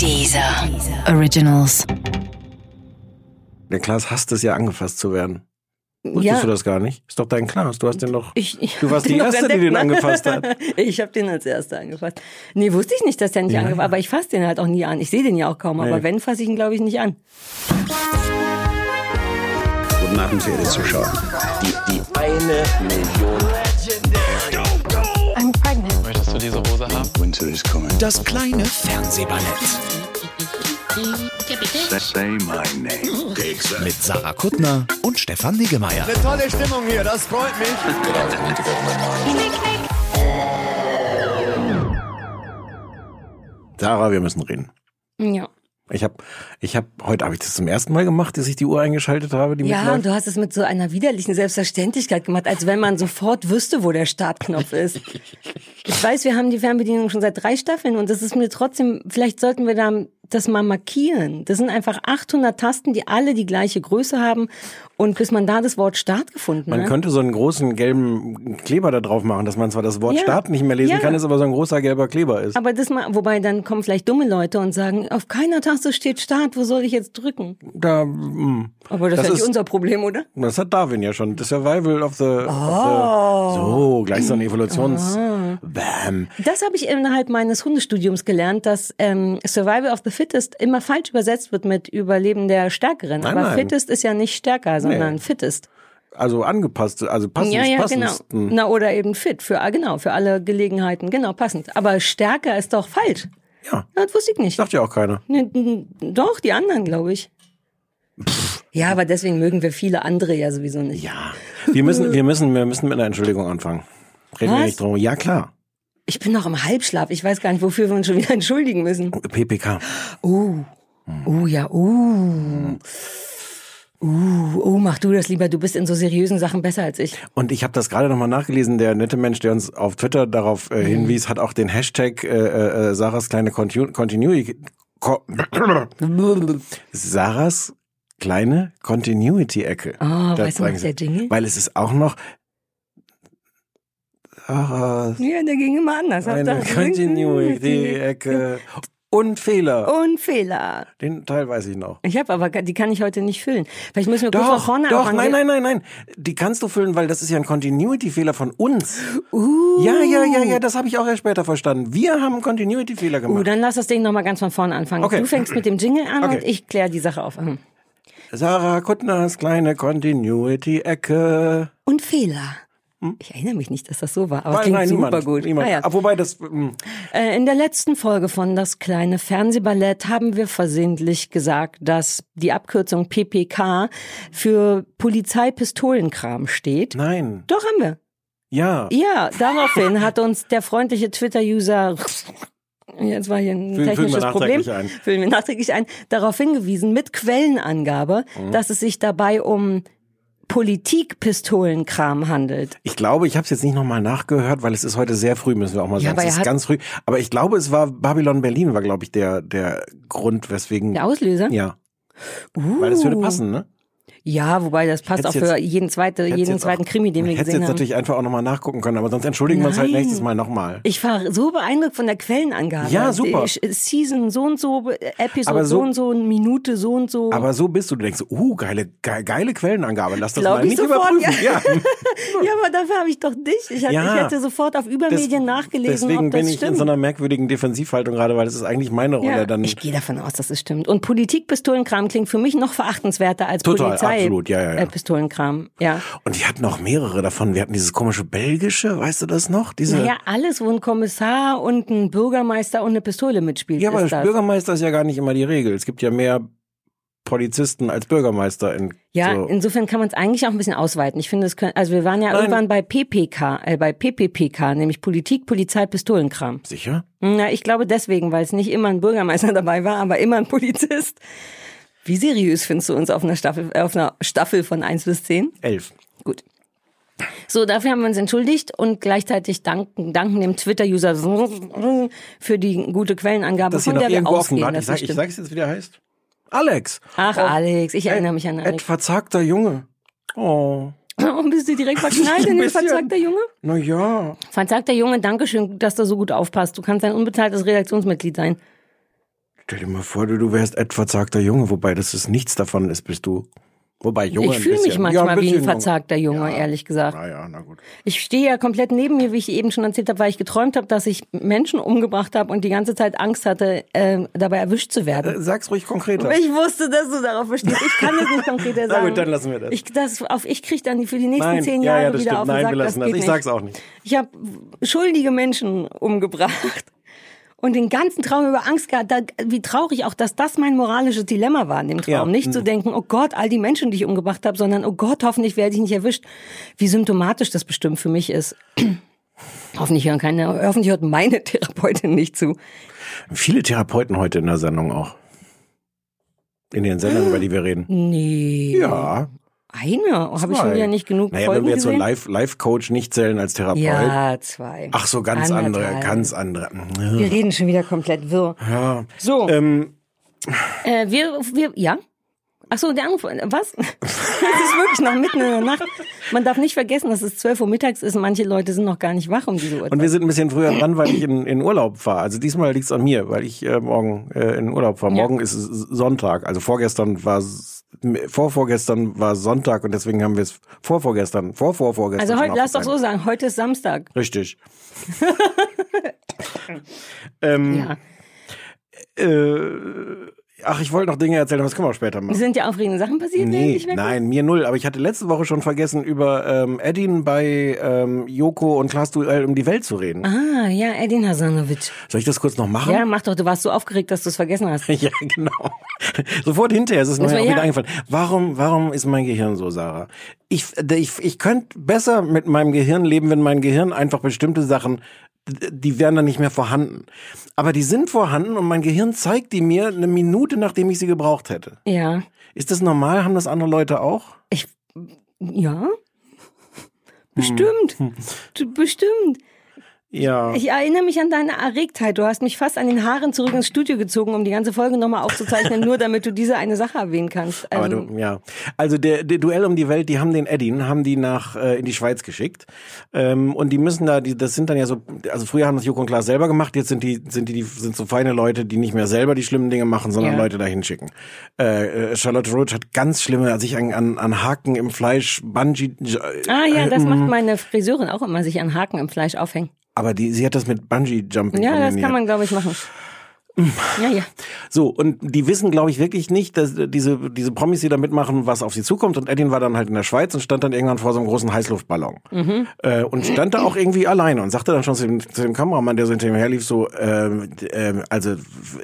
Dieser Originals. Der Klaas hasst es ja, angefasst zu werden. Wusstest Ja. du das gar nicht? Ist doch dein Klaas. Du hast den doch. Ich, ich du warst die noch Erste, die den entdeckt, angefasst hat. Ich habe den als Erster angefasst. Nee, wusste ich nicht, dass der nicht Ja, angefasst. Aber ich fasse den halt auch nie an. Ich sehe den ja auch kaum. Aber Nee. wenn, fasse ich ihn, glaube ich, nicht an. Guten Abend, verehrte Zuschauer. Die, die eine Million. Möchtest du diese Hose haben? Winter is coming. Das kleine Fernsehballett Say my name. mit Sarah Kuttner und Stefan Niggemeier. Tolle Stimmung hier, das freut mich. Sarah, wir müssen reden. Ja. Ich habe, ich habe, heute habe ich das zum ersten Mal gemacht, dass ich die Uhr eingeschaltet habe, die Ja, mitläuft. und du hast es mit so einer widerlichen Selbstverständlichkeit gemacht, als wenn man sofort wüsste, wo der Startknopf ist. Ich weiß, wir haben die Fernbedienung schon seit drei Staffeln und das ist mir trotzdem, vielleicht sollten wir da das mal markieren. Das sind einfach 800 Tasten, die alle die gleiche Größe haben und bis man da das Wort Start gefunden Man hat. könnte so einen großen gelben Kleber da drauf machen, dass man zwar das Wort Ja. Start nicht mehr lesen Ja. kann, es aber so ein großer gelber Kleber ist. Aber das mal, wobei dann kommen vielleicht dumme Leute und sagen, auf keiner Taste steht Start, wo soll ich jetzt drücken? Da, mm, Aber das, Das ist ja nicht ist- unser Problem, oder? das hat Darwin ja schon. The Survival of the, Oh. of the so gleich so ein Evolutions. Bam. Das habe ich innerhalb meines Hundestudiums gelernt, dass ähm, Survival of the Fittest immer falsch übersetzt wird mit Überleben der Stärkeren. Nein, Aber nein. Fittest ist ja nicht stärker, sondern Nee. Fittest. Also angepasst, also passend, ja, ja, genau. Na, oder eben fit, für, ah, genau, für alle Gelegenheiten, genau, passend. Aber stärker ist doch falsch. Ja, das wusste ich nicht. sagt ja auch keiner. Doch, die anderen, glaube ich. Ja, aber deswegen mögen wir viele andere ja sowieso nicht. Ja, wir müssen, wir müssen, wir müssen mit einer Entschuldigung anfangen. Reden wir Was? nicht drum. Ja, klar. Ich bin noch im Halbschlaf. Ich weiß gar nicht, wofür wir uns schon wieder entschuldigen müssen. PPK. Oh. Oh ja, uh. Uh, oh, mach du das lieber. Du bist in so seriösen Sachen besser als ich. Und ich habe das gerade nochmal nachgelesen. Der nette Mensch, der uns auf Twitter darauf Mhm. äh, hinwies, hat auch den Hashtag äh, äh, Sarahs kleine Continu Continuity. Ko Sarahs kleine Continuity-Ecke. Oh, weißt du sie- der Jingle? Weil es ist auch noch Sarahs Ja, der ging immer anders. Ihr- Continuity-Ecke. Und Fehler. Und Fehler. Den Teil weiß ich noch. Ich habe aber, die kann ich heute nicht füllen. Vielleicht müssen wir kurz von Doch, vorne doch, nein, nein, nein, nein. Die kannst du füllen, weil das ist ja ein Continuity-Fehler von uns. Uh, Ja, ja, ja, ja, das habe ich auch erst später verstanden. Wir haben einen Continuity-Fehler uh, gemacht. dann lass das Ding nochmal ganz von vorne anfangen. Okay. Du fängst mit dem Jingle an Okay. und ich kläre die Sache auf. Hm. Sarah Kuttners kleine Continuity-Ecke. Und Fehler. Ich erinnere mich nicht, dass das so war, aber Nein, klingt nein, super niemand, gut. Niemand. Ah, ja. Ah, wobei das, mm, Äh, In der letzten Folge von Das kleine Fernsehballett haben wir versehentlich gesagt, dass die Abkürzung PPK für Polizeipistolenkram steht. nein, Doch haben wir. ja. Ja, daraufhin hat uns der freundliche Twitter-User Jetzt war hier ein wir technisches Problem. nachträglich ein. Füllen wir nachträglich ein. Darauf hingewiesen mit Quellenangabe, Mhm. dass es sich dabei um Politikpistolenkram handelt. Ich glaube, ich habe es jetzt nicht nochmal nachgehört, weil es ist heute sehr früh, müssen wir auch mal Ja, sagen. es ist ganz früh. Aber ich glaube, es war Babylon Berlin, war, glaube ich, der, der Grund, weswegen. Der Auslöser? Ja. Weil das würde Uh. passen, ne? Ja, wobei das passt auch Hätt's für jetzt- jeden, zweite, jeden jetzt zweiten auch- Krimi, den wir gesehen jetzt haben. natürlich einfach auch nochmal nachgucken können, aber sonst entschuldigen wir uns halt Nein. nächstes Mal nochmal. Ich war so beeindruckt von der Quellenangabe. Ja, super. Season so und so, Episode so, so- und so, Minute so und so. Aber so bist du, du denkst, uh, geile, geile, geile Quellenangabe, lass das Glaub mal ich nicht sofort, überprüfen. Ja. ja, aber dafür habe ich doch dich. Ich, hatte, Ja. ich hätte sofort auf Übermedien Das- nachgelesen, Deswegen ob das bin ich stimmt. in so einer merkwürdigen Defensivhaltung gerade, weil das ist eigentlich meine Rolle. ja, dann ich gehe davon aus, dass es stimmt. Und Politikpistolenkram klingt für mich noch verachtenswerter als Total, Polizei. Absolut, ja, ja, ja. Äh, Pistolenkram, ja. Und die hatten noch mehrere davon. Wir hatten dieses komische belgische, weißt du das noch? Diese, Naja, alles, wo ein Kommissar und ein Bürgermeister und eine Pistole mitspielt, ja, aber ist das. Bürgermeister ist ja gar nicht immer die Regel. Es gibt ja mehr Polizisten als Bürgermeister in Ja, so. insofern kann man es eigentlich auch ein bisschen ausweiten. Ich finde, es können, also wir waren ja Nein. irgendwann bei PPK, äh, bei PPPK, nämlich Politik, Polizei, Pistolenkram. Sicher? Na, ich glaube deswegen, weil es nicht immer ein Bürgermeister dabei war, aber immer ein Polizist. Wie seriös findest du uns auf einer Staffel, äh, auf einer Staffel von 1 bis 10? Elf. Gut. So, dafür haben wir uns entschuldigt und gleichzeitig danken, danken dem Twitter-User für die gute Quellenangabe, von der wir offen. ausgehen, dass ich, sag, ich sag's jetzt, wie der heißt. Alex. Ach, Oh. Alex, ich erinnere Ed- mich an Ed Alex. verzagter Junge. Oh. Warum bist du direkt verknallt in den verzagter Junge? Na ja. Verzagter Junge, Dankeschön, dass du so gut aufpasst. Du kannst ein unbezahltes Redaktionsmitglied sein. Stell dir mal vor, du, du wärst etwas verzagter Junge, wobei das ist nichts davon ist, bist du. Wobei Junge Ich ein fühle mich manchmal ja, ein wie ein verzagter Junge, Ja. ehrlich gesagt. Na ja, na gut. Ich stehe ja komplett neben mir, wie ich eben schon erzählt habe, weil ich geträumt habe, dass ich Menschen umgebracht habe und die ganze Zeit Angst hatte, äh, dabei erwischt zu werden. Äh, Sag's ruhig konkreter. Ich wusste, dass du darauf bestehst. Ich kann es nicht konkreter Na sagen. gut, dann lassen wir das. Ich, das auf, ich krieg dann für die nächsten Nein, zehn ja, Jahre ja, wieder stimmt. auf Nein, den Sack. wir lassen das das. Ich sag's auch nicht. Ich habe schuldige Menschen umgebracht und den ganzen Traum über Angst gehabt. Da, wie traurig auch, dass das mein moralisches Dilemma war in dem Traum. Ja. Nicht zu denken, oh Gott, all die Menschen, die ich umgebracht habe, sondern oh Gott, hoffentlich werde ich nicht erwischt. Wie symptomatisch das bestimmt für mich ist. hoffentlich hören keine, hoffentlich hört meine Therapeutin nicht zu. Viele Therapeuten heute in der Sendung auch. In den Sendungen, über die wir reden. Nee. Ja. Eine? Habe ich schon wieder nicht genug Naja, Folgen wenn wir jetzt so gesehen? Live- Live-Coach nicht zählen als Therapeut. Ja, zwei. Ach so, ganz andere, Anderthalb. ganz andere. Wir reden schon wieder komplett wirr. Ja. So, Ähm, äh, wir, wir, ja. Ach so, der Anruf, was? Es ist wirklich noch mitten in der Nacht. Man darf nicht vergessen, dass es 12 Uhr mittags ist manche Leute sind noch gar nicht wach um diese Uhrzeit. und wir sind ein bisschen früher dran, weil ich in, in Urlaub fahre. Also diesmal liegt's an mir, weil ich äh, morgen äh, in Urlaub fahre. Ja. Morgen ist es Sonntag. Also vorgestern war s- vorvorgestern war Sonntag und deswegen haben wir es vorvorgestern, vorvorvorgestern. Also heute, lass doch so sagen, heute ist Samstag. Richtig. ähm, Ja. äh, ach, ich wollte noch Dinge erzählen, aber das können wir auch später machen. Sind ja aufregende Sachen passiert? Nee, nein, mir null. Aber ich hatte letzte Woche schon vergessen, über ähm, Edin bei ähm, Joko und Klaas Duell um die Welt zu reden. Ah, ja, Edin Hasanovic. Soll ich das kurz noch machen? Ja, mach doch, du warst so aufgeregt, dass du es vergessen hast. Ja, genau. Sofort hinterher ist es mir auch wieder ja. eingefallen. Warum, warum ist mein Gehirn so, Sarah? Ich, ich, ich könnte besser mit meinem Gehirn leben, wenn mein Gehirn einfach bestimmte Sachen, die wären dann nicht mehr vorhanden. Aber die sind vorhanden und mein Gehirn zeigt die mir eine Minute, nachdem ich sie gebraucht hätte. Ja. Ist das normal? Haben das andere Leute auch? Ich, ja. Bestimmt. Du- Bestimmt. Ja. Ich erinnere mich an deine Erregtheit. Du hast mich fast an den Haaren zurück ins Studio gezogen, um die ganze Folge nochmal aufzuzeichnen, nur damit du diese eine Sache erwähnen kannst. Aber Ähm, du, ja. Also der, der Duell um die Welt, die haben den Edin, haben die nach äh, in die Schweiz geschickt. Ähm, und die müssen da, die, das sind dann ja so, also früher haben das Joko und Klaas selber gemacht, jetzt sind die, sind die, die sind so feine Leute, die nicht mehr selber die schlimmen Dinge machen, sondern Ja. Leute dahin schicken. Äh, äh, Charlotte Roach hat ganz schlimme, also sich an, an, an Haken im Fleisch, Bungee. ah ja, das äh, macht meine Friseurin auch immer, sich an Haken im Fleisch aufhängen. Aber die, sie hat das mit Bungee Jumping Ja, das kombiniert. kann man, glaube ich, machen. Ja, ja. So, und die wissen, glaube ich, wirklich nicht, dass äh, diese, diese Promis, die da mitmachen, was auf sie zukommt. Und Edin war dann halt in der Schweiz und stand dann irgendwann vor so einem großen Heißluftballon. Äh, und stand da auch irgendwie alleine und sagte dann schon zu dem, zu dem Kameramann, der so hinter ihm herlief, so, ähm, äh, also,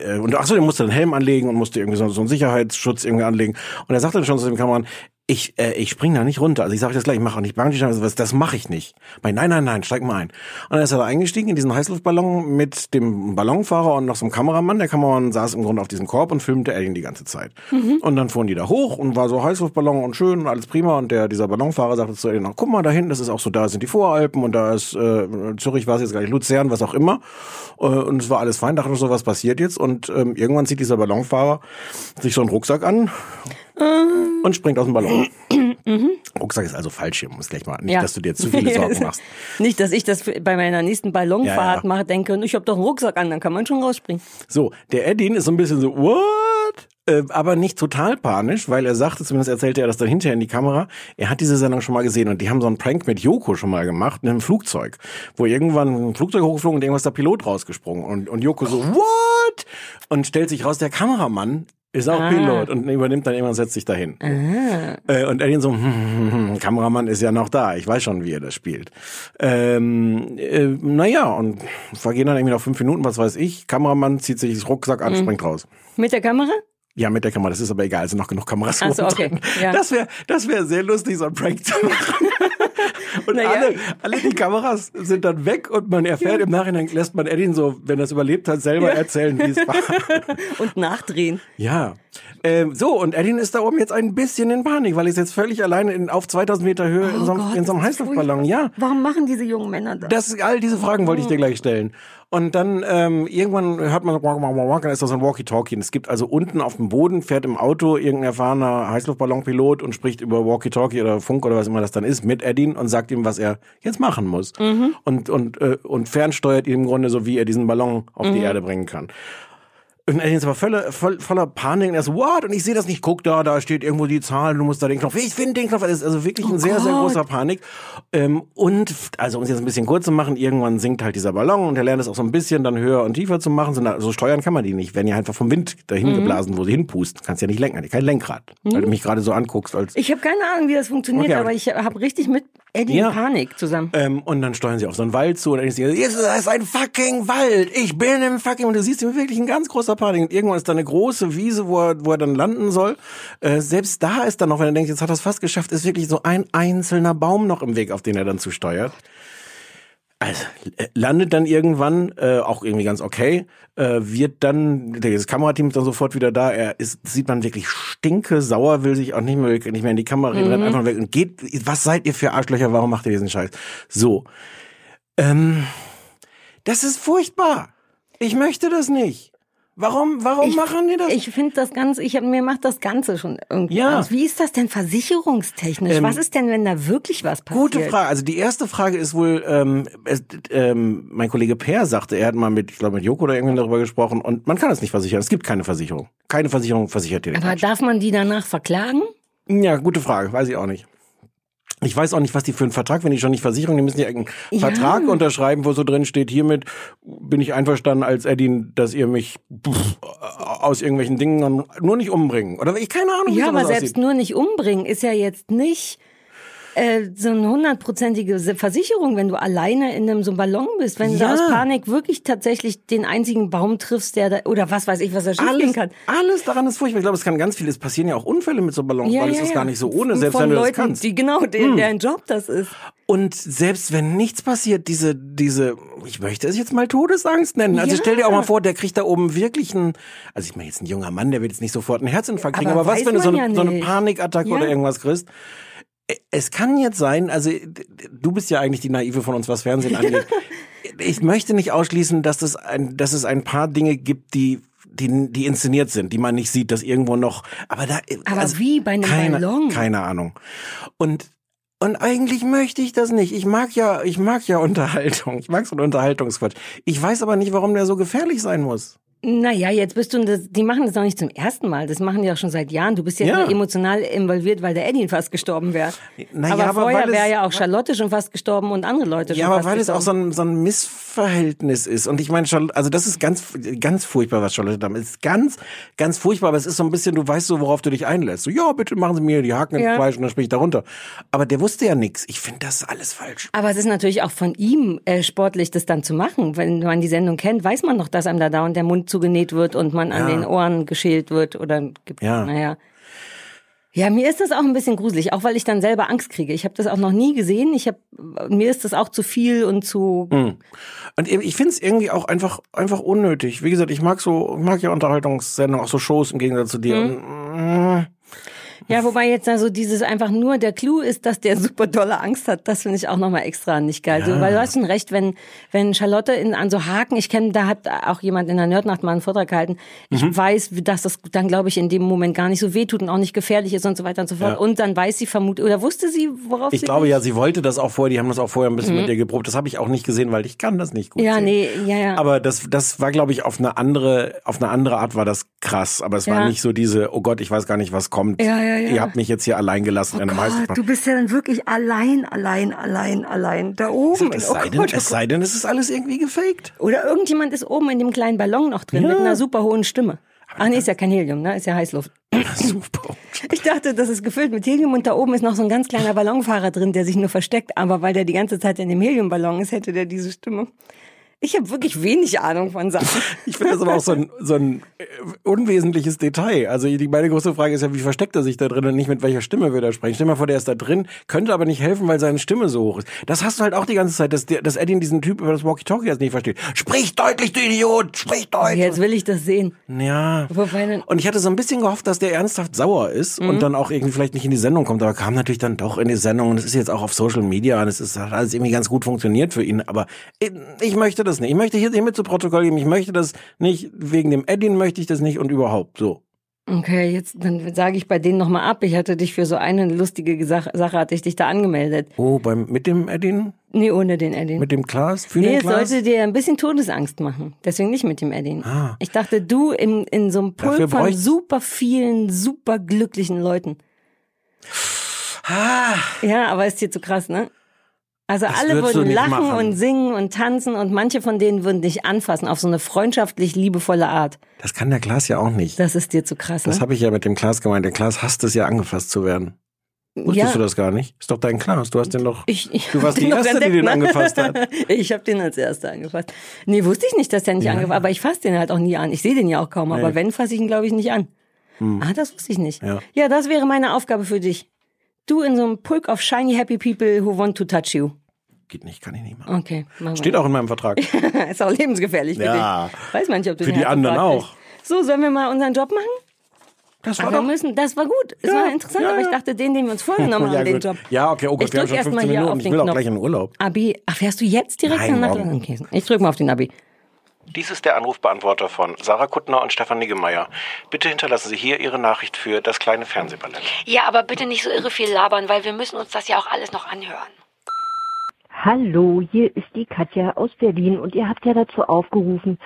äh, und ach so, der musste einen Helm anlegen und musste irgendwie so, so einen Sicherheitsschutz irgendwie anlegen. Und er sagte dann schon zu dem Kameramann, ich, äh, ich spring da nicht runter. Also ich sage das gleich, ich mache auch nicht Bungee Jumping, das, das mache ich nicht. Mein, nein, nein, nein, steig mal ein. Und dann ist er da eingestiegen in diesen Heißluftballon mit dem Ballonfahrer und noch so einem Kameramann. Der Kameramann saß im Grunde auf diesem Korb und filmte Alien die ganze Zeit. Und dann fuhren die da hoch und war so Heißluftballon und schön und alles prima. Und der, dieser Ballonfahrer sagte zu Alien, guck mal da hinten, das ist auch so, da sind die Voralpen und da ist äh, Zürich war es jetzt gar nicht, Luzern, was auch immer. Äh, und es war alles fein, dachte so, was passiert jetzt? Und ähm, irgendwann zieht dieser Ballonfahrer sich so einen Rucksack an und springt aus dem Ballon. Rucksack ist also Fallschirm, muss gleich mal. Nicht, ja. dass du dir zu viele Sorgen machst. Nicht, dass ich das bei meiner nächsten Ballonfahrt Ja, ja. mache, denke, ich habe doch einen Rucksack an, dann kann man schon rausspringen. So, der Edin ist so ein bisschen so, what? Äh, aber nicht total panisch, weil er sagte, zumindest erzählte er das dann hinterher in die Kamera, er hat diese Sendung schon mal gesehen und die haben so einen Prank mit Joko schon mal gemacht, in einem Flugzeug, wo irgendwann ein Flugzeug hochgeflogen und irgendwas der Pilot rausgesprungen und, und Joko so, what? Und stellt sich raus, der Kameramann ist auch Pilot und übernimmt dann irgendwann, und setzt sich dahin. Äh, und Edin so, hm, hm, hm, Kameramann ist ja noch da, ich weiß schon, wie er das spielt. Ähm, äh, naja, und vergehen dann irgendwie noch fünf Minuten, was weiß ich. Kameramann zieht sich das Rucksack an, springt raus. Mit der Kamera? Ja, mit der Kamera, das ist aber egal, es sind noch genug Kameras Ach so, okay, drin. ja. Das wäre das wär sehr lustig, so ein Prank zu machen. und Naja. alle, alle die Kameras sind dann weg und man erfährt im Nachhinein, lässt man Edin so, wenn er es überlebt hat, selber erzählen, wie es war. Und nachdrehen. Ja. Ähm, so, und Edin ist da oben jetzt ein bisschen in Panik, weil er ist jetzt völlig alleine in, auf 2000 Meter Höhe in so, einem- Gott, in so einem Heißluftballon. Ja. Warum machen diese jungen Männer das? Das, all diese Fragen wollte ich dir gleich stellen. Und dann ähm, irgendwann hört man, walk, walk, walk, dann ist das so ein Walkie-Talkie. Und es gibt also unten auf dem Boden, fährt im Auto irgendein erfahrener Heißluftballonpilot und spricht über Walkie-Talkie oder Funk oder was immer das dann ist mit Edin und sagt ihm, was er jetzt machen muss. Und, und, äh, und fernsteuert ihn im Grunde so, wie er diesen Ballon auf die Erde bringen kann. Und er ist aber voller, voll, voller Panik und er so, what? Und ich sehe das nicht, guck da, da steht irgendwo die Zahl, du musst da den Knopf, ich finde den Knopf, das ist also wirklich ein sehr, sehr großer Panik. Ähm, und, also um es jetzt ein bisschen kurz zu machen, irgendwann sinkt halt dieser Ballon und er lernt es auch so ein bisschen dann höher und tiefer zu machen, so, so steuern kann man die nicht, werden ja einfach vom Wind dahin geblasen, wo sie hinpusten, kannst ja nicht lenken, kein Lenkrad, weil du mich gerade so anguckst, als Ich habe keine Ahnung, wie das funktioniert, Okay, aber ich habe richtig mit Eddie Ja. in Panik zusammen. Ähm, und dann steuern sie auf so einen Wald zu und dann ist sie, jetzt ist ein fucking Wald. Ich bin im fucking und du siehst ihn wirklich ein ganz großer Panik. Und irgendwann ist da eine große Wiese, wo er, wo er dann landen soll. Äh, selbst da ist dann noch, wenn er denkt, jetzt hat er es fast geschafft, ist wirklich so ein einzelner Baum noch im Weg, auf den er dann zusteuert. Also, äh, landet dann irgendwann, äh, auch irgendwie ganz okay, äh, wird dann, das Kamerateam ist dann sofort wieder da, er ist, sieht man wirklich stinke sauer, will sich auch nicht mehr, nicht mehr in die Kamera reden, rennt einfach weg und geht, was seid ihr für Arschlöcher, warum macht ihr diesen Scheiß? So. Ähm, das ist furchtbar. Ich möchte das nicht. Warum, warum Ich- machen die das? Ich finde das Ganze, ich hab, mir macht das Ganze schon irgendwie Ja. aus. Wie ist das denn versicherungstechnisch? Ähm, was ist denn, wenn da wirklich was passiert? Gute Frage. Also die erste Frage ist wohl, ähm, es, ähm, mein Kollege Per sagte, er hat mal mit, ich glaube mit Joko oder irgendwann darüber gesprochen und man kann es nicht versichern. Es gibt keine Versicherung. Keine Versicherung versichert dir Aber darf man die danach verklagen? Ja, gute Frage. Weiß ich auch nicht. Ich weiß auch nicht, was die für einen Vertrag, wenn die schon nicht versichern, die müssen ja irgendeinen Ja. Vertrag unterschreiben, wo so drin steht, hiermit bin ich einverstanden als Eddie, dass ihr mich pff, aus irgendwelchen Dingen nur nicht umbringen. Oder ich keine Ahnung, wie Ja, aber selbst aussieht. nur nicht umbringen ist ja jetzt nicht äh, so eine hundertprozentige Versicherung, wenn du alleine in einem so einem Ballon bist, wenn Ja. du aus Panik wirklich tatsächlich den einzigen Baum triffst, der da, oder was weiß ich, was da schiefgehen kann. alles daran ist furchtbar. Ich glaube, es kann ganz viel. Es passieren ja auch Unfälle mit so Ballons, weil es ist gar nicht so ohne, selbst Von wenn du Leuten, das kannst. Hm. Die genau, der, deren Job das ist. Und selbst wenn nichts passiert, diese, diese, ich möchte es jetzt mal Todesangst nennen. Also Ja. stell dir auch mal vor, der kriegt da oben wirklich einen, also ich meine jetzt ein junger Mann, der wird jetzt nicht sofort einen Herzinfarkt kriegen, Aber aber, was, wenn du so, eine- ja so eine. Panikattacke Ja. oder irgendwas kriegst? Es kann jetzt sein, also du bist ja eigentlich die Naive von uns, was Fernsehen angeht. Ich möchte nicht ausschließen, dass es ein, dass es ein paar Dinge gibt, die die, die inszeniert sind, die man nicht sieht, dass irgendwo noch, aber da, Aber wie bei einem keine, Ballon? Keine Ahnung. Und und eigentlich möchte ich das nicht. Ich mag ja, ich mag ja Unterhaltung. Ich mag so einen Unterhaltungsquatsch. Ich weiß aber nicht, warum der so gefährlich sein muss. Naja, jetzt bist du, das, die machen das auch nicht zum ersten Mal. Das machen die auch schon seit Jahren. Du bist ja, Ja. emotional involviert, weil der Eddie fast gestorben wäre. Naja, aber, aber vorher es- wäre ja auch Charlotte schon fast gestorben und andere Leute schon Ja, aber fast weil es gestorben. auch so ein, so ein Missverhältnis ist. Und ich meine, Charlotte, also das ist ganz, ganz furchtbar, was Charlotte damit ist. Ganz, ganz furchtbar, aber es ist so ein bisschen, du weißt so, worauf du dich einlässt. So, ja, bitte machen Sie mir die Haken ins Ja. Fleisch und dann springe ich da runter. Aber der wusste ja nichts. Ich finde das alles falsch. Aber es ist natürlich auch von ihm äh, sportlich, das dann zu machen. Wenn man die Sendung kennt, weiß man doch, dass einem da dauernd der Mund zugenäht wird und man an Ja. den Ohren geschält wird oder gibt, Ja. naja. Ja, mir ist das auch ein bisschen gruselig, auch weil ich dann selber Angst kriege. Ich habe das auch noch nie gesehen. Ich hab, mir ist das auch zu viel und zu. Hm. Und ich finde es irgendwie auch einfach, einfach unnötig. Wie gesagt, ich mag so, ich mag ja Unterhaltungssendungen, auch so Shows im Gegensatz zu dir. Und, mm, Ja, wobei jetzt also dieses einfach nur der Clou ist, dass der super dolle Angst hat. Das finde ich auch nochmal extra nicht geil. So, weil du hast schon recht, wenn wenn Charlotte in, an so Haken, ich kenne, da hat auch jemand in der Nerdnacht mal einen Vortrag gehalten. Ich Mhm. weiß, dass das dann glaube ich in dem Moment gar nicht so wehtut und auch nicht gefährlich ist und so weiter und so fort. Ja. Und dann weiß sie vermutlich oder wusste sie, worauf Ich sie glaube ja, sie wollte das auch vorher, die haben das auch vorher ein bisschen mit ihr geprobt. Das habe ich auch nicht gesehen, weil ich kann das nicht gut Ja, sehen. nee, ja, ja. Aber das, das war, glaube ich, auf eine andere, auf eine andere Art war das krass. Aber es war Ja. nicht so diese, oh Gott, ich weiß gar nicht, was kommt. Ja, ja, ja. Ihr habt mich jetzt hier allein gelassen heißen Gott, du bist ja dann wirklich allein, allein, allein, allein da oben. es Oh sei, denn, Gott, oh es sei denn, es ist alles irgendwie gefaked. Oder irgendjemand ist oben in dem kleinen Ballon noch drin mit einer super hohen Stimme. Ach nee, ist ja kein Helium, ne? Ist ja Heißluft. Super. Ich dachte, das ist gefüllt mit Helium und da oben ist noch so ein ganz kleiner Ballonfahrer drin, der sich nur versteckt. Aber weil der die ganze Zeit in dem Heliumballon ist, hätte der diese Stimme. Ich habe wirklich wenig Ahnung von Sachen. Ich finde das aber auch so ein, so ein äh, unwesentliches Detail. Also die, meine große Frage ist ja, wie versteckt er sich da drin und nicht mit welcher Stimme wir da sprechen. Stell dir mal vor, der ist da drin, könnte aber nicht helfen, weil seine Stimme so hoch ist. Das hast du halt auch die ganze Zeit, dass, der, dass Eddie diesen Typ über das Walkie-Talkie jetzt nicht versteht. Sprich deutlich, du Idiot! Sprich deutlich! Jetzt will ich das sehen. Ja. Und ich hatte so ein bisschen gehofft, dass der ernsthaft sauer ist Mhm. und dann auch irgendwie vielleicht nicht in die Sendung kommt, aber kam natürlich dann doch in die Sendung und es ist jetzt auch auf Social Media und es ist, hat alles irgendwie ganz gut funktioniert für ihn, aber ich, ich möchte das nicht. Ich möchte hier hiermit zu Protokoll geben, ich möchte das nicht, wegen dem Eddin möchte ich das nicht und überhaupt so. Okay, jetzt dann sage ich bei denen nochmal ab. Ich hatte dich für so eine lustige Sache, Sache hatte ich dich da angemeldet. Oh, beim, mit dem Edin? Nee, ohne den Edding. Mit dem Klaas? Für nee, den es Klaas? sollte dir ein bisschen Todesangst machen. Deswegen nicht mit dem Edding. Ich dachte, du in, in so einem Ah. Pulk von super vielen, super glücklichen Leuten. Ah. Ja, aber ist dir zu krass, ne? Also Das alle würden lachen machen. und singen und tanzen und manche von denen würden dich anfassen auf so eine freundschaftlich liebevolle Art. Das kann der Klaas ja auch nicht. Das ist dir zu krass, Das ne? habe ich ja mit dem Klaas gemeint. Der Klaas hasst es ja, angefasst zu werden. Wusstest ja, du das gar nicht? Ist doch dein Klaas. Du hast den doch. Ich, ich du warst den die Erste, die entdeckt, den ne? angefasst hat. Ich habe den als Erster angefasst. Nee, wusste ich nicht, dass der nicht Ja, angefasst. Aber ich fasse den halt auch nie an. Ich sehe den ja auch kaum. Aber Nee. Hm. wenn, fasse ich ihn, glaube ich, nicht an. Ah, das wusste ich nicht. Ja. ja, das wäre meine Aufgabe für dich. Du in so einem Pulk of shiny happy people who want to touch you. Geht nicht, kann ich nicht machen. Okay, machen Steht wir. auch in meinem Vertrag. ist auch lebensgefährlich für Ja. dich. Weiß man nicht, ob du Für die anderen auch. kriegst. So, sollen wir mal unseren Job machen? Das Aber wir müssen, das war gut. Es Ja, war interessant, ja, aber ich ja. dachte, den, den wir uns vorgenommen haben, ja, den gut. Job. ja, okay, oh Gott, Ich wir haben schon erst mal 15 hier Minuten. auf Ich den will auch Knopf. gleich in den Urlaub. Abi, ach, fährst du jetzt direkt Nein, nach. Okay. Ich drück mal auf den Abi. Dies ist der Anrufbeantworter von Sarah Kuttner und Stefan Niggemeier. Bitte hinterlassen Sie hier Ihre Nachricht für das kleine Fernsehballett. Ja, aber bitte nicht so irre viel labern, weil wir müssen uns das ja auch alles noch anhören. Hallo, hier ist die Katja aus Berlin und ihr habt ja dazu aufgerufen,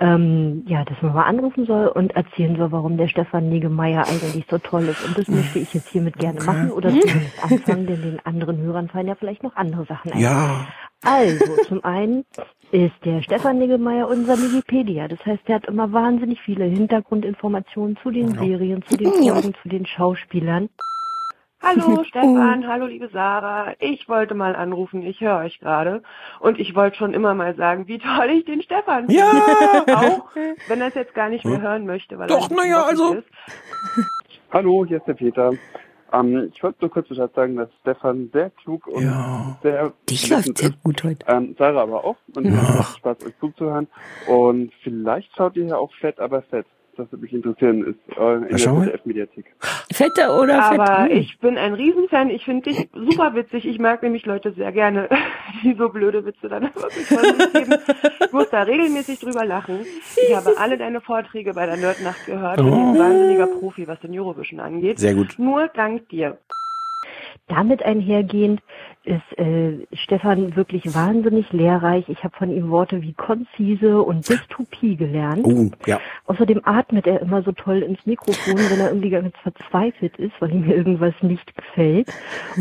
ähm, ja, dass man mal anrufen soll und erzählen soll, warum der Stefan Niggemeier eigentlich so toll ist. Und das möchte ich jetzt hiermit gerne machen oder zumindest anfangen, denn den anderen Hörern fallen ja vielleicht noch andere Sachen ein. Ja, Also, zum einen ist der Stefan Niggemeier unser Wikipedia. Das heißt, er hat immer wahnsinnig viele Hintergrundinformationen zu den Serien, zu den Folgen, zu den Schauspielern. Hallo Stefan, hallo liebe Sarah. Ich wollte mal anrufen, ich höre euch gerade. Und ich wollte schon immer mal sagen, wie toll ich den Stefan finde. Ja. Auch wenn er es jetzt gar nicht mehr hören möchte. Weil Doch, er na ja, bockig also- Ist. Hallo, hier ist der Peter. Ähm, ich wollte nur kurz Bescheid sagen, dass Stefan sehr klug und Ja. sehr Dich läuft sehr gut heute. Ähm, Sarah aber auch. Und es macht Spaß, euch zuzuhören. Und vielleicht schaut ihr ja auch Fett, aber Fett. Das würde mich interessieren, ist äh, in der? ZDF-Mediathek. Fette oder fett? Aber ich bin ein Riesenfan. Ich finde dich super witzig. Ich mag nämlich Leute sehr gerne, die so blöde Witze dann wirklich von sich geben. Ich muss da regelmäßig drüber lachen. Ich habe alle deine Vorträge bei der Nerdnacht gehört. Und bin ein wahnsinniger Profi, was den Eurovision angeht. Sehr gut. Nur dank dir. Damit einhergehend ist äh, Stefan wirklich wahnsinnig lehrreich. Ich habe von ihm Worte wie konzise und Dystopie gelernt. Oh, ja. Außerdem atmet er immer so toll ins Mikrofon, wenn er irgendwie ganz verzweifelt ist, weil ihm irgendwas nicht gefällt.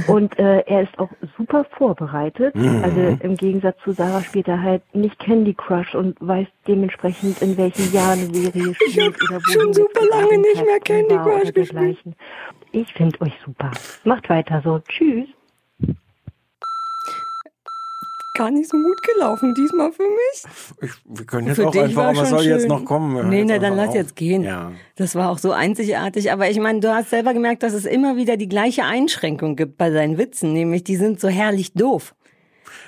Und äh, er ist auch super vorbereitet. Mhm. Also im Gegensatz zu Sarah spielt er halt nicht Candy Crush und weiß dementsprechend, in welchem Jahr eine Serie spielt oder wohin schon super lange nicht mehr Candy Crush gespielt. Ich finde euch super. Macht weiter so. Tschüss. Gar nicht so gut gelaufen diesmal für mich. Ich, wir können jetzt Für auch einfach, aber soll jetzt schön. noch kommen? Nee, jetzt nee, dann lass auf. jetzt gehen. Ja. Das war auch so einzigartig. Aber ich meine, du hast selber gemerkt, dass es immer wieder die gleiche Einschränkung gibt bei deinen Witzen, nämlich die sind so herrlich doof.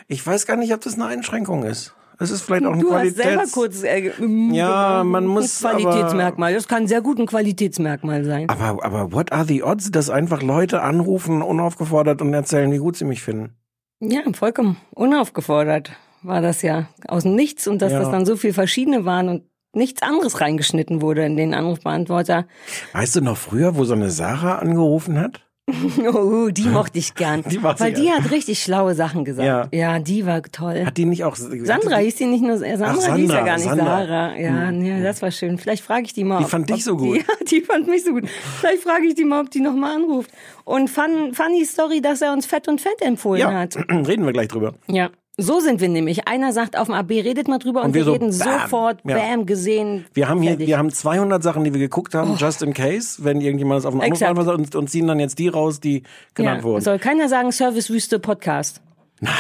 Ich weiß gar nicht, ob das eine Einschränkung ist. Es ist vielleicht auch ein Du hast selber Qualitäts... kurz äh, mm, Ja, man muss Qualitätsmerkmal. Das kann sehr gut ein Qualitätsmerkmal sein. Aber, aber what are the odds, dass einfach Leute anrufen, unaufgefordert und erzählen, wie gut sie mich finden? Ja, vollkommen unaufgefordert war das ja aus dem Nichts und dass Ja. das dann so viel verschiedene waren und nichts anderes reingeschnitten wurde in den Anrufbeantworter. Weißt du noch früher, wo so eine Sarah angerufen hat? Oh, die mochte ich gern. Die weil die gern. hat richtig schlaue Sachen gesagt. Ja. die war toll. Hat die nicht auch... Sandra hieß die nicht nur Sandra, Ach, die hieß ja Sandra, gar nicht Sandra. Sarah. Ja, nee, das war schön. Vielleicht frage ich die mal. Die ob- fand dich so gut. Die, ja, die fand mich so gut. Vielleicht frage ich die mal, ob die nochmal anruft. Und fun, funny Story, dass er uns Fett und Fett empfohlen Ja, hat. reden wir gleich drüber. Ja. So sind wir nämlich. Einer sagt auf dem AB, redet mal drüber und, Und wir wir, so, reden bam. sofort, Ja. bam, gesehen. Wir haben hier, fertig. wir haben 200 Sachen, die wir geguckt haben, just in case, wenn irgendjemand das auf den Anruf und, und ziehen dann jetzt die raus, die genannt ja. wurden. Soll keiner sagen Servicewüste Podcast? Nein.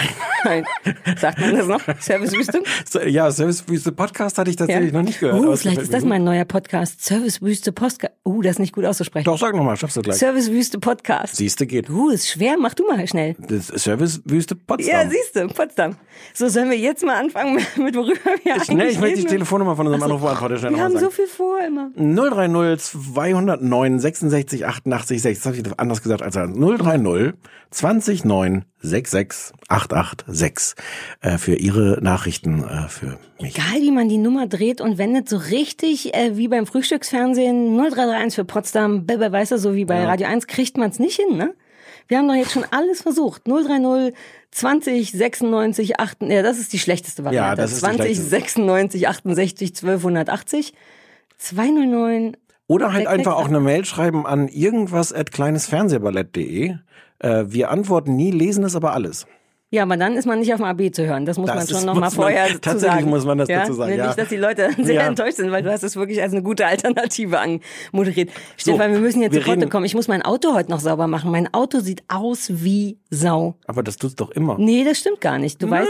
Nein. Sagt man das noch? Servicewüste? So, ja, Servicewüste Podcast hatte ich tatsächlich noch nicht gehört. Uh, vielleicht ist das mein neuer Podcast. Servicewüste Podcast. Uh, das ist nicht gut auszusprechen. Doch, sag nochmal, schaffst du gleich. Servicewüste Podcast. Siehste, geht. Uh, ist schwer. Mach du mal schnell. Servicewüste Potsdam. Ja, siehst du, Potsdam. So, sollen wir jetzt mal anfangen mit worüber wir ich, nee, ich möchte die? Telefonnummer von unserem Ach so. Anrufbeantworter schnell Wir haben so sagen. viel vor immer. 030 209 66 88 6. Das habe ich anders gesagt als 030 20 9 66 886 äh, für Ihre Nachrichten äh, für mich. Egal, wie man die Nummer dreht und wendet, so richtig äh, wie beim Frühstücksfernsehen 0331 für Potsdam, Bebe, weißt du, so wie bei Ja. Radio 1, kriegt man es nicht hin, ne? Wir haben doch jetzt schon alles versucht. 030 20 96 8, ja, das ist die schlechteste Variante. das ist die 20 schlechteste. 96 68 1280 209 Oder halt einfach auch eine Mail schreiben an irgendwas at kleinesfernsehballett.de. Äh, wir antworten nie, lesen es aber alles. Ja, aber dann ist man nicht auf dem AB zu hören. Das muss Das man schon ist- noch mal man- vorher zu tatsächlich sagen. muss man das ja? dazu sagen, ja. Nicht, dass die Leute sehr Ja. enttäuscht sind, weil du hast es wirklich als eine gute Alternative anmoderiert. Stefan, wir müssen jetzt wir zu Potte reden- kommen. Ich muss mein Auto heute noch sauber machen. Mein Auto sieht aus wie Sau. Aber das tut's doch immer. Nee, das stimmt gar nicht. Du weißt,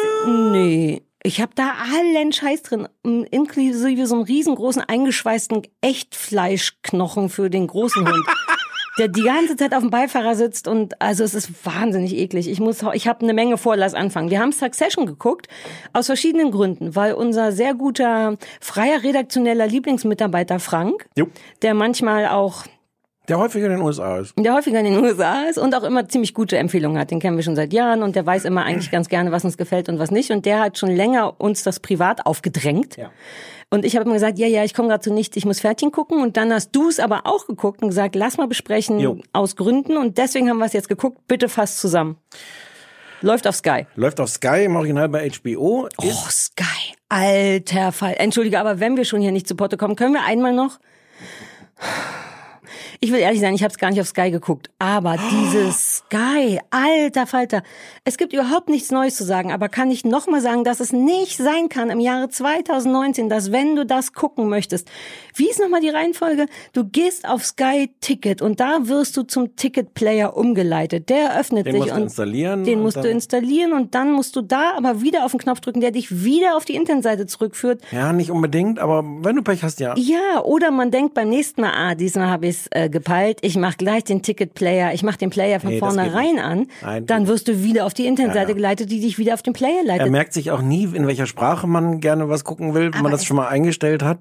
nee. Ich habe da allen Scheiß drin, inklusive so einem riesengroßen eingeschweißten Echtfleischknochen für den großen Hund. Der die ganze Zeit auf dem Beifahrer sitzt und also es ist wahnsinnig eklig. Ich muss, ich habe eine Menge vor, lass anfangen. Wir haben Succession geguckt aus verschiedenen Gründen, weil unser sehr guter freier redaktioneller Lieblingsmitarbeiter Frank, Jo. der manchmal auch Der häufiger in den USA ist. der häufiger in den USA ist und auch immer ziemlich gute Empfehlungen hat. Den kennen wir schon seit Jahren und der weiß immer eigentlich ganz gerne, was uns gefällt und was nicht. Und der hat schon länger uns das privat aufgedrängt. Ja. Und ich habe immer gesagt, ja, ja, ich komme gerade zu nichts, ich muss Pferdchen gucken. Und dann hast du es aber auch geguckt und gesagt, lass mal besprechen Jo. aus Gründen. Und deswegen haben wir es jetzt geguckt. Bitte fasst zusammen. Läuft auf Sky. Läuft auf Sky, im Original bei HBO. Oh, Sky. Alter Fall. Entschuldige, aber wenn wir schon hier nicht zu Potte kommen, können wir einmal noch. Ich will ehrlich sein, ich habe es gar nicht auf Sky geguckt, aber dieses Sky, alter Falter, es gibt überhaupt nichts Neues zu sagen, aber kann ich noch mal sagen, dass es nicht sein kann im Jahre 2019, dass wenn du das gucken möchtest, wie ist noch mal die Reihenfolge? Du gehst auf Sky Ticket und da wirst du zum Ticket-Player umgeleitet. Der öffnet Den sich musst du und installieren den musst du installieren und dann musst du da aber wieder auf den Knopf drücken, der dich wieder auf die Internetseite zurückführt. Ja, nicht unbedingt, aber wenn du Pech hast, ja. Ja, oder man denkt beim nächsten Mal, ah, diesmal habe ich es äh, gepeilt, ich mache gleich den Ticket-Player, ich mache den Player von Nee, vornherein an, Nein, dann wirst du wieder auf die Internetseite Ja, ja. geleitet, die dich wieder auf den Player Er leitet. merkt sich auch nie, in welcher Sprache man gerne was gucken will, wenn man das schon mal eingestellt hat.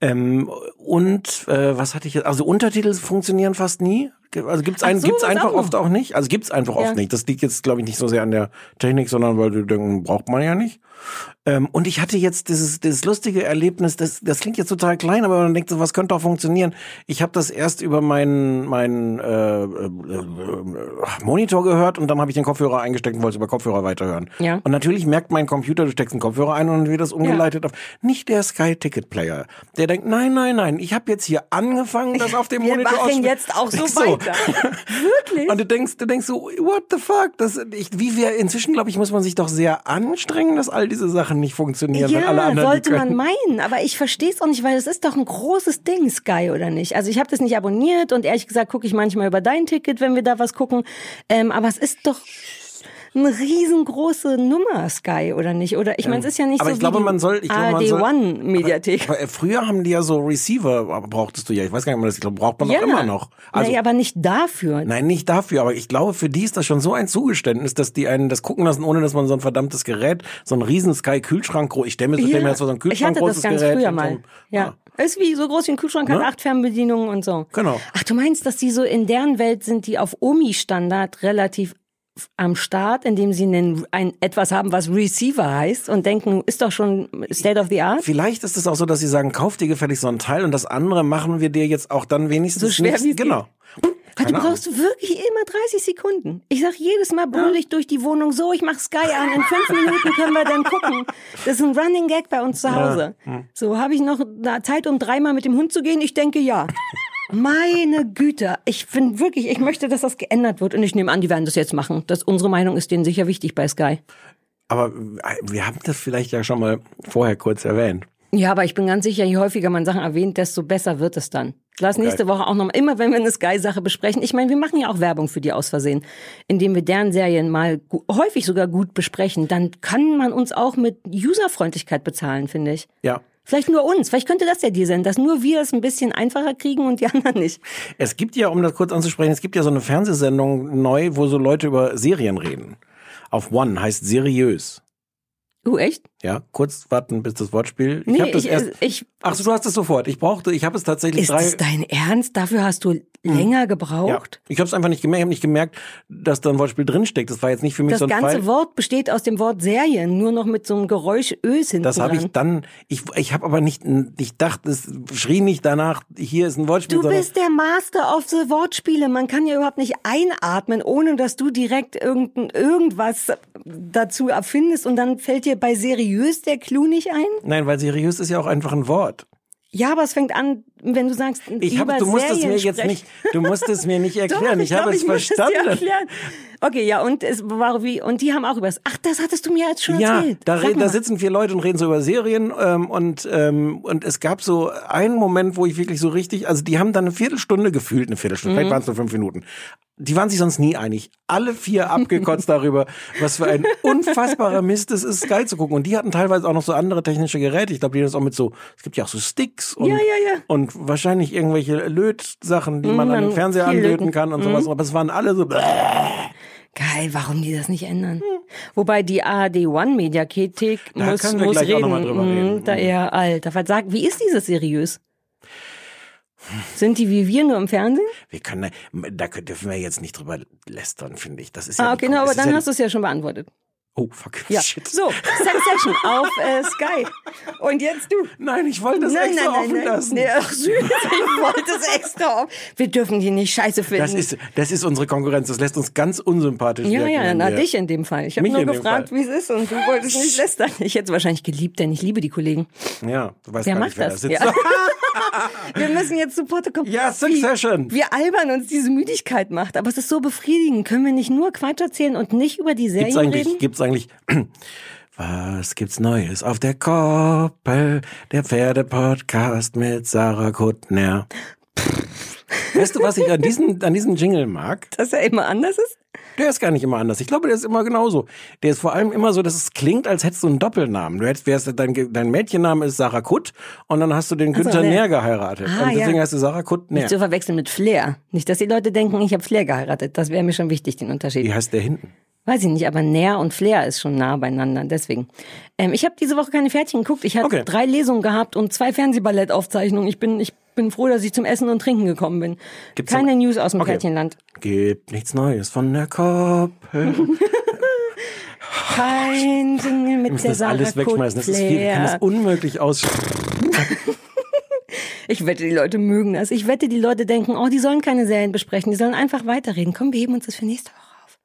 Ähm, und äh, was hatte ich jetzt? Also Untertitel funktionieren fast nie. Also gibt's Ach ein, so, gibt's einfach auch oft auch nicht. Also gibt's einfach Ja. oft nicht. Das liegt jetzt, glaube ich, nicht so sehr an der Technik, sondern weil du denken, braucht man ja nicht. Ähm, und ich hatte jetzt dieses, dieses lustige Erlebnis, das, das klingt jetzt total klein, aber man denkt so, was könnte auch funktionieren. Ich habe das erst über meinen meinen äh, äh, äh, Monitor gehört und dann habe ich den Kopfhörer eingesteckt und wollte über Kopfhörer weiterhören. Ja. Und natürlich merkt mein Computer, du steckst einen Kopfhörer ein und dann wird das umgeleitet auf nicht der Sky Ticket Player. Der denkt, nein, nein, nein, ich habe jetzt hier angefangen, das auf dem Wir Monitor machen auszuspielen. jetzt auch so, weiter. Wirklich? Und du denkst, du denkst so, what the fuck? Das, ich, wie wir inzwischen, glaube ich, muss man sich doch sehr anstrengen, dass all diese Sachen nicht funktionieren, wenn alle Ja, anderen sollte man meinen, aber ich verstehe es auch nicht, weil es ist doch ein großes Ding, Sky, oder nicht? Also ich habe das nicht abonniert und ehrlich gesagt gucke ich manchmal über dein Ticket, wenn wir da was gucken. Ähm, aber es ist doch eine riesengroße Nummer, Sky, oder nicht? Oder ich meine, es ist ja nicht Aber so ich glaube, man soll, ich glaube, man ARD soll, One Mediathek. Aber, äh, früher haben die ja so Receiver, aber brauchtest du ja. Ich weiß gar nicht, ob man das, ich glaube, braucht man ja, auch immer noch. Also, nee, aber nicht dafür. Nein, nicht dafür, aber ich glaube, für die ist das schon so ein Zugeständnis, dass die einen das gucken lassen, ohne dass man so ein verdammtes Gerät, so ein riesen Sky-Kühlschrank, ich stelle mir, so- stell mir jetzt so ein ich Kühlschrank hatte das großes ganz Gerät. früher mal. So, Ja. Ist wie so groß wie ein Kühlschrank, hat Ne? acht Fernbedienungen und so. Genau. Ach, du meinst, dass die so in deren Welt sind, die auf Omi-Standard relativ am Start, indem sie einen, ein, etwas haben, was Receiver heißt und denken, ist doch schon State of the Art? Vielleicht ist es auch so, dass sie sagen, kauf dir gefällig so ein Teil und das andere machen wir dir jetzt auch dann wenigstens So schwer nicht. wie Genau. Weil du Keine Ahnung. brauchst wirklich immer 30 Sekunden. Ich sag jedes Mal brüll ich durch die Wohnung so, ich mach Sky an, in fünf Minuten können wir dann gucken. Das ist ein Running Gag bei uns zu Hause. Hm. So, habe ich noch Zeit, um dreimal mit dem Hund zu gehen? Ich denke ja. Meine Güte, ich bin wirklich, ich möchte, dass das geändert wird und ich nehme an, die werden das jetzt machen. Das, unsere Meinung ist denen sicher wichtig bei Sky. Aber äh, wir haben das vielleicht ja schon mal vorher kurz erwähnt. Ja, aber ich bin ganz sicher, je häufiger man Sachen erwähnt, desto besser wird es dann. Lass nächste Woche auch noch mal, immer wenn wir eine Sky-Sache besprechen. Ich meine, wir machen ja auch Werbung für die aus Versehen, indem wir deren Serien mal häufig sogar gut besprechen. Dann kann man uns auch mit Userfreundlichkeit bezahlen, finde ich. Ja. Vielleicht nur uns. Vielleicht könnte das der Deal sein, dass nur wir es ein bisschen einfacher kriegen und die anderen nicht. Es gibt ja, um das kurz anzusprechen, es gibt ja so eine Fernsehsendung neu, wo so Leute über Serien reden. Auf One heißt seriös. Uh, echt? Ja, kurz warten bis das Wortspiel. Ich Nee, hab das ich- erst. ich- Ach so, du hast es sofort. Ich brauchte, ich habe es tatsächlich Ist drei. das dein Ernst? Dafür hast du länger gebraucht. Ja. Ich habe es einfach nicht gemerkt. Ich habe nicht gemerkt, dass da ein Wortspiel drinsteckt. Das war jetzt nicht für mich Das so ein ganze Fall. Wort besteht aus dem Wort Serien, nur noch mit so einem Geräusch Ös hinten Das habe ich dann, ich, ich habe aber nicht, ich dachte, es schrie nicht danach, hier ist ein Wortspiel, Du bist der Master of the Wortspiele. Man kann ja überhaupt nicht einatmen, ohne dass du direkt irgendein, irgendwas dazu erfindest und dann fällt dir bei seriös der Clou nicht ein? nein, weil seriös ist ja auch einfach ein Wort. Ja, aber es fängt an, wenn du sagst, Ich über habe, du musst es Serien mir jetzt sprechen. nicht, du musst es mir nicht Doch, erklären. ich, habe es ich verstanden. dir erklären. Okay, ja, und es war wie, und die haben auch über das, ach, das hattest du mir jetzt schon Ja, erzählt. da, re- da mal. sitzen vier Leute und reden so über Serien ähm, und ähm, und es gab so einen Moment, wo ich wirklich so richtig, also die haben dann eine Viertelstunde gefühlt, eine Viertelstunde, Mhm. vielleicht waren es nur fünf Minuten. Die waren sich sonst nie einig. Alle vier abgekotzt darüber, was für ein unfassbarer Mist es ist, Sky zu gucken. Und die hatten teilweise auch noch so andere technische Geräte. Ich glaube, die haben das auch mit so, es gibt ja auch so Sticks und, Ja, ja, ja. und wahrscheinlich irgendwelche Lötsachen, die man Mhm, an den man Fernseher anlöten löten. kann und sowas. Aber es waren alle so, Geil, warum die das nicht ändern? Wobei die ARD One Mediathek Da muss, können wir muss gleich auch reden. Mhm, reden. Da eher alter. Was sagt, wie ist dieses seriös? Sind die wie wir nur im Fernsehen? wir können, da dürfen wir jetzt nicht drüber lästern, finde ich. Das ist ja Ah, okay, na, das aber dann ja hast du es ja schon beantwortet. Oh, fuck. Ja. Shit. So, Succession auf äh, Sky. Und jetzt du. Nein, ich wollte das extra offen lassen. Nee, ach süß, ich wollte es extra auf. Wir dürfen die nicht scheiße finden. Das ist, das ist unsere Konkurrenz. Das lässt uns ganz unsympathisch ja, wirken. ja, na wir- dich in dem Fall. Ich habe Mich nur gefragt, wie es ist und du wolltest nicht lästern. Ich hätte es wahrscheinlich geliebt, denn ich liebe die Kollegen. Ja, du weißt Wer gar macht nicht, wer das? da sitzt. Ja. Wir müssen jetzt zu Potte kommen. Ja, Succession. Wie, wie albern uns diese Müdigkeit macht. Aber es ist so befriedigend. Können wir nicht nur Quatsch erzählen und nicht über die Serien Gibt's eigentlich, reden? gibt's eigentlich, was gibt's Neues auf der Koppel? Der Pferdepodcast mit Sarah Kuttner. Weißt du, was ich an diesem, an diesem Jingle mag? Dass er immer anders ist? Der ist gar nicht immer anders. Ich glaube, der ist immer genauso. Der ist vor allem immer so, dass es klingt, als hättest du einen Doppelnamen. Du hättest, wärst, dein, dein Mädchenname ist Sarah Kutt und dann hast du den so, Günther nee. Nähr geheiratet. Ah, und deswegen ja. heißt du Sarah Kutt Nähr. Nicht zu verwechseln mit Flair. Nicht, dass die Leute denken, ich habe Flair geheiratet. Das wäre mir schon wichtig, den Unterschied. Wie heißt der hinten? Weiß ich nicht, aber Nähr und Flair ist schon nah beieinander. Deswegen. Ähm, ich habe diese Woche keine Pferdchen geguckt. Ich habe Okay. drei Lesungen gehabt und zwei Fernsehballettaufzeichnungen. Ich bin, ich bin froh, dass ich zum Essen und Trinken gekommen bin. Gibt's keine noch- News aus dem Okay. Pferdchenland. Gibt nichts Neues von der Koppel. Kein Wir mit müssen der das Sarah alles wegschmeißen. Das ist viel, wir können das unmöglich aus. Ich wette, die Leute mögen das. Ich wette, die Leute denken, oh, die sollen keine Serien besprechen, die sollen einfach weiterreden. Komm, wir heben uns das für nächste Woche auf.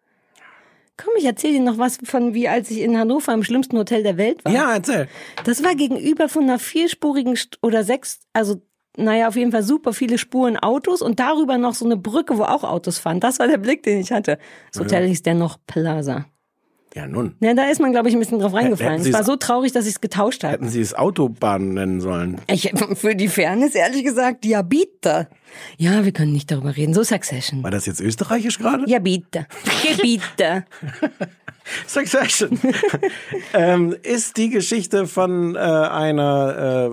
Komm, ich erzähle dir noch was von, wie als ich in Hannover im schlimmsten Hotel der Welt war. Ja, erzähl. Das war gegenüber von einer vierspurigen St oder sechs, also naja, auf jeden Fall super viele Spuren Autos und darüber noch so eine Brücke, wo auch Autos fahren. Das war der Blick, den ich hatte. Das Hotel hieß dennoch Plaza. Ja, nun. Ja, da ist man, glaube ich, ein bisschen drauf reingefallen. hätten Es war so traurig, dass ich es getauscht habe. Hätten sie es Autobahn nennen sollen. Ich, für die Fairness ehrlich gesagt, ja bitte. Ja, wir können nicht darüber reden. So Succession. War das jetzt österreichisch gerade? Ja bitte. Gebiete. Succession ähm, ist die Geschichte von äh, einer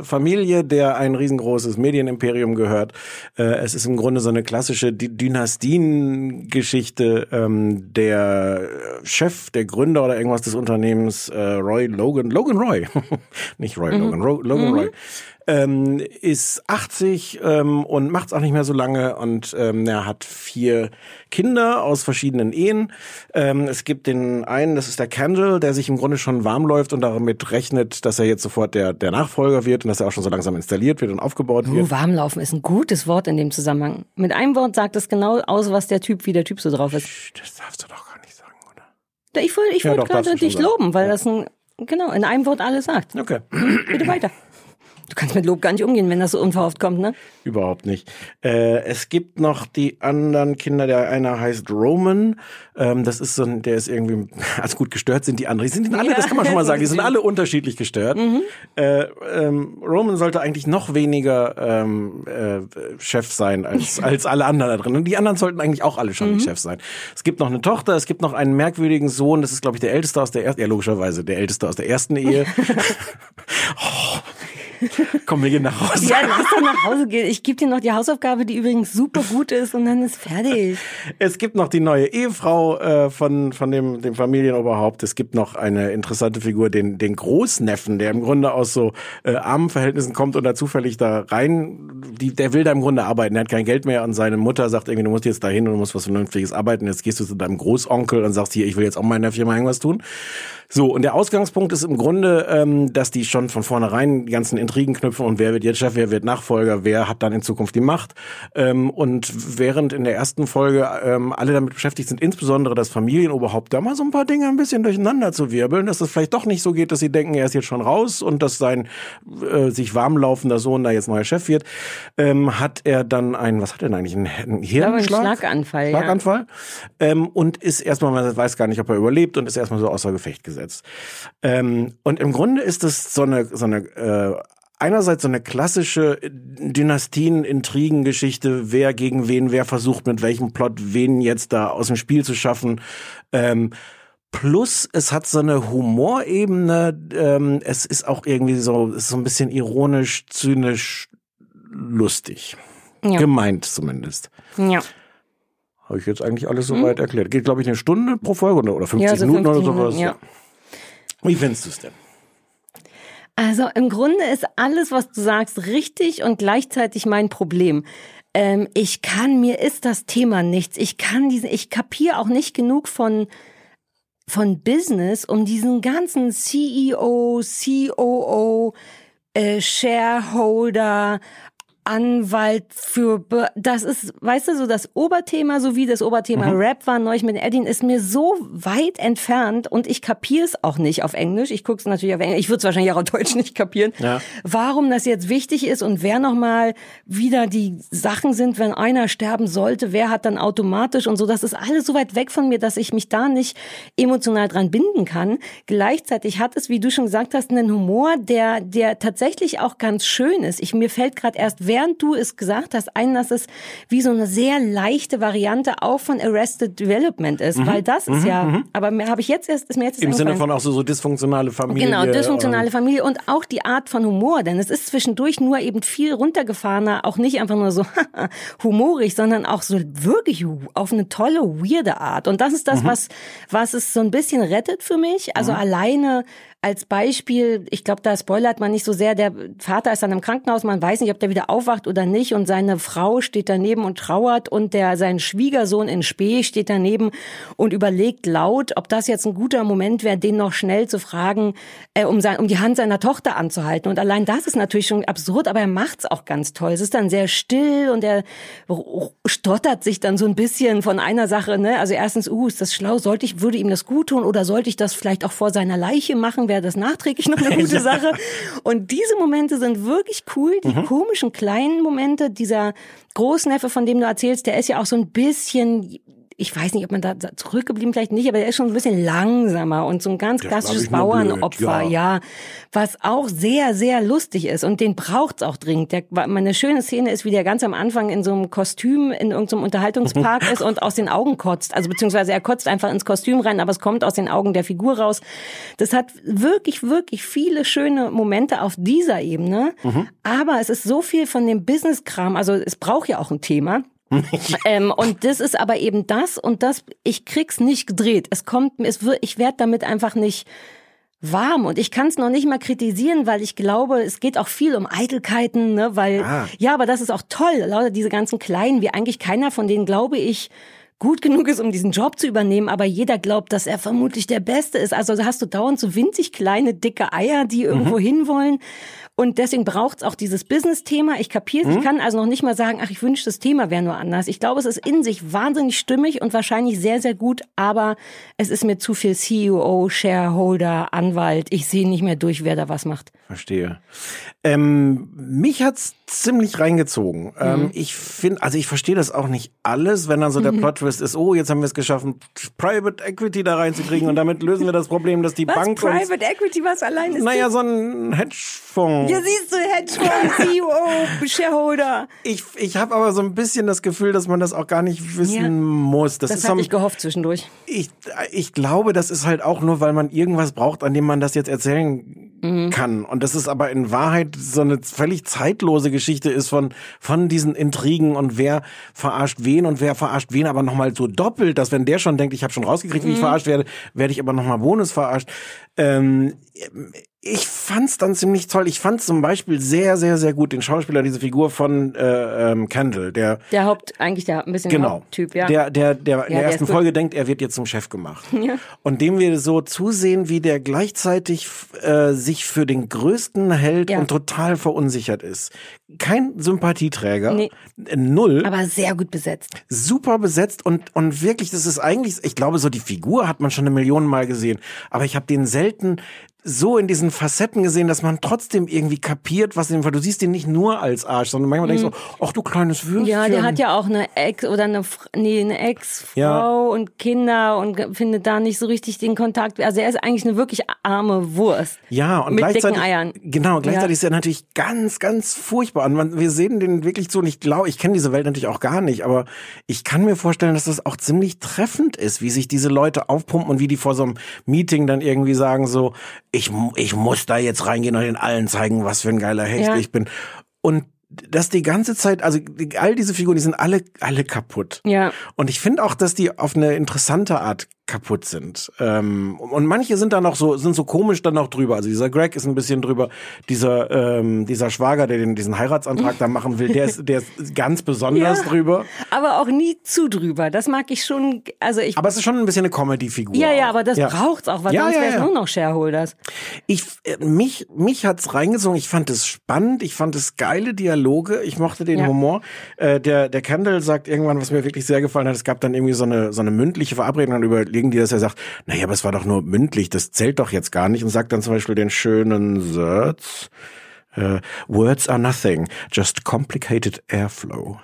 äh, Familie, der ein riesengroßes Medienimperium gehört. Äh, es ist im Grunde so eine klassische Dy- Dynastiengeschichte. Ähm, der Chef, der Gründer oder irgendwas des Unternehmens, äh, Roy Logan, Logan Roy, nicht Roy Logan, Ro Logan Roy. Ähm, ist 80 ähm, und macht es auch nicht mehr so lange und ähm, er hat vier Kinder aus verschiedenen Ehen. Ähm, es gibt den einen, das ist der Kendall, der sich im Grunde schon warm läuft und damit rechnet, dass er jetzt sofort der, der Nachfolger wird und dass er auch schon so langsam installiert wird und aufgebaut wird. Oh, warmlaufen ist ein gutes Wort in dem Zusammenhang. Mit einem Wort sagt es genau aus, was der Typ, wie der Typ so drauf ist. Das darfst du doch gar nicht sagen, oder? Ich wollte ich Ja, darfst gerade dich loben, weil das ein, genau, in einem Wort alles sagt. Okay. Bitte weiter. Du kannst mit Lob gar nicht umgehen, wenn das so unverhofft kommt, ne? Überhaupt nicht. Äh, es gibt noch die anderen Kinder, der einer heißt Roman. Ähm, das ist so ein, der ist irgendwie, also gut gestört sind die anderen. Die sind alle, Ja, das kann man schon mal sagen, die sind alle unterschiedlich gestört. Äh, ähm, Roman sollte eigentlich noch weniger ähm, äh, Chef sein als, als alle anderen da drin. Und die anderen sollten eigentlich auch alle schon Chef sein. Es gibt noch eine Tochter, es gibt noch einen merkwürdigen Sohn, das ist, glaube ich, der älteste aus der ersten, ja, logischerweise, der älteste aus der ersten Ehe. oh. Komm, wir gehen nach Hause. Ja, lass doch nach Hause gehen. Ich gebe dir noch die Hausaufgabe, die übrigens super gut ist und dann ist fertig. Es gibt noch die neue Ehefrau äh, von, von dem, dem Familienoberhaupt. Es gibt noch eine interessante Figur, den, den Großneffen, der im Grunde aus so äh, armen Verhältnissen kommt und da zufällig da rein die, der will da im Grunde arbeiten. Er hat kein Geld mehr und seine Mutter sagt irgendwie, du musst jetzt dahin und du musst was Vernünftiges arbeiten. Jetzt gehst du zu deinem Großonkel und sagst hier, ich will jetzt auch mal in der Firma irgendwas tun. So, und der Ausgangspunkt ist im Grunde, ähm, dass die schon von vornherein die ganzen Intrigen knüpfen und wer wird jetzt Chef, wer wird Nachfolger, wer hat dann in Zukunft die Macht. Ähm, und während in der ersten Folge ähm, alle damit beschäftigt sind, insbesondere das Familienoberhaupt, da mal so ein paar Dinge ein bisschen durcheinander zu wirbeln, dass es vielleicht doch nicht so geht, dass sie denken, er ist jetzt schon raus und dass sein äh, sich warmlaufender Sohn da jetzt neuer Chef wird, ähm, hat er dann einen, was hat er denn eigentlich, einen, einen Hirnschlag? Ein Schlaganfall, Schlaganfall. Ja. Ähm, und ist erstmal, man weiß gar nicht, ob er überlebt und ist erstmal so außer Gefecht gesetzt gesetzt. Ähm, und im Grunde ist es so eine, so eine äh, einerseits so eine klassische Dynastien-Intrigen-Geschichte, wer gegen wen, wer versucht mit welchem Plot wen jetzt da aus dem Spiel zu schaffen. Ähm, plus es hat so eine Humorebene. Ähm, es ist auch irgendwie so, ist so ein bisschen ironisch, zynisch, lustig. Ja. Gemeint zumindest. Ja. Habe ich jetzt eigentlich alles soweit hm. erklärt. Geht, glaube ich, eine Stunde pro Folge oder 50 ja, so Minuten 50 oder sowas. ja. Wie findest du es denn? Also im Grunde ist alles, was du sagst, richtig und gleichzeitig mein Problem. Ähm, ich kann, mir ist das Thema nichts. Ich kann diese, ich kapiere auch nicht genug von, von Business, um diesen ganzen CEO, COO, äh, Shareholder, Anwalt für, das ist, weißt du, so das Oberthema, so wie das Oberthema mhm. Rap war neulich mit Eddin, ist mir so weit entfernt und ich kapiere es auch nicht auf Englisch. Ich gucke es natürlich auf Englisch, ich würde es wahrscheinlich auch auf Deutsch nicht kapieren. Ja. Warum das jetzt wichtig ist und wer nochmal wieder die Sachen sind, wenn einer sterben sollte, wer hat dann automatisch und so, das ist alles so weit weg von mir, dass ich mich da nicht emotional dran binden kann. Gleichzeitig hat es, wie du schon gesagt hast, einen Humor, der, der tatsächlich auch ganz schön ist. Ich, mir fällt gerade erst, wer während du es gesagt hast, ein, dass es wie so eine sehr leichte Variante auch von Arrested Development ist, mhm. weil das ist mhm. ja, mhm. aber habe ich jetzt erst, ist mir jetzt Im Sinne von auch so, so dysfunktionale Familie. Genau, dysfunktionale Familie und auch die Art von Humor, denn es ist zwischendurch nur eben viel runtergefahrener, auch nicht einfach nur so humorig, sondern auch so wirklich auf eine tolle, weirde Art. Und das ist das, mhm. was, was es so ein bisschen rettet für mich. Also mhm. alleine als Beispiel, ich glaube, da spoilert man nicht so sehr, der Vater ist dann im Krankenhaus, man weiß nicht, ob der wieder aufwacht oder nicht und seine Frau steht daneben und trauert und der sein Schwiegersohn in Spee steht daneben und überlegt laut, ob das jetzt ein guter Moment wäre, den noch schnell zu fragen, äh, um, sein, um die Hand seiner Tochter anzuhalten. Und allein das ist natürlich schon absurd, aber er macht's auch ganz toll. Es ist dann sehr still und er stottert sich dann so ein bisschen von einer Sache, ne? Also erstens, uh, ist das schlau, sollte ich, würde ihm das gut tun oder sollte ich das vielleicht auch vor seiner Leiche machen? Wäre das nachträglich noch eine gute Sache. Und diese Momente sind wirklich cool, die mhm. komischen kleinen Momente. Dieser Großneffe, von dem du erzählst, der ist ja auch so ein bisschen ich weiß nicht, ob man da zurückgeblieben vielleicht nicht, aber er ist schon ein bisschen langsamer und so ein ganz klassisches Bauernopfer, ja. ja. was auch sehr, sehr lustig ist und den braucht's auch dringend. Der, eine schöne Szene ist, wie der ganz am Anfang in so einem Kostüm in irgendeinem Unterhaltungspark ist und aus den Augen kotzt, also beziehungsweise er kotzt einfach ins Kostüm rein, aber es kommt aus den Augen der Figur raus. Das hat wirklich, wirklich viele schöne Momente auf dieser Ebene, mhm. aber es ist so viel von dem Business-Kram, also es braucht ja auch ein Thema. ähm, und das ist aber eben das und das, ich krieg's nicht gedreht. Es kommt, es wird, ich werde damit einfach nicht warm und ich kann es noch nicht mal kritisieren, weil ich glaube, es geht auch viel um Eitelkeiten, ne, weil ah. ja, aber das ist auch toll, lauter diese ganzen kleinen, wie eigentlich keiner von denen glaube ich gut genug ist, um diesen Job zu übernehmen, aber jeder glaubt, dass er vermutlich der Beste ist. Also hast du dauernd so winzig kleine, dicke Eier, die irgendwo mhm. hinwollen. Und deswegen braucht es auch dieses Business-Thema. Ich kapiere mhm. Ich kann also noch nicht mal sagen, ach, ich wünsche, das Thema wäre nur anders. Ich glaube, es ist in sich wahnsinnig stimmig und wahrscheinlich sehr, sehr gut, aber es ist mir zu viel CEO, Shareholder, Anwalt. Ich sehe nicht mehr durch, wer da was macht. Verstehe. Ähm, mich hat's ziemlich reingezogen. Ähm, mhm. ich finde, also ich verstehe das auch nicht alles, wenn dann so der mhm. Plot-Twist ist, oh, jetzt haben wir es geschaffen, Private Equity da reinzukriegen und damit lösen wir das Problem, dass die was? Bank Private uns, Equity, was allein ist Naja, so ein Hedgefonds ja, siehst du, Hedgefonds, CEO, Shareholder. Ich, ich habe aber so ein bisschen das Gefühl, dass man das auch gar nicht wissen ja. muss. Das, das hatte ich gehofft zwischendurch. Ich, ich glaube, das ist halt auch nur, weil man irgendwas braucht, an dem man das jetzt erzählen mhm. kann. Und das ist aber in Wahrheit so eine völlig zeitlose Geschichte ist von, von diesen Intrigen und wer verarscht wen und wer verarscht wen, aber nochmal so doppelt, dass wenn der schon denkt, ich habe schon rausgekriegt, wie ich mhm. verarscht werde, werde ich aber nochmal Bonus verarscht. Ähm, ich fand's dann ziemlich toll. Ich fand zum Beispiel sehr, sehr, sehr gut den Schauspieler, diese Figur von äh, ähm, Kendall, der Der Haupt, eigentlich der ein bisschen genau, Haupttyp, ja. der, der, der in Ja, der der ersten. Folge denkt, er wird jetzt zum Chef gemacht. Ja. Und dem wir so zusehen, wie der gleichzeitig äh, sich für den größten hält Ja. und total verunsichert ist. Kein Sympathieträger, Nee. null aber sehr gut besetzt. super besetzt und und wirklich, das ist eigentlich, ich glaube, so die Figur hat man schon eine Million Mal gesehen, aber ich habe den selten so in diesen Facetten gesehen, dass man trotzdem irgendwie kapiert, was ihm, weil du siehst ihn nicht nur als Arsch, sondern manchmal denkst du, ach du kleines Würstchen. Mhm. Ja, der hat ja auch eine Ex oder eine, nee, eine Ex-Frau Ja. und Kinder und findet da nicht so richtig den Kontakt. Also er ist eigentlich eine wirklich arme Wurst. Ja, und Mit gleichzeitig, dicken Eiern. genau, gleichzeitig Ja. ist er natürlich ganz, ganz furchtbar. Und man, wir sehen den wirklich so, und ich glaube, ich kenne diese Welt natürlich auch gar nicht, aber ich kann mir vorstellen, dass das auch ziemlich treffend ist, wie sich diese Leute aufpumpen und wie die vor so einem Meeting dann irgendwie sagen so, ich, ich muss da jetzt reingehen und den allen zeigen, was für ein geiler Hecht Ja. ich bin. Und das die ganze Zeit, also all diese Figuren, die sind alle, alle kaputt. Ja. Und ich finde auch, dass die auf eine interessante Art kaputt sind. Ähm, und manche sind da noch so, sind so komisch dann noch drüber. Also dieser Greg ist ein bisschen drüber. Dieser, ähm, dieser Schwager, der den, diesen Heiratsantrag da machen will, der ist, der ist ganz besonders Ja. drüber. Aber auch nie zu drüber. Das mag ich schon. Also ich. Aber es ist schon ein bisschen eine Comedy-Figur. ja, ja, auch. aber das Ja. braucht's auch, weil Ja, sonst ja, wäre es ja. nur noch Shareholders. Ich, äh, mich, mich hat's reingezogen. Ich fand es spannend. Ich fand es geile Dialoge. Ich mochte den. Humor. Äh, der, der Kendall sagt irgendwann, was mir wirklich sehr gefallen hat. Es gab dann irgendwie so eine, so eine mündliche Verabredung. Dann überlegen die, dass er sagt, naja, aber es war doch nur mündlich. Das zählt doch jetzt gar nicht. Und sagt dann zum Beispiel den schönen Satz. Äh, Words are nothing, just complicated airflow.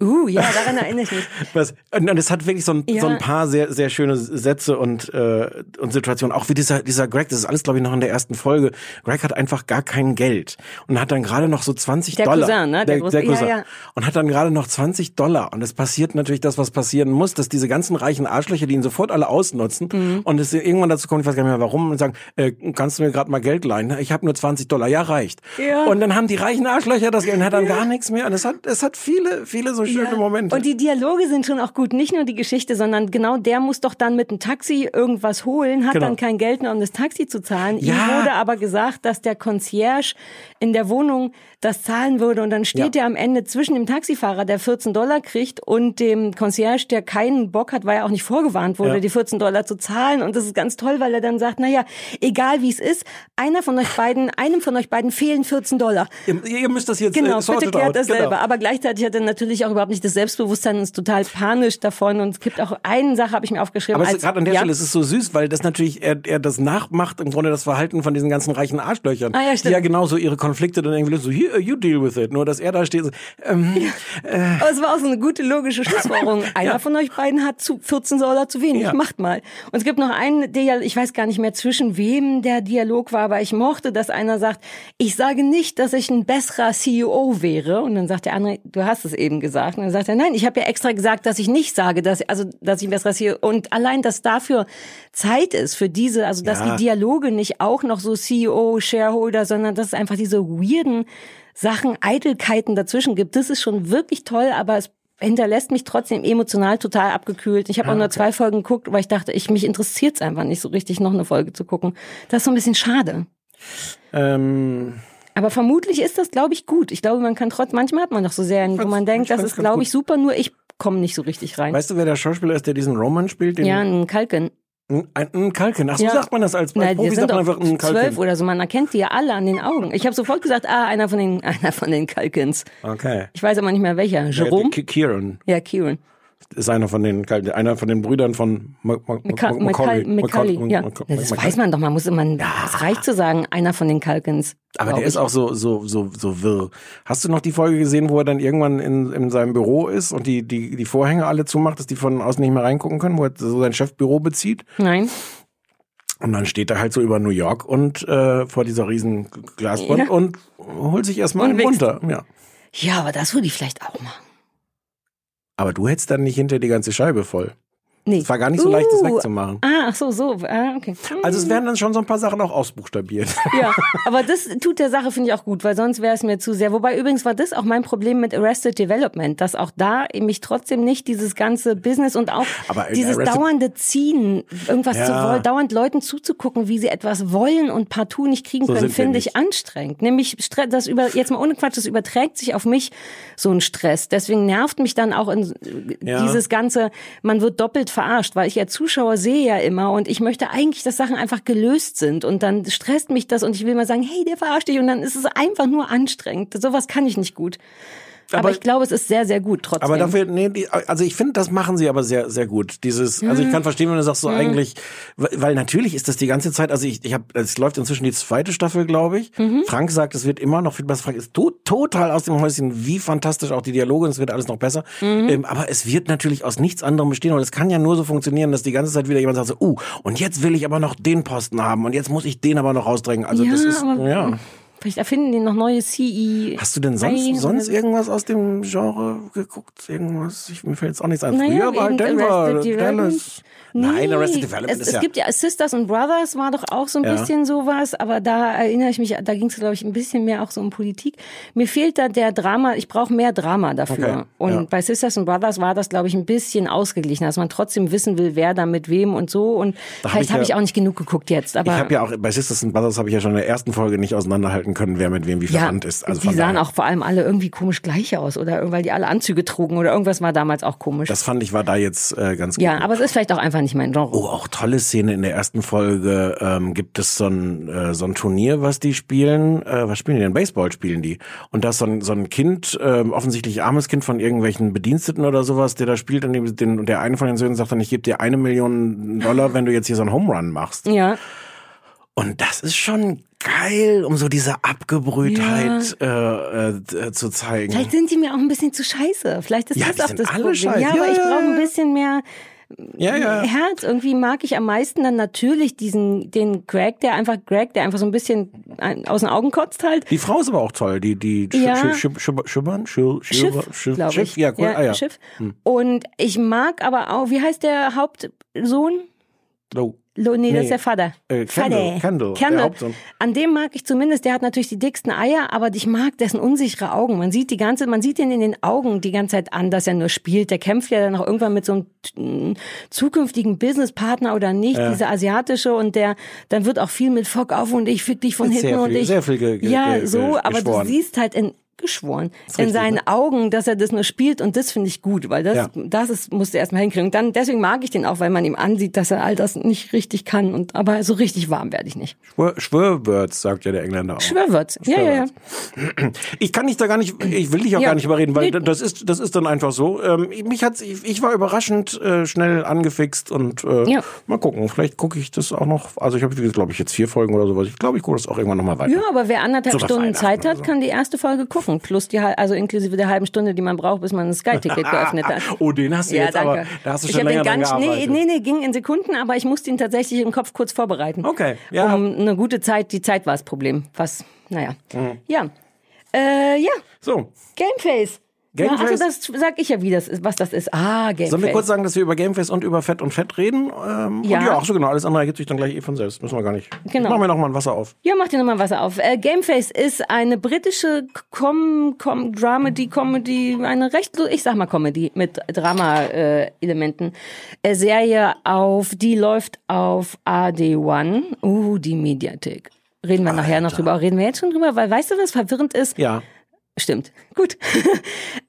Uh, ja, daran erinnere ich mich. Was, und, und es hat wirklich so ein, Ja. so ein paar sehr, sehr schöne Sätze und, äh, und Situationen. Auch wie dieser, dieser Greg, das ist alles, glaube ich, noch in der ersten Folge. Greg hat einfach gar kein Geld und hat dann gerade noch so 20 Der Dollar. Cousin, ne? Der Der, der Cousin. ja, ja. Und hat dann gerade noch 20 Dollar. Und es passiert natürlich das, was passieren muss, dass diese ganzen reichen Arschlöcher, die ihn sofort alle ausnutzen Mhm. und es irgendwann dazu kommt, ich weiß gar nicht mehr warum, und sagen, äh, kannst du mir gerade mal Geld leihen? Ich habe nur 20 Dollar. Ja, reicht. Ja. Und dann haben die reichen Arschlöcher das Geld und hat dann gar nichts mehr. Und es hat, es hat viele, viele so schöne Ja. Momente. Und die Dialoge sind schon auch gut. Nicht nur die Geschichte, sondern genau der muss doch dann mit dem Taxi irgendwas holen, hat Genau. dann kein Geld mehr, um das Taxi zu zahlen. Ja. Ihm wurde aber gesagt, dass der Concierge in der Wohnung das zahlen würde. Und dann steht Ja. er am Ende zwischen dem Taxifahrer, der 14 Dollar kriegt, und dem Concierge, der keinen Bock hat, weil er auch nicht vorgewarnt wurde, Ja. die 14 Dollar zu zahlen. Und das ist ganz toll, weil er dann sagt, naja, egal wie es ist, einer von euch beiden, einem von euch beiden fehlen 14 Dollar. Ihr, ihr müsst das jetzt Genau, äh, bitte klärt das selber. Genau. Aber gleichzeitig hat er natürlich auch überhaupt nicht das Selbstbewusstsein und ist total panisch davon. Und es gibt auch eine Sache, habe ich mir aufgeschrieben. Aber gerade an der ja, Stelle ist es so süß, weil das natürlich er, er das nachmacht im Grunde das Verhalten von diesen ganzen reichen Arschlöchern, Ah, ja, die stimmt. ja genauso ihre Konflikte dann irgendwie so here you deal with it. Nur dass er da steht, so, ähm, Aber es war auch so eine gute logische Schlussfolgerung. Einer von euch beiden hat zu 14 Dollar zu wenig. Ja. Macht mal. Und es gibt noch einen Dialog, ich weiß gar nicht mehr zwischen wem der Dialog war, aber ich mochte, dass einer sagt, ich sage nicht, dass ich ein besserer CEO wäre. Und dann sagt der andere, du hast es eben gesagt. Und dann sagt er, nein, ich habe ja extra gesagt, dass ich nicht sage, dass, also, dass ich besserer CEO. Und allein, dass dafür Zeit ist für diese, also dass Ja. die Dialoge nicht auch noch so CEO, Shareholder, sondern dass es einfach diese weirden Sachen, Eitelkeiten dazwischen gibt. Das ist schon wirklich toll, aber es hinterlässt mich trotzdem emotional total abgekühlt. Ich habe auch nur zwei Folgen geguckt, weil ich dachte, ich mich interessiert es einfach nicht so richtig, noch eine Folge zu gucken. Das ist so ein bisschen schade. ähm, Aber vermutlich ist das, glaube ich, gut. Ich glaube, man kann trotz, manchmal hat man doch so Serien, wo man denkt, das ist, glaube ich, super, nur ich komme nicht so richtig rein. weißt du, wer der Schauspieler ist, der diesen Roman spielt? Ja, ein Kalken. ein, ein, Kalken. Ach so Ja. sagt man das als, Na, Profi, sind sagt man einfach ein zwölf Kalken. oder so. Man erkennt die ja alle an den Augen. Ich habe sofort gesagt, ah, einer von den, einer von den Kalkens. Okay. Ich weiß aber nicht mehr welcher. Jerome? Ki- Kieran Ja, Kieran. Ist einer von den einer von den Brüdern von Macaulay. Ja. Das weiß man doch, man muss immer, es reicht zu sagen, einer von den Kalkens. Aber der ist auch so, so, so, so wirr. Hast du noch die Folge gesehen, wo er dann irgendwann in, in seinem Büro ist und die, die, die Vorhänge alle zumacht, dass die von außen nicht mehr reingucken können, wo er so sein Chefbüro bezieht? Nein. Und dann steht er halt so über New York und äh, vor dieser riesen Glaswand Ja. und holt sich erstmal Und einen runter. Ja. Ja, aber das würde ich vielleicht auch machen. Aber du hättest dann nicht hinter die ganze Scheibe voll. Nee. Es war gar nicht so leicht, das Uh, wegzumachen. Ah, ach so, so. Ah, okay. Also es werden dann schon so ein paar Sachen auch ausbuchstabiert. Ja, aber das tut der Sache, finde ich, auch gut, weil sonst wäre es mir zu sehr. Wobei übrigens war das auch mein Problem mit Arrested Development, dass auch da mich trotzdem nicht dieses ganze Business und auch dieses Arrested- dauernde Ziehen, irgendwas zu Ja. wollen, dauernd Leuten zuzugucken, wie sie etwas wollen und partout nicht kriegen So können, finde ich anstrengend. Nämlich, das über, jetzt mal ohne Quatsch, das überträgt sich auf mich, so ein Stress. Deswegen nervt mich dann auch in Ja. dieses ganze, man wird doppelt verarscht, weil ich als Zuschauer sehe ja immer und ich möchte eigentlich, dass Sachen einfach gelöst sind und dann stresst mich das und ich will mal sagen, hey, der verarscht dich und dann ist es einfach nur anstrengend. Sowas kann ich nicht gut. Aber, Aber- ich glaube, es ist sehr, sehr gut trotzdem. Aber dafür, nee, die, also ich finde, das machen sie aber sehr, sehr gut. Dieses, also Mhm. ich kann verstehen, wenn du sagst so eigentlich, weil weil natürlich ist das die ganze Zeit, also ich, ich habe, es läuft inzwischen die zweite Staffel, glaube ich. Mhm. Frank sagt, es wird immer noch viel besser. Frank ist to total aus dem Häuschen, wie fantastisch auch die Dialoge, und es wird alles noch besser. Mhm. Ähm, aber es wird natürlich aus nichts anderem bestehen, und es kann ja nur so funktionieren, dass die ganze Zeit wieder jemand sagt so, uh, und jetzt will ich aber noch den Posten haben und jetzt muss ich den aber noch rausdrängen. Also ja, das ist, aber ja. Vielleicht erfinden die noch neue CE. Hast du denn sonst, sonst irgendwas aus dem Genre geguckt? Irgendwas? Ich, mir fällt jetzt auch nichts ein. Naja, Früher war halt Denver, Arrested Dallas. Nein, Arrested Development es, ist es ja... gibt ja Sisters and Brothers war doch auch so ein Ja. bisschen sowas, aber da erinnere ich mich, da ging es glaube ich ein bisschen mehr auch so um Politik. Mir fehlt da der Drama, ich brauche mehr Drama dafür. Okay, Und ja. bei Sisters and Brothers war das glaube ich ein bisschen ausgeglichen, dass man trotzdem wissen will, wer da mit wem und so und Da hab vielleicht ich habe ja- ich auch nicht genug geguckt jetzt, ich aber habe ja auch, bei Sisters and Brothers habe ich ja schon in der ersten Folge nicht auseinanderhalten können, wer mit wem wie verwandt ist. Also die sahen daher, auch vor allem alle irgendwie komisch gleich aus oder weil die alle Anzüge trugen oder irgendwas war damals auch komisch. Das fand ich war da jetzt äh, ganz gut. ja, aber es ist vielleicht auch einfach nicht mein Genre. Oh, auch tolle Szene in der ersten Folge. Ähm, gibt es so ein, äh, so ein Turnier, was die spielen? Äh, was spielen die denn? Baseball spielen die. Und da ist so ein, so ein Kind, ähm, offensichtlich armes Kind von irgendwelchen Bediensteten oder sowas, der da spielt und, dem, den, und der eine von den Söhnen sagt dann, ich gebe dir eine Million Dollar, wenn du jetzt hier so einen Home Run machst. Ja. Und das ist schon geil, um so diese Abgebrühtheit äh, äh, zu zeigen. Vielleicht sind die mir auch ein bisschen zu scheiße. Vielleicht ist Ja, das auch das alle Problem. scheiße. Ja, aber Ja, ich ja, brauche ein ja. bisschen mehr ja, ja. Herz. Irgendwie mag ich am meisten dann natürlich diesen den Greg, der einfach Greg, der einfach so ein bisschen aus den Augen kotzt halt. Die Frau ist aber auch toll, die die Ja. Sch- Sch- Sch- Schibbern, Schill- Schiff, Schiff, Schiff, ja, cool. ah, ja. Schiff. Hm. Und ich mag aber auch, wie heißt der Hauptsohn? Oh. Lo, nee, das ist der Vater. Äh, Kendall, Vater. Kendall, Kendall. An dem mag ich zumindest, der hat natürlich die dicksten Eier, aber ich mag dessen unsichere Augen. Man sieht die ganze, man sieht ihn in den Augen die ganze Zeit an, dass er nur spielt. Der kämpft ja dann auch irgendwann mit so einem t- zukünftigen Businesspartner oder nicht, Ja. dieser asiatische und der, dann wird auch viel mit Fock auf und ich fick dich von hinten und viel- ich. sehr viel ge- ge- ja, ge- so, aber du siehst halt in, geschworen, in seinen ne? Augen, dass er das nur spielt und das finde ich gut, weil das, Ja. das ist, musst du erstmal hinkriegen. Und dann, deswegen mag ich den auch, weil man ihm ansieht, dass er all das nicht richtig kann und, aber so richtig warm werde ich nicht. Schwör, Schwörwörz, sagt ja der Engländer auch. Schwörwürz. Ja, ja, ja. Ich kann dich da gar nicht, ich will dich auch Ja. gar nicht überreden, weil Nee. das ist, das ist dann einfach so. Ähm, mich hat's, ich, ich war überraschend äh, schnell angefixt und äh, Ja. mal gucken. Vielleicht gucke ich das auch noch. Also ich habe, glaube ich, jetzt vier Folgen oder sowas. Ich glaube, ich gucke das auch irgendwann noch mal weiter. Ja, aber wer anderthalb So Stunden Zeit hat, so. kann die erste Folge gucken. Plus die, also inklusive der halben Stunde, die man braucht, bis man ein Sky-Ticket geöffnet hat. Oh, den hast du Ja, jetzt danke. aber, da hast du ich schon den länger dran ganz, nee, gearbeitet. nee, nee, ging in Sekunden, aber ich musste ihn tatsächlich im Kopf kurz vorbereiten. Okay, ja. Um eine gute Zeit, die Zeit war das Problem. Was, naja. Mhm. Ja. Äh, ja, So, Gameface. Gameface? Ja, also das sag ich ja, wie das ist, was das ist. Ah, Gameface. sollen wir kurz sagen, dass wir über Gameface und über Fett und Fett reden? Ähm, Ja. Und ja, ach so genau. Alles andere ergibt sich dann gleich eh von selbst. Müssen wir gar nicht. Genau. Ich mach mir noch mal ein Wasser auf. Ja, mach dir nochmal Wasser auf. Äh, Gameface ist eine britische Com Com Dramedy Comedy, eine recht, ich sag mal Comedy mit Drama-Elementen. Äh, Serie auf, die läuft auf AD1. Uh, die Mediathek. Reden wir nachher noch drüber. Reden wir jetzt schon drüber, weil weißt du, was verwirrend ist? Ja. Stimmt. Gut.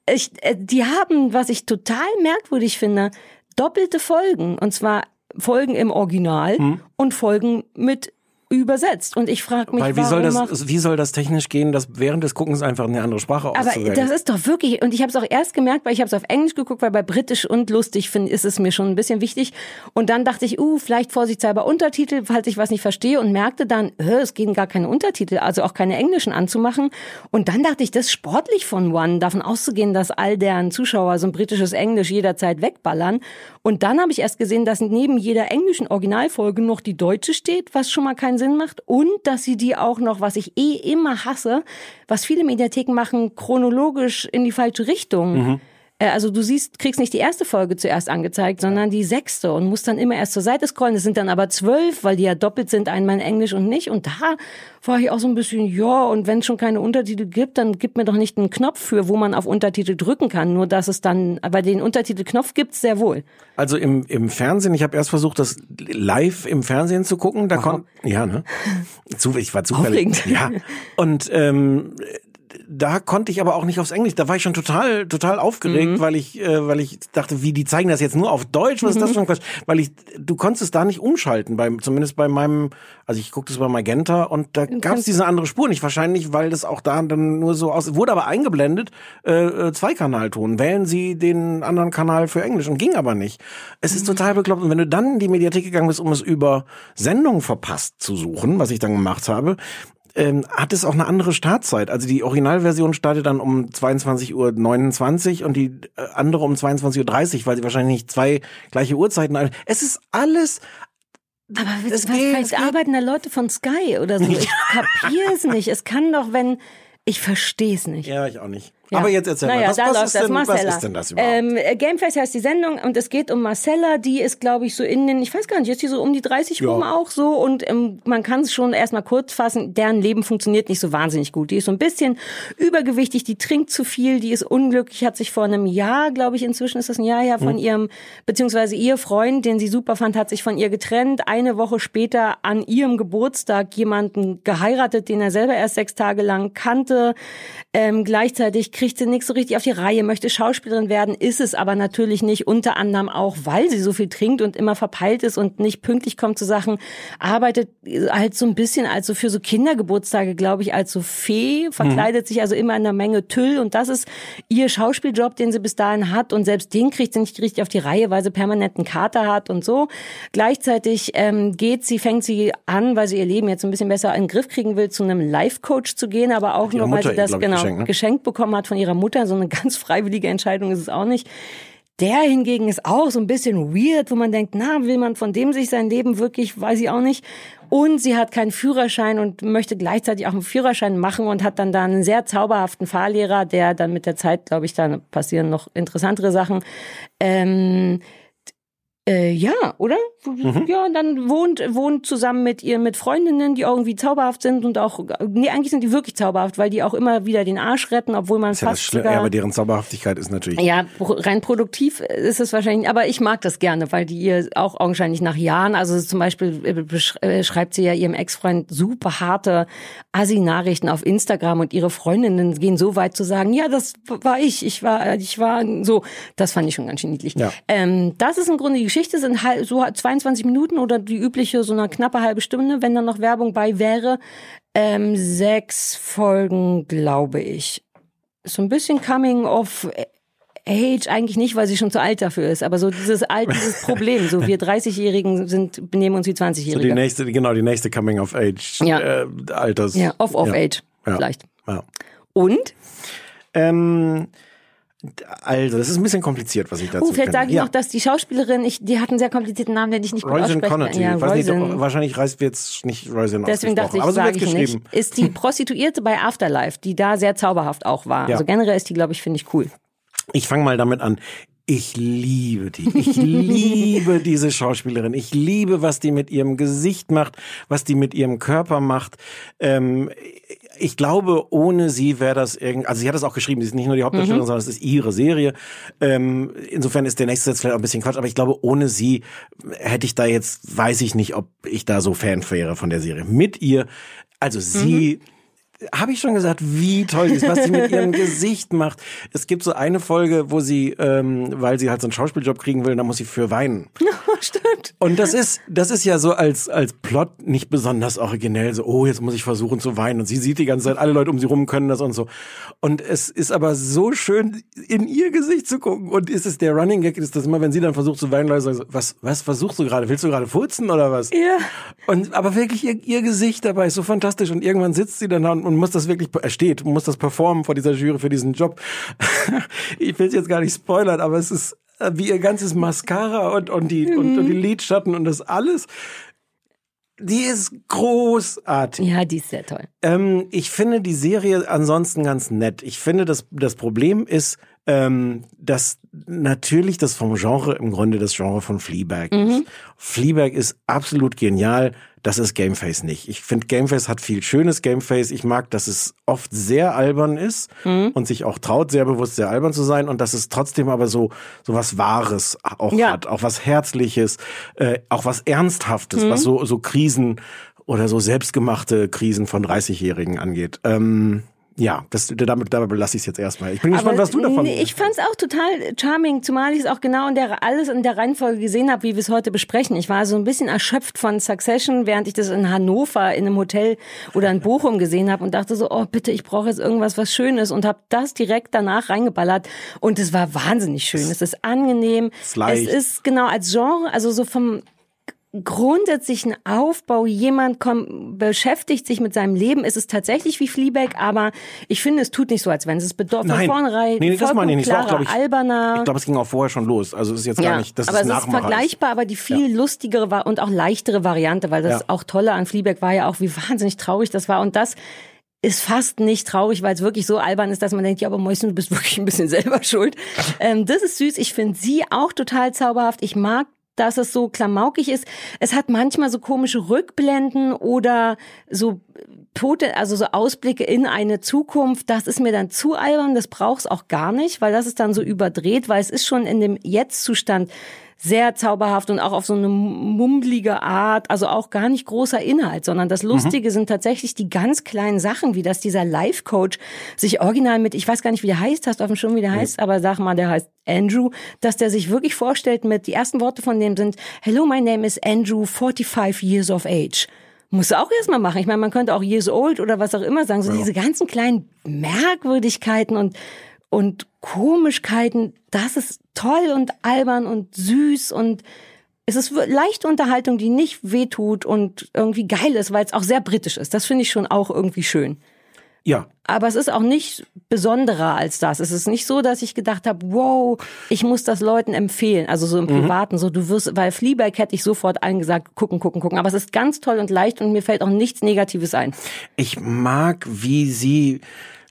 ich, äh, die haben, was ich total merkwürdig finde, doppelte Folgen. Und zwar Folgen im Original Hm. und Folgen mit übersetzt. Und ich frage mich, Weil wie warum soll das, wie soll das technisch gehen, dass während des Guckens einfach eine andere Sprache aber auszuwählen? das ist doch wirklich, und ich habe es auch erst gemerkt, weil ich habe es auf Englisch geguckt, weil bei Britisch und lustig finde, ist es mir schon ein bisschen wichtig. Und dann dachte ich, uh, vielleicht vorsichtshalber Untertitel, falls ich was nicht verstehe und merkte dann, hä, es gehen gar keine Untertitel, also auch keine englischen anzumachen. Und dann dachte ich, das ist sportlich von One, davon auszugehen, dass all deren Zuschauer so ein britisches Englisch jederzeit wegballern. Und dann habe ich erst gesehen, dass neben jeder englischen Originalfolge noch die deutsche steht, was schon mal keinen Sinn macht. Und dass sie die auch noch, was ich eh immer hasse, was viele Mediatheken machen, chronologisch in die falsche Richtung. Äh, also du siehst, kriegst nicht die erste Folge zuerst angezeigt, sondern die sechste und musst dann immer erst zur Seite scrollen. Es sind dann aber zwölf, weil die ja doppelt sind, einmal in Englisch und nicht. Und da war ich auch so ein bisschen, ja, und wenn es schon keine Untertitel gibt, dann gib mir doch nicht einen Knopf für, wo man auf Untertitel drücken kann. Nur dass es dann, aber den Untertitelknopf gibt's sehr wohl. Also im, im Fernsehen, ich habe erst versucht, das live im Fernsehen zu gucken. Da kon ja, ne? Ich war zufällig. Aufregend. Ja. Und ähm, da konnte ich aber auch nicht aufs Englisch. Da war ich schon total, total aufgeregt, Mhm. weil ich, äh, weil ich dachte, wie die zeigen das jetzt nur auf Deutsch? Was ist das Mhm. für ein Quatsch? Weil ich, du konntest es da nicht umschalten, beim, zumindest bei meinem, also ich guckte es bei Magenta und da gab es diese andere Spur nicht. Wahrscheinlich, weil das auch da dann nur so aus, wurde aber eingeblendet, äh, äh, Zweikanalton. Wählen Sie den anderen Kanal für Englisch und ging aber nicht. Es ist total bekloppt. Und wenn du dann in die Mediathek gegangen bist, um es über Sendung verpasst zu suchen, was ich dann gemacht habe, ähm, hat es auch eine andere Startzeit. Also die Originalversion startet dann um 22.29 Uhr und die äh, andere um 22.30 Uhr, weil sie wahrscheinlich nicht zwei gleiche Uhrzeiten ein- Es ist alles Aber Es was, geht, vielleicht arbeiten da Leute von Sky oder so? Ich kapiere es nicht. Es kann doch, wenn ich verstehe es nicht. Ja, ich auch nicht. Ja. Aber jetzt erzähl naja, mal, was, da was, läuft ist das, denn, was Marcella. ist denn das überhaupt? Ähm, äh, Gamefest heißt die Sendung und es geht um Marcella, die ist, glaube ich, so in den, ich weiß gar nicht, ist die so um die 30 Ja. rum auch so und ähm, man kann es schon erstmal kurz fassen, deren Leben funktioniert nicht so wahnsinnig gut. Die ist so ein bisschen übergewichtig, die trinkt zu viel, die ist unglücklich, hat sich vor einem Jahr, glaube ich, inzwischen ist das ein Jahr her, von Hm. ihrem, beziehungsweise ihr Freund, den sie super fand, hat sich von ihr getrennt. Eine Woche später an ihrem Geburtstag jemanden geheiratet, den er selber erst sechs Tage lang kannte. Ähm, gleichzeitig kriegt sie nichts so richtig auf die Reihe, möchte Schauspielerin werden, ist es aber natürlich nicht, unter anderem auch, weil sie so viel trinkt und immer verpeilt ist und nicht pünktlich kommt zu Sachen, arbeitet halt so ein bisschen als so für so Kindergeburtstage, glaube ich, als so Fee, verkleidet sich also immer in einer Menge Tüll und das ist ihr Schauspieljob, den sie bis dahin hat und selbst den kriegt sie nicht richtig auf die Reihe, weil sie permanent einen Kater hat und so. Gleichzeitig ähm, geht sie, fängt sie an, weil sie ihr Leben jetzt ein bisschen besser in den Griff kriegen will, zu einem Life-Coach zu gehen, aber auch nur, weil sie das genau geschenkt, ne? geschenkt bekommen hat von ihrer Mutter. So eine ganz freiwillige Entscheidung ist es auch nicht. Der hingegen ist auch so ein bisschen weird, wo man denkt, na, will man von dem sich sein Leben wirklich, weiß ich auch nicht. Und sie hat keinen Führerschein und möchte gleichzeitig auch einen Führerschein machen und hat dann da einen sehr zauberhaften Fahrlehrer, der dann mit der Zeit, glaube ich, dann passieren noch interessantere Sachen. Ähm, äh, ja, oder? Ja, dann wohnt, wohnt zusammen mit ihr, mit Freundinnen, die irgendwie zauberhaft sind und auch, nee, eigentlich sind die wirklich zauberhaft, weil die auch immer wieder den Arsch retten, obwohl man ist ja das fast sogar, ja, aber deren Zauberhaftigkeit ist natürlich. ja, rein produktiv ist es wahrscheinlich, aber ich mag das gerne, weil die ihr auch augenscheinlich nach Jahren, also zum Beispiel äh, äh, schreibt sie ja ihrem Ex-Freund super harte Assi-Nachrichten auf Instagram und ihre Freundinnen gehen so weit zu sagen, ja, das war ich, ich war, ich war so, das fand ich schon ganz schön niedlich. Ja. Ähm, das ist im Grunde die Geschichte, sind halt so 22 Minuten oder die übliche so eine knappe halbe Stunde, wenn dann noch Werbung bei wäre. Ähm, sechs Folgen, glaube ich. So ein bisschen Coming of Age eigentlich nicht, weil sie schon zu alt dafür ist, aber so dieses alte dieses Problem, so wir 30-Jährigen sind benehmen uns wie So 20-Jährige. die nächste, genau, die nächste Coming of Age Ja. äh, Alters. ja, off of ja. Age Ja. vielleicht. Ja. Und Ähm, also, das ist ein bisschen kompliziert, was ich dazu oh, vielleicht sage ich ja. noch, dass die Schauspielerin, ich, die hat einen sehr komplizierten Namen, den ich nicht gut aussprechen kann. Ja, weiß nicht, ob, wahrscheinlich reißt wir jetzt nicht Roisin Deswegen dachte ich, aber so ich geschrieben. nicht. Ist die Prostituierte bei Afterlife, die da sehr zauberhaft auch war. Ja. Also generell ist die, glaube ich, finde ich cool. Ich fange mal damit an. Ich liebe die. Ich liebe diese Schauspielerin. Ich liebe, was die mit ihrem Gesicht macht, was die mit ihrem Körper macht. Ähm, ich glaube, ohne sie wäre das irgend, also sie hat das auch geschrieben, sie ist nicht nur die Hauptdarstellerin, Mhm. sondern es ist ihre Serie. Ähm, insofern ist der nächste Satz vielleicht auch ein bisschen Quatsch, aber ich glaube, ohne sie hätte ich da jetzt, weiß ich nicht, ob ich da so Fan wäre von der Serie. Mit ihr, also sie, habe ich schon gesagt, wie toll sie ist, was sie mit ihrem Gesicht macht. Es gibt so eine Folge, wo sie, ähm, weil sie halt so einen Schauspieljob kriegen will, da muss sie für weinen. Stimmt. Und das ist, das ist ja so als, als Plot nicht besonders originell, so, oh, jetzt muss ich versuchen zu weinen. Und sie sieht die ganze Zeit, alle Leute um sie rum können das und so. Und es ist aber so schön, in ihr Gesicht zu gucken. Und ist es der Running Gag, ist das immer, wenn sie dann versucht zu weinen, Leute sagen so, was, was versuchst du gerade? Willst du gerade furzen oder was? Ja. Und, aber wirklich ihr, ihr Gesicht dabei ist so fantastisch. Und irgendwann sitzt sie dann da und, und muss das wirklich, er steht, muss das performen vor dieser Jury für diesen Job. ich will es jetzt gar nicht spoilern, aber es ist äh, wie ihr ganzes Mascara und, und die, und, und die Lidschatten und das alles. Die ist großartig. Ja, die ist sehr toll. Ähm, ich finde die Serie ansonsten ganz nett. Ich finde, das, das Problem ist, ähm, dass natürlich das vom Genre im Grunde das Genre von Fleabag Mhm. ist. Fleabag ist absolut genial. Das ist Gameface nicht. Ich finde, Gameface hat viel schönes Gameface. Ich mag, dass es oft sehr albern ist Mhm. und sich auch traut, sehr bewusst sehr albern zu sein und dass es trotzdem aber so, so was Wahres auch Ja. hat, auch was Herzliches, äh, auch was Ernsthaftes, Mhm. was so, so Krisen oder so selbstgemachte Krisen von 30-Jährigen angeht. Ähm, ja, das, damit, dabei belasse ich es jetzt erstmal. Ich bin gespannt, was du davon Ich fand's auch total charming, zumal ich es auch genau in der, alles in der Reihenfolge gesehen habe, wie wir es heute besprechen. Ich war so ein bisschen erschöpft von Succession, während ich das in Hannover in einem Hotel oder in Bochum gesehen habe und dachte so, oh bitte, ich brauche jetzt irgendwas, was Schönes und habe das direkt danach reingeballert und es war wahnsinnig schön. Es ist angenehm. ist leicht. Es ist genau als Genre, also so vom grundsätzlichen Aufbau, jemand kommt, beschäftigt sich mit seinem Leben, es ist tatsächlich wie Fleabag, aber ich finde, es tut nicht so, als wenn es ist bedor- von vornherein Nee, nee, das meine ich nicht. Es war klarer, glaub ich- alberner. Ich glaube, es ging auch vorher schon los. Also es ist jetzt gar nicht, das aber ist es ist vergleichbar, aber die viel lustigere war und auch leichtere Variante, weil das Ja. auch Tolle an Fleabag war ja auch, wie wahnsinnig traurig das war und das ist fast nicht traurig, weil es wirklich so albern ist, dass man denkt, ja, aber Mäuschen, du bist wirklich ein bisschen selber schuld. Ähm, das ist süß. Ich finde sie auch total zauberhaft. Ich mag dass es so klamaukig ist. Es hat manchmal so komische Rückblenden oder so Tote, also so Ausblicke in eine Zukunft. Das ist mir dann zu albern. Das braucht's auch gar nicht, weil das ist dann so überdreht, weil es ist schon in dem Jetzt-Zustand sehr zauberhaft und auch auf so eine mummelige Art, also auch gar nicht großer Inhalt, sondern das Lustige sind tatsächlich die ganz kleinen Sachen, wie dass dieser Life-Coach sich original mit, ich weiß gar nicht, wie der heißt, hast du auf dem Schirm, wie der heißt, aber sag mal, der heißt Andrew, dass der sich wirklich vorstellt mit, die ersten Worte von dem sind, Hello, my name is Andrew, 45 years of age. Muss auch erstmal machen. Ich meine, man könnte auch years old oder was auch immer sagen. So diese ganzen kleinen Merkwürdigkeiten und und Komischkeiten, das ist toll und albern und süß und es ist leichte Unterhaltung, die nicht wehtut und irgendwie geil ist, weil es auch sehr britisch ist. Das finde ich schon auch irgendwie schön. Ja, Aber es ist auch nicht besonderer als das. Es ist nicht so, dass ich gedacht habe, wow, ich muss das Leuten empfehlen. Also so im Privaten, so du wirst, weil Fleabag hätte ich sofort allen gesagt, gucken, gucken, gucken. Aber es ist ganz toll und leicht und mir fällt auch nichts Negatives ein. ich mag, wie sie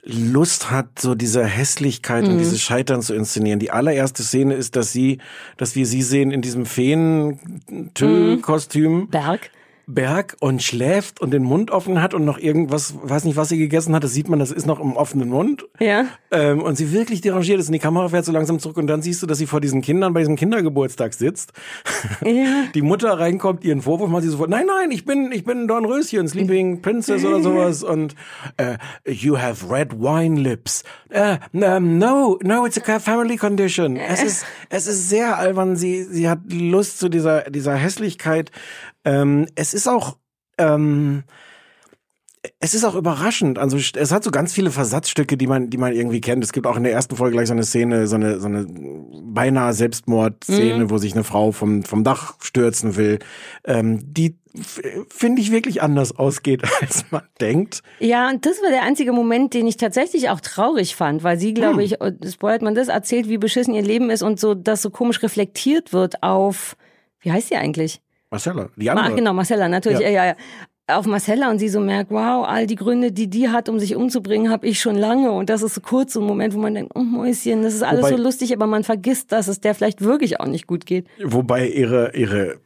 Lust hat, so diese Hässlichkeit Mhm. und dieses Scheitern zu inszenieren. Die allererste Szene ist, dass sie, dass wir sie sehen in diesem Feen-Kostüm. Berg. Berg und schläft und den Mund offen hat und noch irgendwas, weiß nicht, was sie gegessen hat, das sieht man, das ist noch im offenen Mund. Ja. Ähm, und sie wirklich derangiert ist und die Kamera fährt so langsam zurück und dann siehst du, dass sie vor diesen Kindern bei diesem Kindergeburtstag sitzt. Ja. Die Mutter reinkommt, ihren Vorwurf macht sie sofort, nein, nein, ich bin, ich bin Dornröschen, Sleeping Princess oder sowas und äh, you have red wine lips. Äh, um, no, no, it's a family condition. Es ist, es ist sehr albern, sie, sie hat Lust zu dieser, dieser Hässlichkeit. Ähm, es ist auch, ähm, es ist auch überraschend. Also es hat so ganz viele Versatzstücke, die man, die man irgendwie kennt. Es gibt auch in der ersten Folge gleich so eine Szene, so eine, so eine beinahe Selbstmordszene, wo sich eine Frau vom, vom Dach stürzen will, ähm, die finde ich wirklich anders ausgeht, als man denkt. Ja, und das war der einzige Moment, den ich tatsächlich auch traurig fand, weil sie, glaube ich, und spoilert man das, erzählt, wie beschissen ihr Leben ist und so, dass so komisch reflektiert wird auf, wie heißt sie eigentlich? Marcella, die Ma, andere. genau, Marcella, natürlich, ja. ja, ja. Auf Marcella und sie so merkt, wow, all die Gründe, die die hat, um sich umzubringen, habe ich schon lange. Und das ist so kurz so ein Moment, wo man denkt, oh Mäuschen, das ist alles Wobei- so lustig, aber man vergisst, dass es der vielleicht wirklich auch nicht gut geht. Wobei ihre, ihre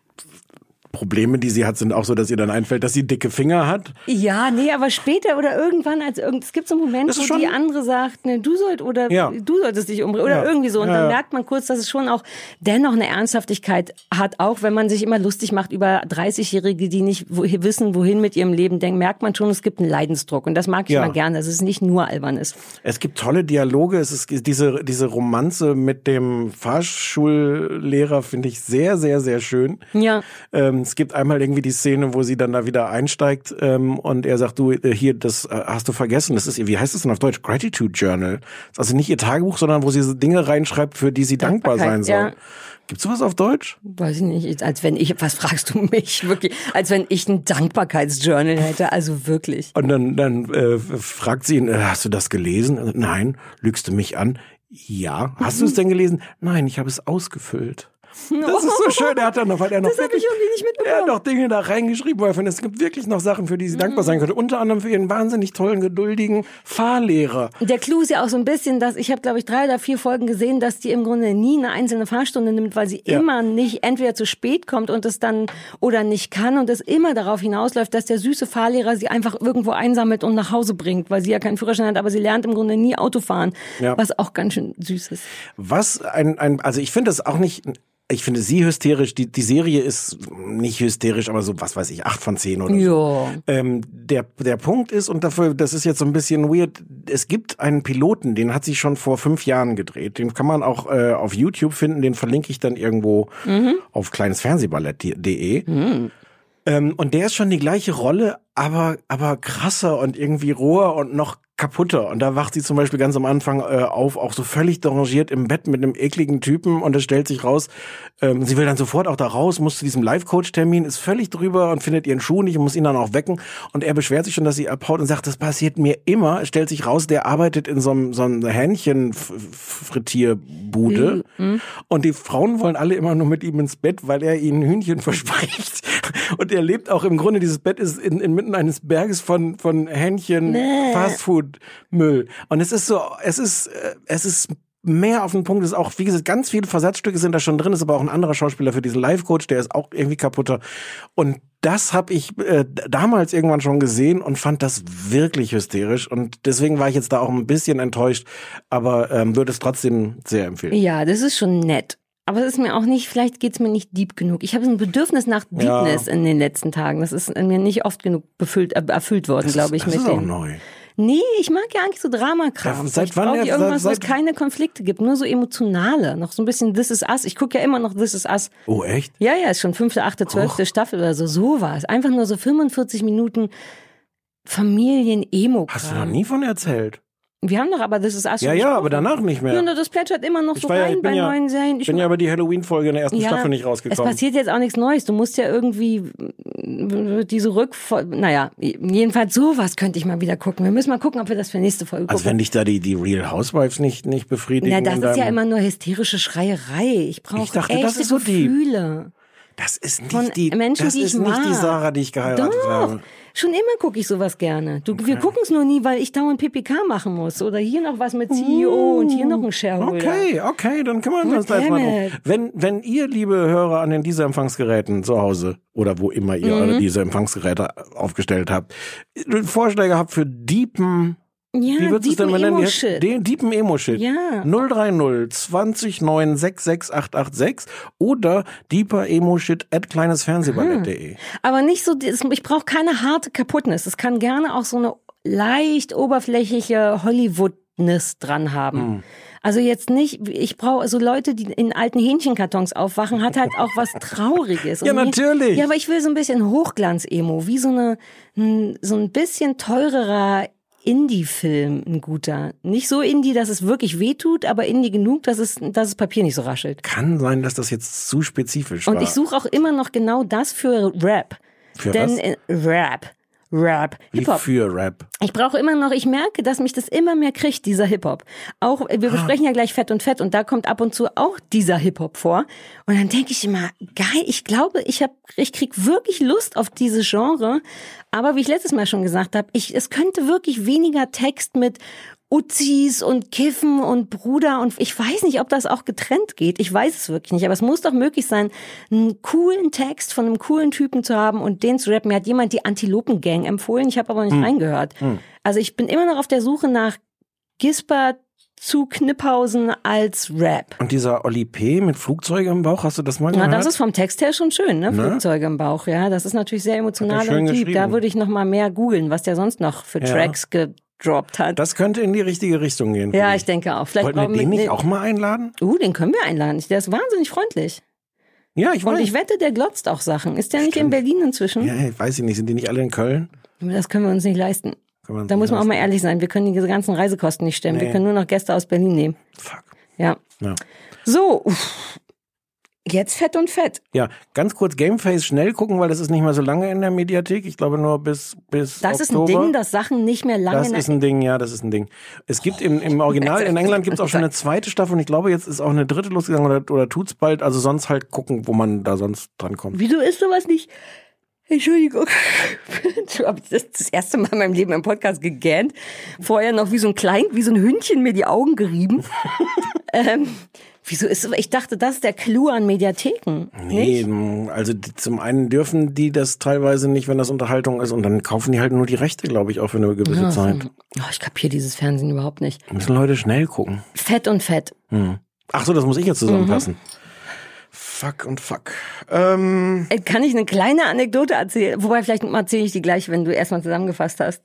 Probleme, die sie hat, sind auch so, dass ihr dann einfällt, dass sie dicke Finger hat. Ja, nee, aber später oder irgendwann, als irgend, es gibt so einen Moment, wo die andere sagt, ne, du sollst oder Ja. du solltest dich umbringen oder Ja. irgendwie so. Und Ja, dann merkt man kurz, dass es schon auch dennoch eine Ernsthaftigkeit hat, auch wenn man sich immer lustig macht über 30-Jährige, die nicht wo, wissen, wohin mit ihrem Leben denken, merkt man schon, es gibt einen Leidensdruck. Und das mag ich mal gerne, dass es nicht nur albern ist. Es gibt tolle Dialoge. Es ist diese, diese Romanze mit dem Fahrschullehrer finde ich sehr, sehr, sehr schön. Ja. Ähm, es gibt einmal irgendwie die Szene, wo sie dann da wieder einsteigt ähm, und er sagt, du, äh, hier, das äh, hast du vergessen. Das ist, ihr- wie heißt das denn auf Deutsch? Gratitude Journal. Das ist also nicht ihr Tagebuch, sondern wo sie Dinge reinschreibt, für die sie dankbar sein soll. Dankbarkeit, Gibt's sowas auf Deutsch? Weiß ich nicht, als wenn ich, was fragst du mich wirklich, als wenn ich ein Dankbarkeitsjournal hätte, also wirklich. Und dann, dann äh, fragt sie ihn, äh, hast du das gelesen? Nein. Lügst du mich an? Ja. Hast du es denn gelesen? Nein, ich habe es ausgefüllt. Das ist so schön. Er hat dann noch, weil er noch Das habe ich wirklich, irgendwie nicht er hat mitbekommen. noch Dinge da reingeschrieben, wo er findet, es gibt wirklich noch Sachen, für die sie dankbar sein könnte. Unter anderem für ihren wahnsinnig tollen, geduldigen Fahrlehrer. Der Clou ist ja auch so ein bisschen, dass ich habe, glaube ich, drei oder vier Folgen gesehen, dass die im Grunde nie eine einzelne Fahrstunde nimmt, weil sie Ja. immer nicht entweder zu spät kommt und es dann oder nicht kann und es immer darauf hinausläuft, dass der süße Fahrlehrer sie einfach irgendwo einsammelt und nach Hause bringt, weil sie ja keinen Führerschein hat, aber sie lernt im Grunde nie Autofahren, Ja. was auch ganz schön süß ist. Was ein, ein also ich finde das auch nicht, ich finde sie hysterisch, die, die Serie ist nicht hysterisch, aber so, was weiß ich, acht von zehn oder so. Ähm, der, der Punkt ist, und dafür, das ist jetzt so ein bisschen weird, es gibt einen Piloten, den hat sich schon vor fünf Jahren gedreht. Den kann man auch äh, auf YouTube finden, den verlinke ich dann irgendwo auf kleinesfernsehballett.de. Ähm, und der ist schon die gleiche Rolle, aber, aber krasser und irgendwie roher und noch kaputter. Und da wacht sie zum Beispiel ganz am Anfang äh, auf, auch so völlig derangiert im Bett mit einem ekligen Typen und es stellt sich raus, ähm, sie will dann sofort auch da raus, muss zu diesem Live-Coach-Termin, ist völlig drüber und findet ihren Schuh nicht und muss ihn dann auch wecken. Und er beschwert sich schon, dass sie abhaut und sagt, das passiert mir immer. Es stellt sich raus, der arbeitet in so einem, so einem Hähnchen-Frittierbude. Und die Frauen wollen alle immer nur mit ihm ins Bett, weil er ihnen Hühnchen verspricht. Und er lebt auch im Grunde, dieses Bett ist in, inmitten eines Berges von, von Hähnchen, Nee. Fastfood-Müll. Und es ist so, es ist, äh, es ist mehr auf den Punkt, ist auch, wie gesagt, ganz viele Versatzstücke sind da schon drin, ist aber auch ein anderer Schauspieler für diesen Live-Coach, der ist auch irgendwie kaputter. Und das habe ich äh, damals irgendwann schon gesehen und fand das wirklich hysterisch. Und deswegen war ich jetzt da auch ein bisschen enttäuscht, aber ähm, würde es trotzdem sehr empfehlen. Ja, das ist schon nett. Aber es ist mir auch nicht, vielleicht geht's mir nicht deep genug. Ich habe ein Bedürfnis nach Deepness in den letzten Tagen. Das ist mir nicht oft genug befüllt, äh, erfüllt worden, glaube ich, das mit ist auch neu. Nee, ich mag ja eigentlich so Dramakram. Ja, seit ich wann jetzt? irgendwas, Seit- wo es keine Konflikte gibt, nur so emotionale. Noch so ein bisschen This is Us. Ich gucke ja immer noch This is Us. Oh, echt? Ja, ja, ist schon fünfte, achte, zwölfte Staffel oder so. So war es. Einfach nur so 45 Minuten Familien-Emo. Hast du noch nie von erzählt? Wir haben doch aber This is Us. Ja, ja, aber danach nicht mehr. Ja, nur das plätschert immer noch Ich so ja- rein bei ja- neuen Serien. Ich bin ja aber die Halloween-Folge in der ersten Staffel nicht Es rausgekommen. passiert jetzt auch nichts Neues. Du musst ja irgendwie diese Rückfol naja, jedenfalls sowas könnte ich mal wieder gucken. Wir müssen mal gucken, ob wir das für nächste Folge Also wenn gucken. dich da die, die Real Housewives nicht, nicht befriedigen. Na, das ist ja immer nur hysterische Schreierei. Ich brauche Ich dachte, echte das ist so. Gefühle. Das ist nicht Von die, Menschen, das die ist ich nicht die mag. Sarah, die ich geheiratet Doch, habe. Schon immer gucke ich sowas gerne. Du, Wir gucken es nur nie, weil ich dauernd PPK machen muss. Oder hier noch was mit CEO und hier noch ein Shareholder. Okay, okay, dann kümmern wir uns gleich mal drum. Wenn, wenn ihr, liebe Hörer, an den dieser Empfangsgeräten zu Hause oder wo immer ihr Mhm. diese Empfangsgeräte aufgestellt habt, Vorschläge habt für Deepen, Ja, wie würdest du es denn Deepen mal nennen? Wie heißt- Emo-Shit. Den Deepen Emo-Shit. Ja. 030 20 9 66886 oder deeperemoshit at kleinesfernsehballett.de. Aber nicht so, ich brauche keine harte Kaputtness. Es kann gerne auch so eine leicht oberflächliche Hollywoodness dran haben. Hm. Also jetzt nicht, ich brauche so Leute, die in alten Hähnchenkartons aufwachen, hat halt auch was Trauriges. Ja, natürlich. Ja, aber ich will so ein bisschen Hochglanz-Emo, wie so eine, n- so ein bisschen teurerer Indie-Film, ein guter. Nicht so Indie, dass es wirklich wehtut, aber Indie genug, dass es, dass das Papier nicht so raschelt. Kann sein, dass das jetzt zu spezifisch Und war. ich suche auch immer noch genau das für Rap. Für Denn was? äh, Rap. Rap. Wie Hip-Hop. für Rap. Ich brauche immer noch, ich merke, dass mich das immer mehr kriegt, dieser Hip-Hop. Auch, wir Ah. besprechen ja gleich Fett und Fett und da kommt ab und zu auch dieser Hip-Hop vor. Und dann denke ich immer, geil, ich glaube, ich hab, ich krieg wirklich Lust auf diese Genre. Aber wie ich letztes Mal schon gesagt habe, ich, es könnte wirklich weniger Text mit Uzis und Kiffen und Bruder und ich weiß nicht, ob das auch getrennt geht. Ich weiß es wirklich nicht. Aber es muss doch möglich sein, einen coolen Text von einem coolen Typen zu haben und den zu rappen. Mir hat jemand die Antilopen-Gang empfohlen. Ich habe aber nicht reingehört. Also ich bin immer noch auf der Suche nach Gisper zu Kniphausen als Rap. Und dieser Oli P. mit Flugzeuge im Bauch, hast du das mal gehört? das ist vom Text her schon schön, ne? Ne? Flugzeuge im Bauch, ja. Das ist natürlich sehr emotional und deep. Da würde ich noch mal mehr googeln, was der sonst noch für Ja. Tracks gedroppt hat. das könnte in die richtige Richtung gehen. ja, ich denke auch. Vielleicht Wollten wir den nicht ne- auch mal einladen? Uh, den können wir einladen. Der ist wahnsinnig freundlich. Ja, ich Und weiß. ich wette, der glotzt auch Sachen. Ist der nicht in Stimmt. Berlin inzwischen? ja, ich weiß ich nicht. Sind die nicht alle in Köln? Das können wir uns nicht leisten. Man Da muss man auch mal ehrlich sein. Wir können diese ganzen Reisekosten nicht stemmen. Wir Nee. können nur noch Gäste aus Berlin nehmen. Fuck. Ja. Ja. So. uff. Jetzt fett und fett. Ja, ganz kurz Gameface schnell gucken, weil das ist nicht mehr so lange in der Mediathek. Ich glaube nur bis bis Das ist ein Oktober. Ding, dass Sachen nicht mehr lange Das ist ein Ding, ja, das ist ein Ding. Es gibt im, im Original in England gibt es auch schon eine zweite Staffel und ich glaube, jetzt ist auch eine dritte losgegangen oder, oder tut's bald. Also sonst halt gucken, wo man da sonst dran kommt. Wieso ist sowas nicht? Entschuldigung. Ich habe das, das erste Mal in meinem Leben im Podcast gegähnt. Vorher noch wie so ein Klein, wie so ein Hündchen mir die Augen gerieben. ähm, wieso ist? Ich dachte, das ist der Clou an Mediatheken. Nee, also die, zum einen dürfen die das teilweise nicht, wenn das Unterhaltung ist und dann kaufen die halt nur die Rechte, glaube ich, auch für eine gewisse Ja, Zeit. Oh, ich kapiere dieses Fernsehen überhaupt nicht. Müssen Leute schnell gucken. Fett und fett. Hm. Ach so, das muss ich jetzt zusammenfassen. Fuck und fuck. Ähm, Äh, Kann ich eine kleine Anekdote erzählen? Wobei, vielleicht erzähle ich die gleich, wenn du erstmal zusammengefasst hast.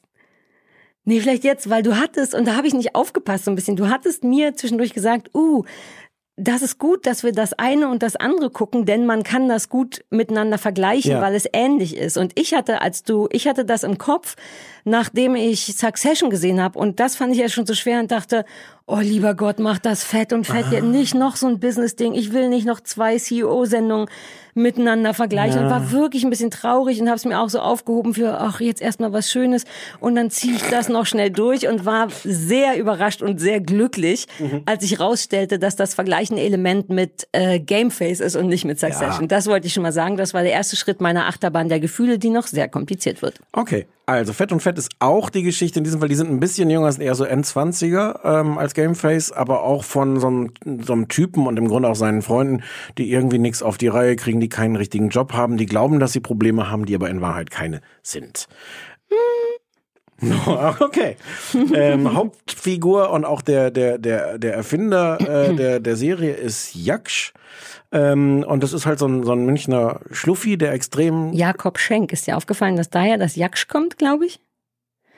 Nee, vielleicht jetzt, weil du hattest, und da habe ich nicht aufgepasst so ein bisschen, du hattest mir zwischendurch gesagt, uh, das ist gut, dass wir das eine und das andere gucken, denn man kann das gut miteinander vergleichen, Ja. weil es ähnlich ist. Und ich hatte, als du, ich hatte das im Kopf, nachdem ich Succession gesehen habe. Und das fand ich ja schon so schwer und dachte, oh lieber Gott, mach das fett und fett. Ja, nicht noch so ein Business-Ding. Ich will nicht noch zwei CEO-Sendungen miteinander vergleichen. Ja. Und war wirklich ein bisschen traurig und habe es mir auch so aufgehoben für, ach, jetzt erstmal was Schönes. Und dann ziehe ich das noch schnell durch und war sehr überrascht und sehr glücklich, Mhm. als ich rausstellte, dass das vergleichende Element mit äh, Gameface ist und nicht mit Succession. Ja. Das wollte ich schon mal sagen. Das war der erste Schritt meiner Achterbahn der Gefühle, die noch sehr kompliziert wird. Okay, also Fett und Fett ist auch die Geschichte in diesem Fall. Die sind ein bisschen jünger, sind eher so N20er ähm, als Gameface, aber auch von so einem, so einem Typen und im Grunde auch seinen Freunden, die irgendwie nichts auf die Reihe kriegen, die keinen richtigen Job haben, die glauben, dass sie Probleme haben, die aber in Wahrheit keine sind. Okay. ähm, Hauptfigur und auch der, der, der, der Erfinder äh, der, der Serie ist Jaksch. Ähm, und das ist halt so ein, so ein Münchner Schluffi, der extrem. Jakob Schenk, ist dir aufgefallen, dass daher das Jaksch kommt, glaube ich?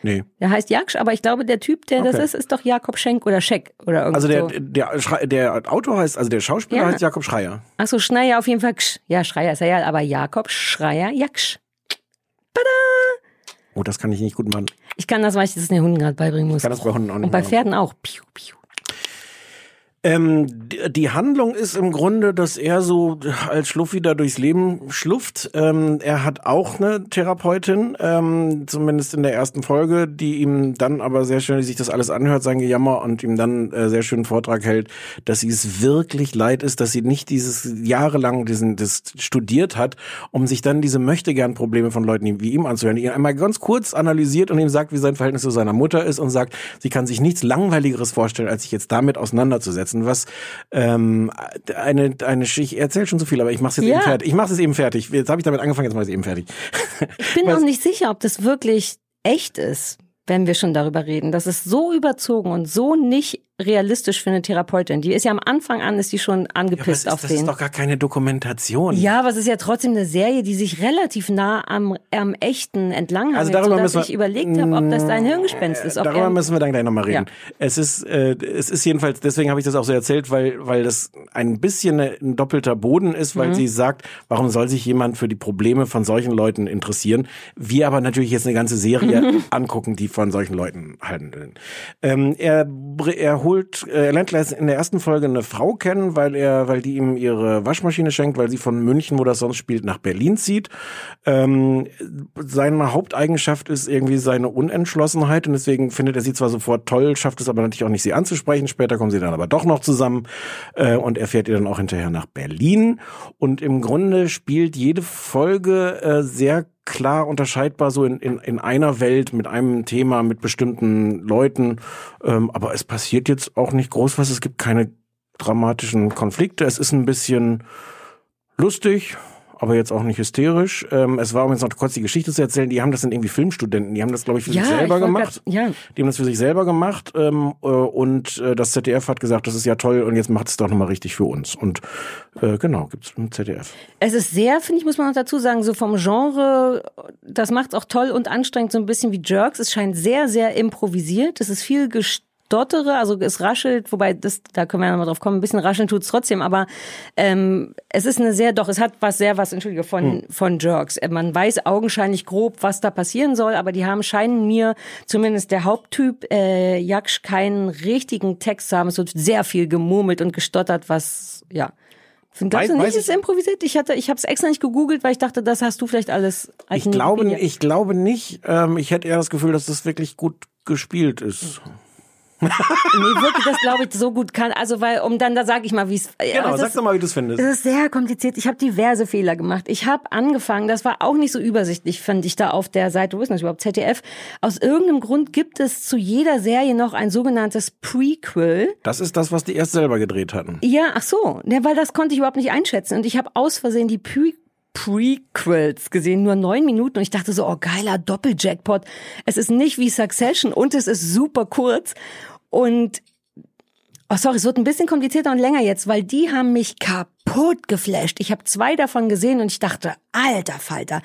Nee. Der heißt Jaksch, aber ich glaube, der Typ, der das Okay. ist, ist doch Jakob Schenk oder Scheck oder irgendwie Also der, der, Schrei- der Autor heißt, also der Schauspieler Ja. heißt Jakob Schreier. Ach so, Schneier auf jeden Fall. Ksch. Ja, Schreier ist er ja, aber Jakob Schreier Jaksch. Oh, das kann ich nicht gut machen. Ich kann das, weil ich das den Hunden gerade beibringen muss. Ich kann das bei Hunden auch nicht Und bei machen. Pferden auch. Piu, piu. Ähm, die, Handlung ist im Grunde, dass er so als Schluffi da durchs Leben schlufft. Ähm, er hat auch eine Therapeutin, ähm, zumindest in der ersten Folge, die ihm dann aber sehr schön, die sich das alles anhört, sein Gejammer und ihm dann äh, sehr schönen Vortrag hält, dass sie es wirklich leid ist, dass sie nicht dieses jahrelang diesen das studiert hat, um sich dann diese möchte gern Probleme von Leuten wie ihm anzuhören, die ihn einmal ganz kurz analysiert und ihm sagt, wie sein Verhältnis zu seiner Mutter ist und sagt, sie kann sich nichts langweiligeres vorstellen, als sich jetzt damit auseinanderzusetzen, was ähm, eine eine ich erzähle schon so viel, aber ich mache es jetzt Ja. eben fertig. Ich mache es eben fertig. Jetzt habe ich damit angefangen, jetzt mache ich es eben fertig. Ich bin auch nicht sicher, ob das wirklich echt ist, wenn wir schon darüber reden. Das ist so überzogen und so nicht realistisch für eine Therapeutin. Die ist ja am Anfang an, ist die schon Ja, angepisst ist, auf das den. ist doch gar keine Dokumentation. Ja, aber es ist ja trotzdem eine Serie, die sich relativ nah am, am echten entlang Also hangelt, darüber sodass müssen wir- ich überlegt habe, ob das dein Hirngespinst ist. Darüber er, müssen wir dann gleich nochmal reden. Ja. Es ist, äh, es ist jedenfalls, deswegen habe ich das auch so erzählt, weil, weil das ein bisschen ein doppelter Boden ist, weil Mhm. sie sagt, warum soll sich jemand für die Probleme von solchen Leuten interessieren? Wir aber natürlich jetzt eine ganze Serie angucken, die von solchen Leuten handeln. Ähm, er, er holt, äh, er lernt in der ersten Folge eine Frau kennen, weil er, weil die ihm ihre Waschmaschine schenkt, weil sie von München, wo das sonst spielt, nach Berlin zieht. Ähm, seine Haupteigenschaft ist irgendwie seine Unentschlossenheit und deswegen findet er sie zwar sofort toll, schafft es aber natürlich auch nicht, sie anzusprechen. Später kommen sie dann aber doch noch zusammen äh, und er fährt ihr dann auch hinterher nach Berlin. Und im Grunde spielt jede Folge äh, sehr klar unterscheidbar so in, in, in einer Welt mit einem Thema, mit bestimmten Leuten. Ähm, aber es passiert jetzt auch nicht groß was. Es gibt keine dramatischen Konflikte. Es ist ein bisschen lustig, aber jetzt auch nicht hysterisch. Ähm, es war, um jetzt noch kurz die Geschichte zu erzählen, die haben das sind irgendwie Filmstudenten, die haben das, glaube ich, für Ja, sich ich selber gemacht. grad- ja. Die haben das für sich selber gemacht ähm, äh, und äh, das ZDF hat gesagt, das ist ja toll und jetzt macht es doch nochmal richtig für uns. Und äh, genau, gibt's im ZDF. Es ist sehr, finde ich, muss man noch dazu sagen, so vom Genre, das macht es auch toll und anstrengend, so ein bisschen wie Jerks. Es scheint sehr, sehr improvisiert. Es ist viel gestottere, also es raschelt, wobei das, da können wir ja nochmal drauf kommen, ein bisschen rascheln tut's trotzdem, aber ähm, es ist eine sehr, doch, es hat was sehr was, entschuldige, von, Hm. von Jerks. Man weiß augenscheinlich grob, was da passieren soll, aber die haben, scheinen mir, zumindest der Haupttyp, äh, Jaksch, keinen richtigen Text zu haben. Es wird sehr viel gemurmelt und gestottert, was, ja. Glaubst du nicht, ist improvisiert? Ich hatte, ich habe es extra nicht gegoogelt, weil ich dachte, das hast du vielleicht alles. als Ich glaube, Wikipedia. ich glaube nicht. Ähm, ich hätte eher das Gefühl, dass das wirklich gut gespielt ist. Nee, wirklich, das glaube ich so gut kann. Also, weil, um dann, da sage ich mal, wie es. Genau, das sag doch mal, wie du es findest. Es ist sehr kompliziert. Ich habe diverse Fehler gemacht. Ich habe angefangen, das war auch nicht so übersichtlich, fand ich da auf der Seite, wo ist das überhaupt, ZDF. Aus irgendeinem Grund gibt es zu jeder Serie noch ein sogenanntes Prequel. Das ist das, was die erst selber gedreht hatten. Ja, ach so, ja, weil das konnte ich überhaupt nicht einschätzen. Und ich habe aus Versehen die Pre Prequels gesehen, nur neun Minuten. Und ich dachte so, oh geiler Doppeljackpot. Es ist nicht wie Succession und es ist super kurz. Und Oh, sorry, es wird ein bisschen komplizierter und länger jetzt, weil die haben mich kaputt geflasht. Ich habe zwei davon gesehen und ich dachte, alter Falter,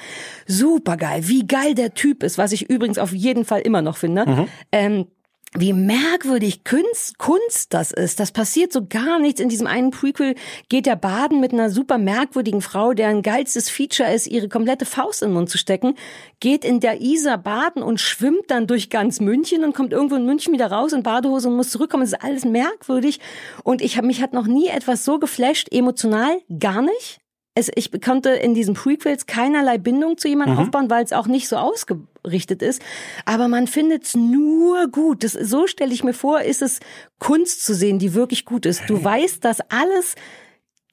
super geil, wie geil der Typ ist, was ich übrigens auf jeden Fall immer noch finde. Ähm, wie merkwürdig Kunst, Kunst das ist. Das passiert so gar nichts. In diesem einen Prequel geht er baden mit einer super merkwürdigen Frau, deren geilstes Feature ist, ihre komplette Faust in den Mund zu stecken, geht in der Isar baden und schwimmt dann durch ganz München und kommt irgendwo in München wieder raus in Badehose und muss zurückkommen. Es ist alles merkwürdig. Und ich habe mich hat noch nie etwas so geflasht, emotional gar nicht. Es, ich konnte in diesen Prequels keinerlei Bindung zu jemandem aufbauen, weil es auch nicht so ausgerichtet ist. Aber man findet es nur gut. Das, so stelle ich mir vor, ist es Kunst zu sehen, die wirklich gut ist. Du weißt, dass alles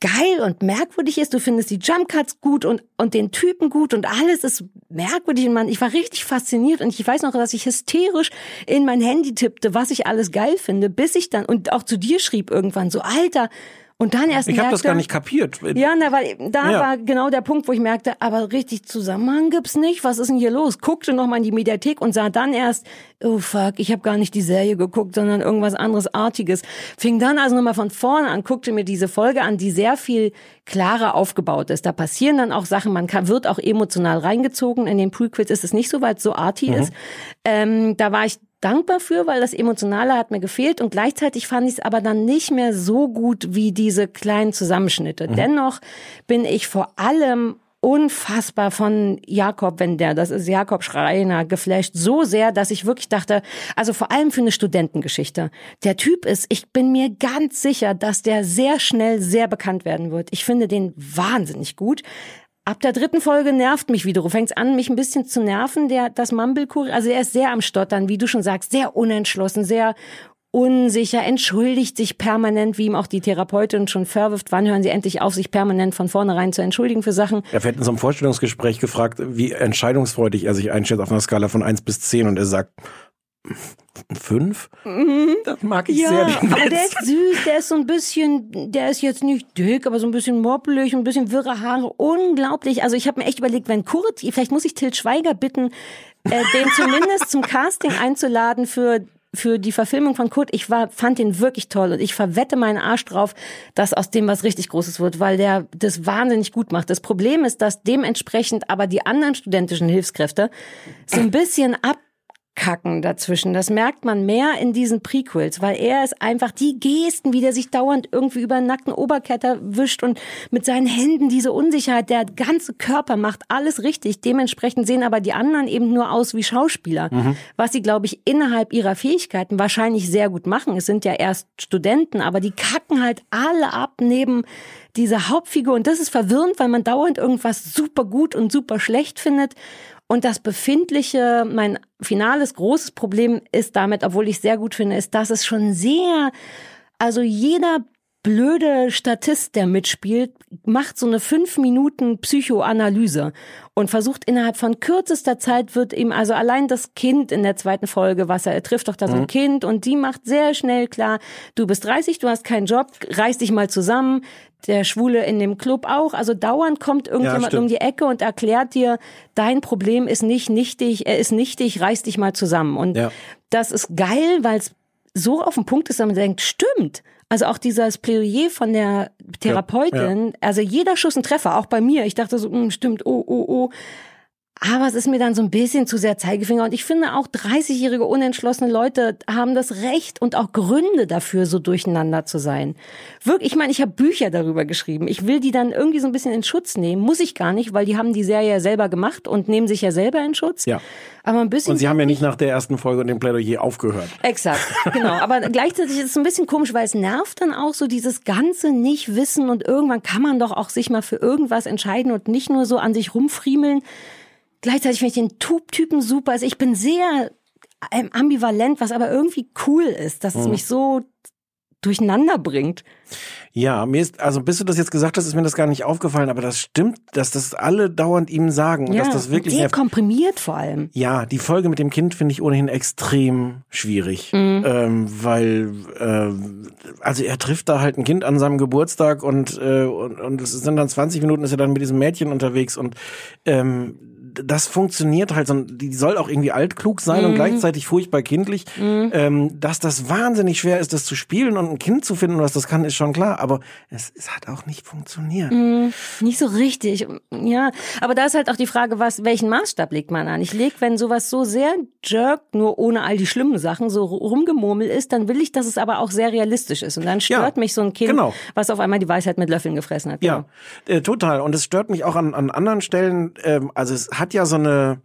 geil und merkwürdig ist. Du findest die Jump Cuts gut und, und den Typen gut und alles ist merkwürdig. Und man, ich war richtig fasziniert und ich weiß noch, dass ich hysterisch in mein Handy tippte, was ich alles geil finde, bis ich dann und auch zu dir schrieb irgendwann so, Alter, und dann erst Ich habe das gar nicht kapiert. ja, na, weil da Ja. war genau der Punkt, wo ich merkte, aber richtig Zusammenhang gibt's nicht. Was ist denn hier los? Guckte noch mal in die Mediathek und sah dann erst, oh fuck, ich habe gar nicht die Serie geguckt, sondern irgendwas anderes Artiges. Fing dann also nochmal von vorne an, guckte mir diese Folge an, die sehr viel klarer aufgebaut ist. Da passieren dann auch Sachen, man kann, wird auch emotional reingezogen. In den Prequels ist es nicht so, weil es so arty ist. Ähm, da war ich dankbar für, weil das Emotionale hat mir gefehlt und gleichzeitig fand ich es aber dann nicht mehr so gut wie diese kleinen Zusammenschnitte. Dennoch bin ich vor allem unfassbar von Jakob, wenn der, das ist Jakob Schreiner, geflasht so sehr, dass ich wirklich dachte, also vor allem für eine Studentengeschichte. Der Typ ist, ich bin mir ganz sicher, dass der sehr schnell sehr bekannt werden wird. Ich finde den wahnsinnig gut. Ab der dritten Folge nervt mich wiederum, fängt an, mich ein bisschen zu nerven, der, das Mumblecore, also er ist sehr am Stottern, wie du schon sagst, sehr unentschlossen, sehr unsicher, entschuldigt sich permanent, wie ihm auch die Therapeutin schon verwirft, wann hören sie endlich auf, sich permanent von vornherein zu entschuldigen für Sachen. Er wird in so einem Vorstellungsgespräch gefragt, wie entscheidungsfreudig er sich einschätzt auf einer Skala von 1 bis 10 und er sagt 5. Das mag ich sehr. den aber der ist süß, der ist so ein bisschen, der ist jetzt nicht dick, aber so ein bisschen moppelig, ein bisschen wirre Haare, unglaublich. Also ich habe mir echt überlegt, wenn Kurt, vielleicht muss ich Til Schweiger bitten, äh, den zumindest zum Casting einzuladen für für die Verfilmung von Kurt, ich war, fand den wirklich toll und ich verwette meinen Arsch drauf, dass aus dem was richtig Großes wird, weil der das wahnsinnig gut macht. Das Problem ist, dass dementsprechend aber die anderen studentischen Hilfskräfte so ein bisschen abkacken dazwischen. Das merkt man mehr in diesen Prequels, weil er ist einfach die Gesten, wie der sich dauernd irgendwie über den nackten Oberkörper wischt und mit seinen Händen diese Unsicherheit, der ganze Körper macht alles richtig. Dementsprechend sehen aber die anderen eben nur aus wie Schauspieler, was sie, glaube ich, innerhalb ihrer Fähigkeiten wahrscheinlich sehr gut machen. Es sind ja erst Studenten, aber die kacken halt alle ab neben dieser Hauptfigur und das ist verwirrend, weil man dauernd irgendwas super gut und super schlecht findet. Und das Befindliche, mein finales großes Problem ist damit, obwohl ich es sehr gut finde, ist, dass es schon sehr, also jeder blöde Statist, der mitspielt, macht so eine fünf Minuten Psychoanalyse und versucht innerhalb von kürzester Zeit wird ihm also allein das Kind in der zweiten Folge, was er, er trifft doch da so ein Kind und die macht sehr schnell klar, du bist 30, du hast keinen Job, reiß dich mal zusammen. Der Schwule in dem Club auch. Also dauernd kommt irgendjemand stimmt. um die Ecke und erklärt dir, dein Problem ist nicht nichtig, er ist nichtig, reiß dich mal zusammen. Und Ja. das ist geil, weil es so auf den Punkt ist, dass man denkt, stimmt. Also auch dieses Plädoyer von der Therapeutin, also jeder Schuss ein Treffer, auch bei mir. Ich dachte so, hm, stimmt, oh, oh, oh. Aber es ist mir dann so ein bisschen zu sehr Zeigefinger. Und ich finde auch 30-jährige unentschlossene Leute haben das Recht und auch Gründe dafür, so durcheinander zu sein. Wirklich, ich meine, ich habe Bücher darüber geschrieben. Ich will die dann irgendwie so ein bisschen in Schutz nehmen. Muss ich gar nicht, weil die haben die Serie ja selber gemacht und nehmen sich ja selber in Schutz. Ja. Aber ein bisschen. Und sie haben ja nicht nach der ersten Folge und dem Plädoyer aufgehört. Exakt, genau. Aber gleichzeitig ist es ein bisschen komisch, weil es nervt dann auch so dieses ganze Nicht-Wissen und irgendwann kann man doch auch sich mal für irgendwas entscheiden und nicht nur so an sich rumfriemeln. Gleichzeitig finde ich den Typen super. Also ich bin sehr ähm, ambivalent, was aber irgendwie cool ist, dass es Mhm. mich so durcheinander bringt. Ja, mir ist, also bis du das jetzt gesagt hast, ist mir das gar nicht aufgefallen, aber das stimmt, dass das alle dauernd ihm sagen und ja, dass das wirklich sehr nervt. komprimiert vor allem. Ja, die Folge mit dem Kind finde ich ohnehin extrem schwierig, Mhm. ähm, weil äh, also er trifft da halt ein Kind an seinem Geburtstag und äh, und, und es sind dann 20 Minuten ist er dann mit diesem Mädchen unterwegs und ähm, das funktioniert halt, so, die soll auch irgendwie altklug sein und Mhm. gleichzeitig furchtbar kindlich. Ähm, dass das wahnsinnig schwer ist, das zu spielen und ein Kind zu finden, was das kann, ist schon klar. Aber es, es hat auch nicht funktioniert. Mm, Nicht so richtig. Ja, aber da ist halt auch die Frage, was, welchen Maßstab legt man an? Ich leg, wenn sowas so sehr jerk, nur ohne all die schlimmen Sachen, so rumgemurmel ist, dann will ich, dass es aber auch sehr realistisch ist. Und dann stört mich so ein Kind, genau. was auf einmal die Weisheit mit Löffeln gefressen hat. Ja, äh, total. Und es stört mich auch an, an anderen Stellen. Ähm, also es hat ja so eine,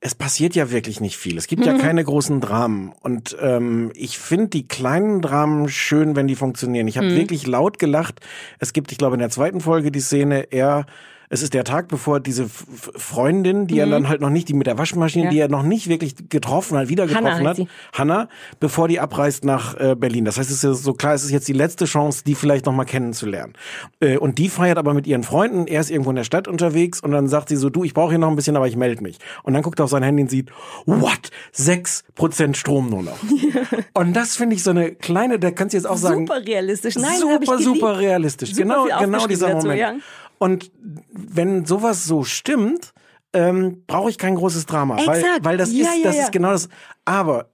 es passiert ja wirklich nicht viel. Es gibt ja Mhm. keine großen Dramen. Und ähm, ich finde die kleinen Dramen schön, wenn die funktionieren. Ich habe Mhm. wirklich laut gelacht. Es gibt, ich glaube, in der zweiten Folge die Szene, er es ist der Tag, bevor diese Freundin, die er Mhm. dann halt noch nicht, die mit der Waschmaschine, Ja. die er noch nicht wirklich getroffen hat, wieder getroffen heißt hat, sie. Hannah, bevor die abreist nach äh, Berlin. Das heißt, es ist ja so klar, es ist jetzt die letzte Chance, die vielleicht noch mal kennenzulernen. Äh, und die feiert aber mit ihren Freunden. Er ist irgendwo in der Stadt unterwegs und dann sagt sie so, du, ich brauche hier noch ein bisschen, aber ich melde mich. Und dann guckt er auf sein Handy und sieht, what? Sechs Prozent Strom nur noch. und das finde ich so eine kleine, da kannst du jetzt auch sagen, Super realistisch. Nein, super, super realistisch. Super genau, genau dieser dazu, Moment. ja. Und wenn sowas so stimmt, ähm, brauche ich kein großes Drama, weil, Exakt. weil das Ja, ist, ja, das ja. ist genau das. Aber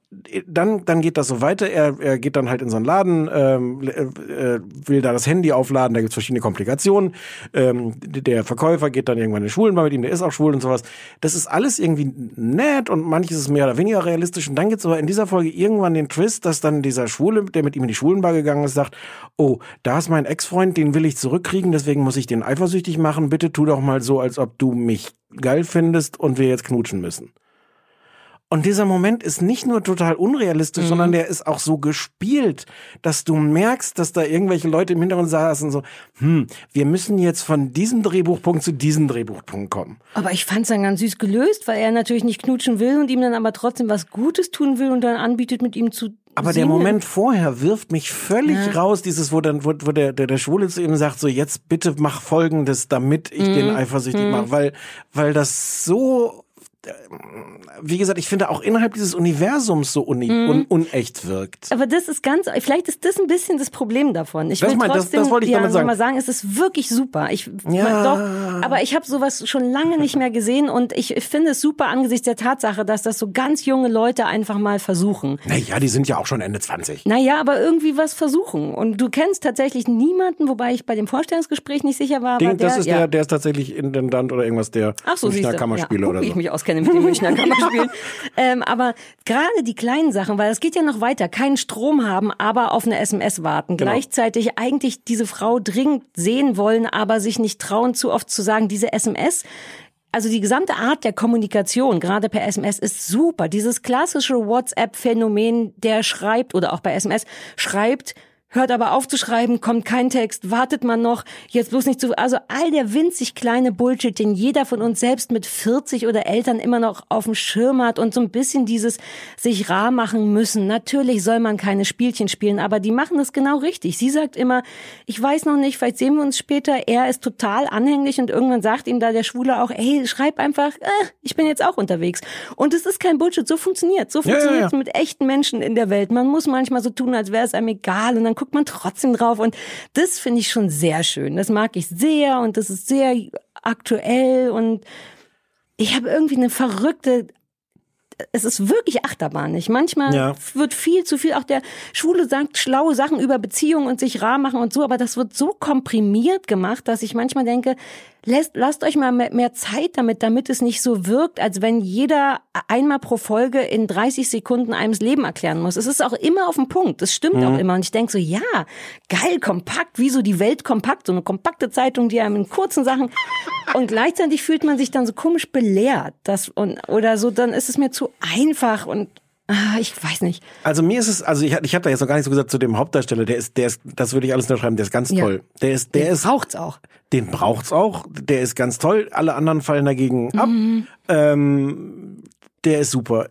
dann, dann geht das so weiter. Er, er geht dann halt in so einen Laden, ähm, äh, äh, will da das Handy aufladen. Da gibt's verschiedene Komplikationen. Ähm, der Verkäufer geht dann irgendwann in den Schwulen mal mit ihm. Der ist auch schwul und sowas. Das ist alles irgendwie nett und manches ist mehr oder weniger realistisch. Und dann gibt's aber in dieser Folge irgendwann den Twist, dass dann dieser Schwule, der mit ihm in die Schwulenbar gegangen ist, sagt: Oh, da ist mein Ex-Freund, den will ich zurückkriegen. Deswegen muss ich den eifersüchtig machen. Bitte tu doch mal so, als ob du mich geil findest und wir jetzt knutschen müssen. Und dieser Moment ist nicht nur total unrealistisch, sondern der ist auch so gespielt, dass du merkst, dass da irgendwelche Leute im Hintergrund saßen so, hm, wir müssen jetzt von diesem Drehbuchpunkt zu diesem Drehbuchpunkt kommen. Aber ich fand's dann ganz süß gelöst, weil er natürlich nicht knutschen will und ihm dann aber trotzdem was Gutes tun will und dann anbietet, mit ihm zu Aber der singen. Moment vorher wirft mich völlig Ja. raus, dieses, wo dann, wo, wo der, der, der Schwule zu ihm sagt, so, jetzt bitte mach Folgendes, damit ich Mhm. den eifersüchtig Mhm. mache, weil, weil das so, wie gesagt, ich finde auch innerhalb dieses Universums so uni, Mhm. un, unecht wirkt. Aber das ist ganz, vielleicht ist das ein bisschen das Problem davon. Ich Das will mein- das- trotzdem das wollte ich ja, damit sagen. mal sagen, es ist wirklich super. Ich Ja. doch, aber ich habe sowas schon lange nicht mehr gesehen und ich finde es super angesichts der Tatsache, dass das so ganz junge Leute einfach mal versuchen. Naja, die sind ja auch schon Ende 20. Naja, aber irgendwie was versuchen. Und du kennst tatsächlich niemanden, wobei ich bei dem Vorstellungsgespräch nicht sicher war. Den, aber der, das ist ja. der, der ist tatsächlich Intendant oder irgendwas der Ach so, Münchner siehste. Kammerspiele ja, oder so. ich mich auskenne mit den Münchner Kammerspielen. ähm, aber gerade die kleinen Sachen, weil es geht ja noch weiter, keinen Strom haben, aber auf eine SMS warten. Genau. Gleichzeitig eigentlich diese Frau dringend sehen wollen, aber sich nicht trauen, zu oft zu sagen, diese SMS also die gesamte Art der Kommunikation, gerade per SMS, ist super. Dieses klassische WhatsApp-Phänomen, der schreibt oder auch bei SMS schreibt, hört aber auf zu schreiben, kommt kein Text, wartet man noch, jetzt bloß nicht zu, also all der winzig kleine Bullshit, den jeder von uns selbst mit 40 oder Eltern immer noch auf dem Schirm hat und so ein bisschen dieses sich rar machen müssen. Natürlich soll man keine Spielchen spielen, aber die machen das genau richtig. Sie sagt immer, ich weiß noch nicht, vielleicht sehen wir uns später. Er ist total anhänglich und irgendwann sagt ihm da der Schwule auch, ey, schreib einfach, äh, ich bin jetzt auch unterwegs. Und es ist kein Bullshit, so funktioniert. So Ja, ja, funktioniert es ja. mit echten Menschen in der Welt. Man muss manchmal so tun, als wäre es einem egal und dann guckt man trotzdem drauf und das finde ich schon sehr schön. Das mag ich sehr und das ist sehr aktuell und ich habe irgendwie eine verrückte es ist wirklich achterbahnig. Manchmal Ja. wird viel zu viel, auch der Schwule sagt schlaue Sachen über Beziehungen und sich rar machen und so, aber das wird so komprimiert gemacht, dass ich manchmal denke, lasst, lasst euch mal mehr, Zeit damit, damit es nicht so wirkt, als wenn jeder einmal pro Folge in 30 Sekunden einem das Leben erklären muss. Es ist auch immer auf den Punkt. Es stimmt Mhm. auch immer. Und ich denk so, ja, geil, kompakt, wie so die Welt kompakt. So eine kompakte Zeitung, die einem in kurzen Sachen. Und gleichzeitig fühlt man sich dann so komisch belehrt. Das, und, oder so, dann ist es mir zu einfach und ah, ich weiß nicht. Also mir ist es, also ich, ich habe da jetzt noch gar nicht so gesagt zu dem Hauptdarsteller, der ist, der ist, das würde ich alles unterschreiben, der ist ganz Ja. toll. Der ist, der Den ist, braucht's auch. den braucht's auch, der ist ganz toll, alle anderen fallen dagegen ab. Mhm. Ähm, der ist super.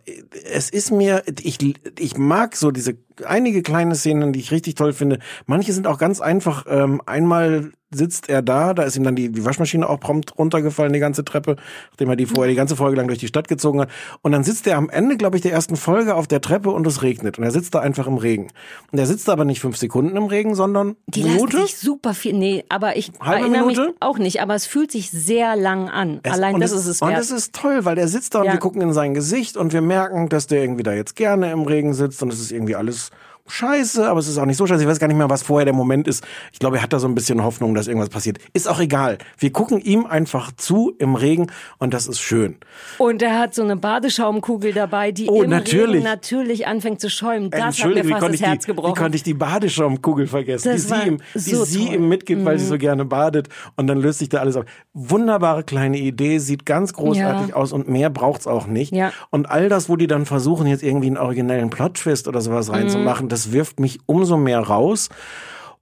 Es ist mir, ich, ich mag so diese einige kleine Szenen, die ich richtig toll finde. Manche sind auch ganz einfach. Ähm, einmal sitzt er da, da ist ihm dann die, die Waschmaschine auch prompt runtergefallen, die ganze Treppe, nachdem er die vorher die ganze Folge lang durch die Stadt gezogen hat. Und dann sitzt er am Ende, glaube ich, der ersten Folge auf der Treppe und es regnet. Und er sitzt da einfach im Regen. Und er sitzt da aber nicht fünf Sekunden im Regen, sondern Die Minute. lassen sich super viel. Nee, aber ich Halbe erinnere mich Minute? auch nicht. Aber es fühlt sich sehr lang an. Es- Allein und das es, ist es Und wert. es ist toll, weil der sitzt da und Ja. wir gucken in sein Gesicht und wir merken, dass der irgendwie da jetzt gerne im Regen sitzt und es ist irgendwie alles scheiße, aber es ist auch nicht so scheiße. Ich weiß gar nicht mehr, was vorher der Moment ist. Ich glaube, er hat da so ein bisschen Hoffnung, dass irgendwas passiert. Ist auch egal. Wir gucken ihm einfach zu im Regen und das ist schön. Und er hat so eine Badeschaumkugel dabei, die Oh, im natürlich. Regen natürlich anfängt zu schäumen. Das hat mir wie fast konnte, das ich Herz die, wie gebrochen. konnte ich die Badeschaumkugel vergessen, Das die sie, ihm, die so sie toll. ihm mitgibt, weil sie Mhm. so gerne badet. Und dann löst sich da alles auf. Wunderbare kleine Idee, sieht ganz großartig Ja. aus und mehr braucht's auch nicht. Ja. Und all das, wo die dann versuchen, jetzt irgendwie einen originellen Plot-Twist oder sowas Mhm. reinzumachen, das wirft mich umso mehr raus.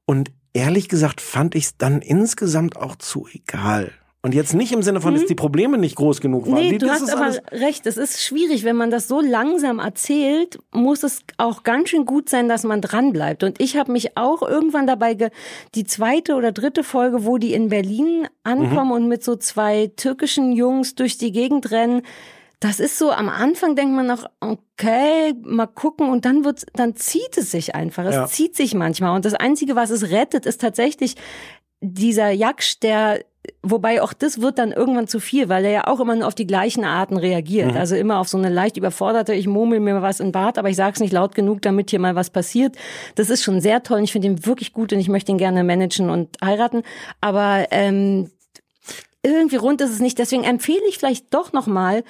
Und ehrlich gesagt fand ich es dann insgesamt auch zu egal. Und jetzt nicht im Sinne von, dass die Probleme nicht groß genug waren. Mhm. Nee, Die- du hast aber recht. Es ist schwierig, wenn man das so langsam erzählt, muss es auch ganz schön gut sein, dass man dran bleibt. Und ich habe mich auch irgendwann dabei ge die zweite oder dritte Folge, wo die in Berlin ankommen Mhm. und mit so zwei türkischen Jungs durch die Gegend rennen. Das ist so, am Anfang denkt man noch, okay, mal gucken und dann wird, dann zieht es sich einfach. Es Ja. zieht sich manchmal. Und das Einzige, was es rettet, ist tatsächlich dieser Jaksch, der, wobei auch das wird dann irgendwann zu viel, weil er ja auch immer nur auf die gleichen Arten reagiert. Mhm. Also immer auf so eine leicht überforderte, ich murmel mir was in den Bart, aber ich sag's nicht laut genug, damit hier mal was passiert. Das ist schon sehr toll und ich finde ihn wirklich gut und ich möchte ihn gerne managen und heiraten. Aber ähm, irgendwie rund ist es nicht. Deswegen empfehle ich vielleicht doch nochmal,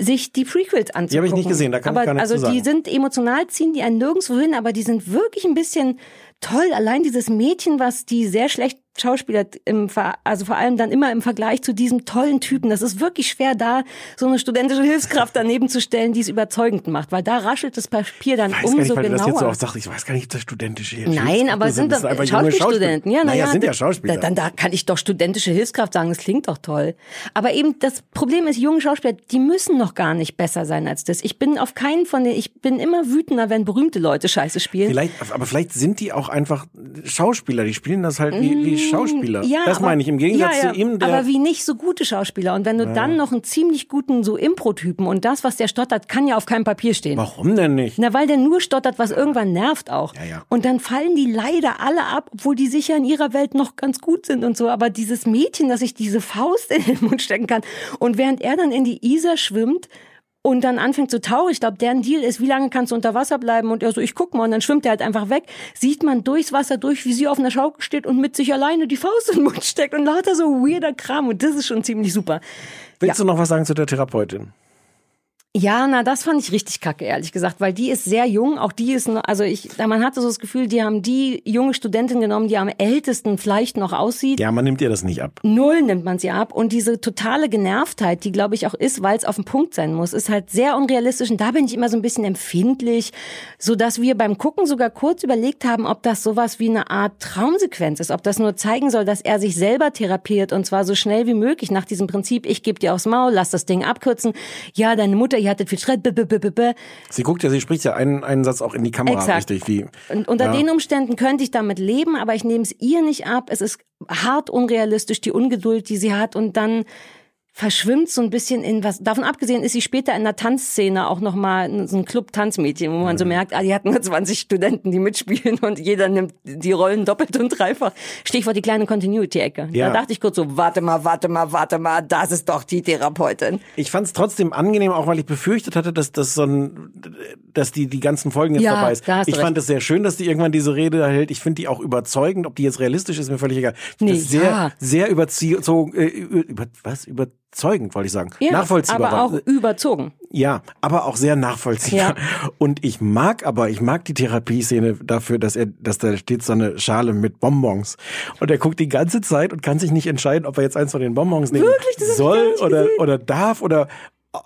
sich die Prequels anzugucken. Die habe ich nicht gesehen, da kann ich aber, gar nichts Also zu die sagen. sind emotional, ziehen die einen nirgendwo hin, aber die sind wirklich ein bisschen toll. Allein dieses Mädchen, was die sehr schlecht schauspielert, im, also vor allem dann immer im Vergleich zu diesem tollen Typen. Das ist wirklich schwer, da so eine studentische Hilfskraft daneben zu stellen, die es überzeugend macht, weil da raschelt das Papier dann gar nicht, umso weil du das jetzt so genauer. oft sagst. Ich weiß gar nicht, ob das studentische Nein, Hilfskräfte aber sind Das junge Schauspielstudenten. Ja, Schauspieler. naja, sind ja Schauspieler. Dann da kann ich doch studentische Hilfskraft sagen, das klingt doch toll. Aber eben das Problem ist, junge Schauspieler, die müssen noch gar nicht besser sein als das. Ich bin auf keinen von denen, ich bin immer wütender, wenn berühmte Leute Scheiße spielen. Vielleicht, aber vielleicht sind die auch einfach Schauspieler. Die spielen das halt wie, wie Schauspieler. Ja, das aber- meine ich. Im Gegensatz ja, ja, zu ihm, der. aber wie nicht so gute Schauspieler. Und wenn du dann noch einen ziemlich guten so Impro-Typen und das, was der stottert, kann ja auf keinem Papier stehen. warum denn nicht? Na, weil der nur stottert, was irgendwann nervt auch. Ja, ja. Und dann fallen die leider alle ab, obwohl die sicher in ihrer Welt noch ganz gut sind und so. Aber dieses Mädchen, das sich diese Faust in den Mund stecken kann und während er dann in die Isar schwimmt, und dann anfängt zu tauchen. Ich glaube, deren Deal ist, wie lange kannst du unter Wasser bleiben? Und er so, ich guck mal. Und dann schwimmt er halt einfach weg. Sieht man durchs Wasser durch, wie sie auf einer Schaukel steht und mit sich alleine die Faust in den Mund steckt und lauter so weirder Kram. Und das ist schon ziemlich super. Willst du noch was sagen zu der Therapeutin? Ja, na, das fand ich richtig kacke, ehrlich gesagt, weil die ist sehr jung. Auch die ist, also ich, man hatte so das Gefühl, die haben die junge Studentin genommen, die am ältesten vielleicht noch aussieht. Ja, man nimmt ihr das nicht ab. Null nimmt man sie ab. Und diese totale Genervtheit, die glaube ich auch ist, weil es auf dem Punkt sein muss, ist halt sehr unrealistisch. Und da bin ich immer so ein bisschen empfindlich, so dass wir beim Gucken sogar kurz überlegt haben, ob das sowas wie eine Art Traumsequenz ist, ob das nur zeigen soll, dass er sich selber therapiert und zwar so schnell wie möglich nach diesem Prinzip, ich gebe dir aufs Maul, lass das Ding abkürzen. Ja, deine Mutter, ihr hattet viel b- b- b. Sie guckt ja, sie spricht ja einen, einen Satz auch in die Kamera, Exakt. richtig, wie. Und unter Ja. den Umständen könnte ich damit leben, aber ich nehme es ihr nicht ab. Es ist hart unrealistisch, die Ungeduld, die sie hat. Und dann, verschwimmt so ein bisschen in was. Davon abgesehen ist sie später in der Tanzszene auch nochmal so ein Club-Tanzmädchen, wo man so merkt, ah, die hatten nur 20 Studenten, die mitspielen und jeder nimmt die Rollen doppelt und dreifach. Stichwort die kleine Continuity-Ecke. Ja. Da dachte ich kurz so, warte mal, warte mal, warte mal, das ist doch die Therapeutin. Ich fand es trotzdem angenehm, auch weil ich befürchtet hatte, dass das so ein, dass die die ganzen Folgen jetzt Ja, vorbei ist. Ich fand recht. es sehr schön, dass die irgendwann diese Rede hält. Ich finde die auch überzeugend. Ob die jetzt realistisch ist, mir völlig egal. Ich Nee, das sehr, ja. sehr überzogen, äh, über, über, was überzeugend wollte ich sagen. Ja, Nachvollziehbar. aber auch war. überzogen. Ja, aber auch sehr nachvollziehbar. Und ich mag aber, ich mag die Therapieszene dafür, dass er, dass da steht so eine Schale mit Bonbons. Und er guckt die ganze Zeit und kann sich nicht entscheiden, ob er jetzt eins von den Bonbons nehmen Wirklich? Soll oder, gesehen. oder darf oder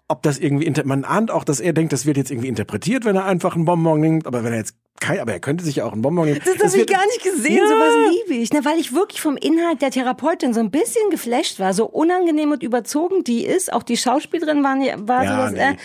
ob das irgendwie, man ahnt auch, dass er denkt, das wird jetzt irgendwie interpretiert, wenn er einfach einen Bonbon nimmt, aber wenn er jetzt kein, aber er könnte sich ja auch einen Bonbon nehmen. Das, habe ich gar nicht gesehen, Ja. sowas liebe ich. Ne, weil ich wirklich vom Inhalt der Therapeutin so ein bisschen geflasht war, so unangenehm und überzogen die ist. Auch die Schauspielerin war, nie- war Ja, sowas. nee. Äh,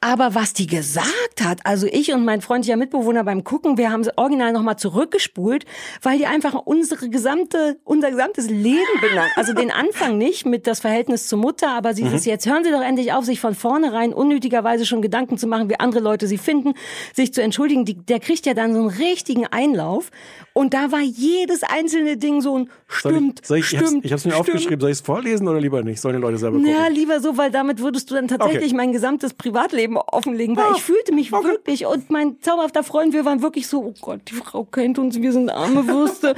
aber was die gesagt hat, also ich und mein freundlicher Mitbewohner beim Gucken, wir haben das Original nochmal zurückgespult, weil die einfach unsere gesamte, unser gesamtes Leben benannt. Also den Anfang nicht mit das Verhältnis zur Mutter, aber sie Mhm. ist jetzt, hören Sie doch endlich auf, sich von vornherein unnötigerweise schon Gedanken zu machen, wie andere Leute sie finden, sich zu entschuldigen. Die, der kriegt ja dann so einen richtigen Einlauf. Und da war jedes einzelne Ding so ein stimmt, soll ich, soll ich, stimmt, ich hab's mir stimmt. aufgeschrieben. Soll ich es vorlesen oder lieber nicht? Sollen die Leute selber gucken? Ja, lieber so, weil damit würdest du dann tatsächlich Okay. mein gesamtes Privatleben offenlegen, weil Ah, ich fühlte mich wirklich und mein zauberhafter Freund, wir waren wirklich so, oh Gott, die Frau kennt uns, wir sind arme Würste.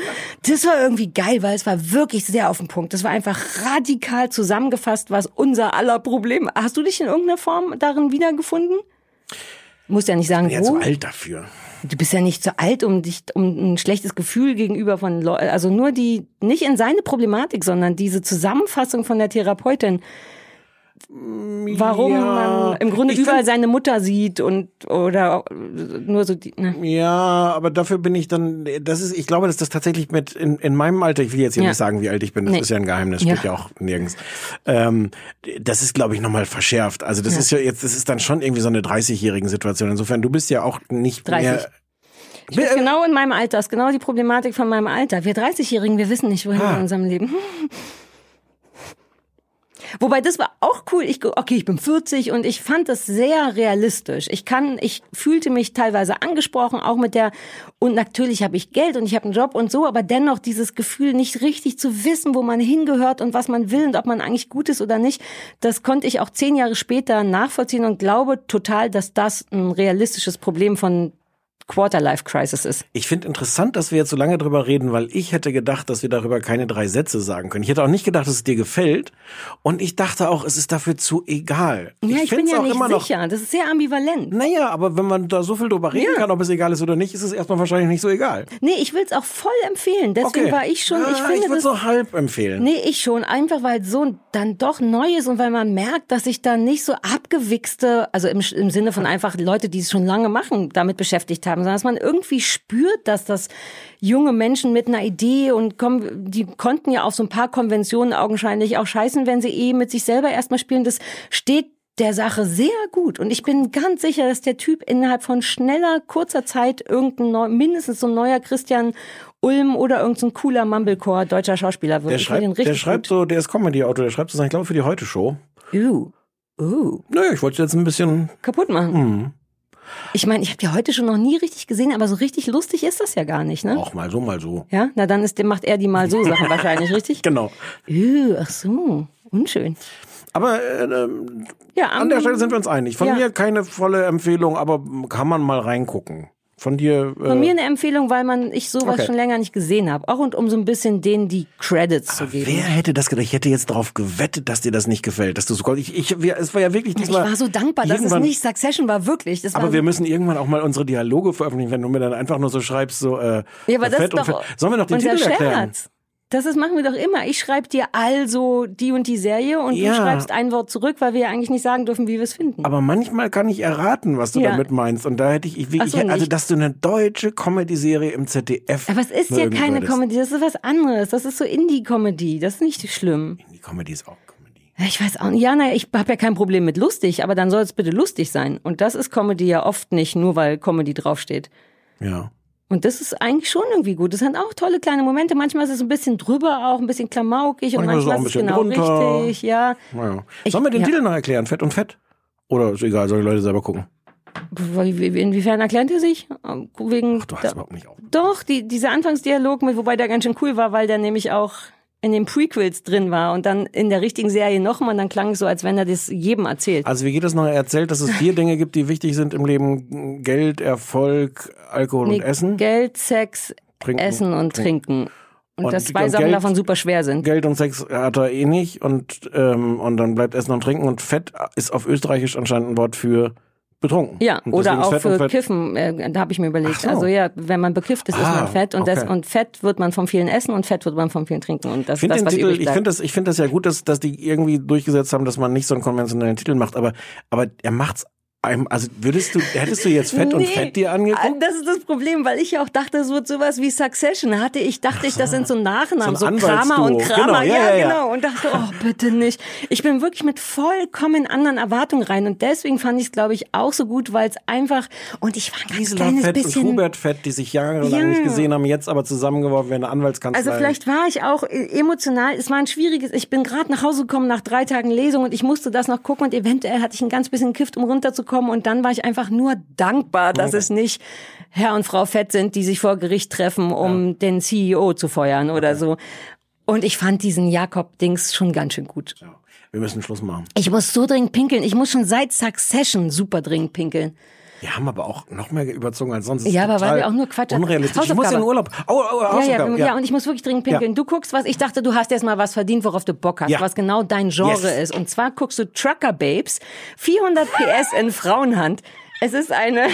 das war irgendwie geil, weil es war wirklich sehr auf den Punkt. Das war einfach radikal zusammengefasst, was unser aller Problem. Hast du dich in irgendeiner Form darin wiedergefunden? Musst ja nicht sagen, Ja, wo. zu alt dafür. Du bist ja nicht zu alt, um dich, um ein schlechtes Gefühl gegenüber von Leuten, also nur die, nicht in seine Problematik, sondern diese Zusammenfassung von der Therapeutin. Warum Ja. man im Grunde überall find- seine Mutter sieht und, oder nur so die, ne? Ja, aber dafür bin ich dann, das ist, ich glaube, dass das tatsächlich mit in, in meinem Alter, ich will jetzt hier Ja. nicht sagen, wie alt ich bin, das Nee. ist ja ein Geheimnis, Ja. steht ja auch nirgends. Ähm, das ist, glaube ich, nochmal verschärft. Also das ist ja jetzt, das ist dann schon irgendwie so eine 30-jährigen Situation. Insofern, du bist ja auch nicht 30. mehr. Ich bin genau in meinem Alter, ist genau die Problematik von meinem Alter. Wir 30-Jährigen, wir wissen nicht, wohin Ah. in unserem Leben. Wobei das war auch cool. Ich, okay, ich bin 40 und ich fand das sehr realistisch. Ich kann, ich fühlte mich teilweise angesprochen, auch mit der, und natürlich habe ich Geld und ich habe einen Job und so, aber dennoch dieses Gefühl, nicht richtig zu wissen, wo man hingehört und was man will und ob man eigentlich gut ist oder nicht, das konnte ich auch zehn Jahre später nachvollziehen und glaube total, dass das ein realistisches Problem von Quarter-Life-Crisis ist. Ich finde interessant, dass wir jetzt so lange drüber reden, weil ich hätte gedacht, dass wir darüber keine drei Sätze sagen können. Ich hätte auch nicht gedacht, dass es dir gefällt. Und ich dachte auch, es ist dafür zu egal. Ja, ich, bin find's ja auch nicht immer noch sicher. Das ist sehr ambivalent. Naja, aber wenn man da so viel drüber reden Ja. kann, ob es egal ist oder nicht, ist es erstmal wahrscheinlich nicht so egal. Nee, ich will es auch voll empfehlen. Deswegen Okay. war ich schon, ich Ah, finde ich würde das. so halb empfehlen. Nee, ich schon. Einfach weil es so dann doch neu ist und weil man merkt, dass sich da nicht so abgewichste, also im, im Sinne von einfach Leute, die es schon lange machen, damit beschäftigt haben, sondern dass man irgendwie spürt, dass das junge Menschen mit einer Idee und kommen, die konnten ja auf so ein paar Konventionen augenscheinlich auch scheißen, wenn sie eh mit sich selber erstmal spielen. Das steht der Sache sehr gut. Und ich bin ganz sicher, dass der Typ innerhalb von schneller, kurzer Zeit irgendein neu, mindestens so ein neuer Christian Ulm oder irgendein cooler Mumblecore deutscher Schauspieler wird. Der schreibt, der schreibt so, der ist Comedy-Autor, der schreibt so, ich glaube, für die Heute-Show. gut. Uh, uh, Naja, ich wollte jetzt ein bisschen. kaputt machen. Hm, Ich meine, ich habe die heute schon noch nie richtig gesehen, aber so richtig lustig ist das ja gar nicht, ne? auch mal so, mal so. Ja, na dann ist, macht er die mal so Sachen wahrscheinlich, richtig? Genau. Uh, ach so, unschön. Aber äh, ähm, Ja, an der Stelle sind wir uns einig. Von ja. mir keine volle Empfehlung, aber kann man mal reingucken. Von dir. Äh, Von mir eine Empfehlung, weil man ich sowas Okay. schon länger nicht gesehen habe. Auch und um so ein bisschen denen die Credits zu geben. Wer hätte das gedacht? Ich hätte jetzt darauf gewettet, dass dir das nicht gefällt, dass du so ich, ich wir, es war ja wirklich Ich diesmal. war so dankbar, dass es nicht Succession war, wirklich. Das war Aber wir müssen irgendwann auch mal unsere Dialoge veröffentlichen, wenn du mir dann einfach nur so schreibst, so äh, Ja, aber das fett ist doch. Sollen wir noch den Titel erklären? Scherz. Das ist, machen wir doch immer. Ich schreibe dir also die und die Serie und Ja. du schreibst ein Wort zurück, weil wir ja eigentlich nicht sagen dürfen, wie wir es finden. Aber manchmal kann ich erraten, was du Ja. damit meinst. Und da hätte ich, ich, so, also, nicht. dass du eine deutsche Comedy-Serie im ZDF. Aber es ist ja keine würdest. Comedy, das ist was anderes. Das ist so Indie-Comedy. Das ist nicht schlimm. Die Comedy ist auch Comedy. Ich weiß auch nicht. Ja, naja, ich habe ja kein Problem mit lustig, aber dann soll es bitte lustig sein. Und das ist Comedy ja oft nicht, nur weil Comedy draufsteht. Ja. Und das ist eigentlich schon irgendwie gut. Das sind auch tolle kleine Momente. Manchmal ist es ein bisschen drüber auch, ein bisschen klamaukig und Manchmal manchmal ist es genau bisschen drunter. richtig. Ja. Naja. Ich- Sollen wir den ja. Titel noch erklären? Fett und Fett? Oder ist egal, soll die Leute selber gucken? Wie- wie- Inwiefern erklärt er sich? Wegen Ach, du hast überhaupt nicht auf. Doch, die, dieser Anfangsdialog mit, wobei der ganz schön cool war, weil der nämlich auch in den Prequels drin war und dann in der richtigen Serie nochmal und dann klang es so, als wenn er das jedem erzählt. Also wie geht es noch? Er erzählt, dass es vier Dinge gibt, die wichtig sind im Leben. Geld, Erfolg, Alkohol Nee, und Essen. Geld, Sex, Trinken. Essen und Trinken. Und, Und dass zwei Sachen davon super schwer sind. Geld und Sex hat er eh nicht und, ähm, und dann bleibt Essen und Trinken und Fett ist auf Österreichisch anscheinend ein Wort für betrunken. Ja, oder ist auch für Kiffen, äh, da habe ich mir überlegt. So. Also ja, wenn man bekifft ist, ist Ah, man fett und, das, okay. und Fett wird man vom vielen Essen und Fett wird man vom vielen Trinken und das Ich finde ist das, was Titel, übrig ich finde das, ich finde das ja gut, dass, dass die irgendwie durchgesetzt haben, dass man nicht so einen konventionellen Titel macht, aber, aber er macht's also würdest du, hättest du jetzt Fett und Nee. Fett dir Ah, angeguckt? Das ist das Problem, weil ich ja auch dachte, es wird sowas wie Succession. Hatte ich, dachte ich, das sind so Nachnamen, So so, Kramer und Anwaltsduo. Kramer. Genau, ja, ja, ja, genau. Und dachte, oh, bitte nicht. Ich bin wirklich mit vollkommen anderen Erwartungen rein. Und deswegen fand ich es, glaube ich, auch so gut, weil es einfach, und ich war ein ganz Gisela kleines Fett und bisschen. Hubert Fett, die sich jahrelang Ja. nicht gesehen haben, jetzt aber zusammengeworfen werden, eine Anwaltskanzlei. Also vielleicht war ich auch äh, emotional, es war ein schwieriges, ich bin gerade nach Hause gekommen nach drei Tagen Lesung und ich musste das noch gucken und eventuell hatte ich ein ganz bisschen gekifft, um runterzukommen und dann war ich einfach nur dankbar, dass es nicht Herr und Frau Fett sind, die sich vor Gericht treffen, um den CEO zu feuern oder so. Und ich fand diesen Jakob-Dings schon ganz schön gut. Wir müssen Schluss machen. Ich muss so dringend pinkeln. Ich muss schon seit Succession super dringend pinkeln. Wir haben aber auch noch mehr überzogen als sonst. Ja, aber weil wir auch nur Quatsch Unrealistisch. Ich muss in den Urlaub. Oh, oh, Ja, ja, Hausaufgaben, ja, und ich muss wirklich dringend pinkeln. Ja. Du guckst was, ich dachte, du hast jetzt mal was verdient, worauf du Bock hast, Ja. was genau dein Genre Yes. ist. Und zwar guckst du Trucker Babes, 400 PS in Frauenhand. Es ist eine,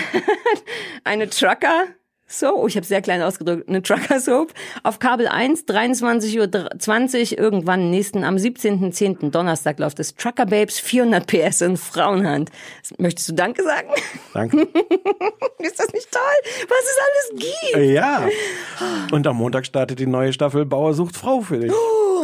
eine Trucker, so, oh, ich habe sehr klein ausgedrückt, eine Trucker Soap auf Kabel 1, 23.20 Uhr irgendwann nächsten, am 17.10. Donnerstag läuft es. Trucker Babes, 400 PS in Frauenhand. Möchtest du Danke sagen? Danke. ist das nicht toll? Was es alles gibt? Ja. Und am Montag startet die neue Staffel Bauer sucht Frau für dich.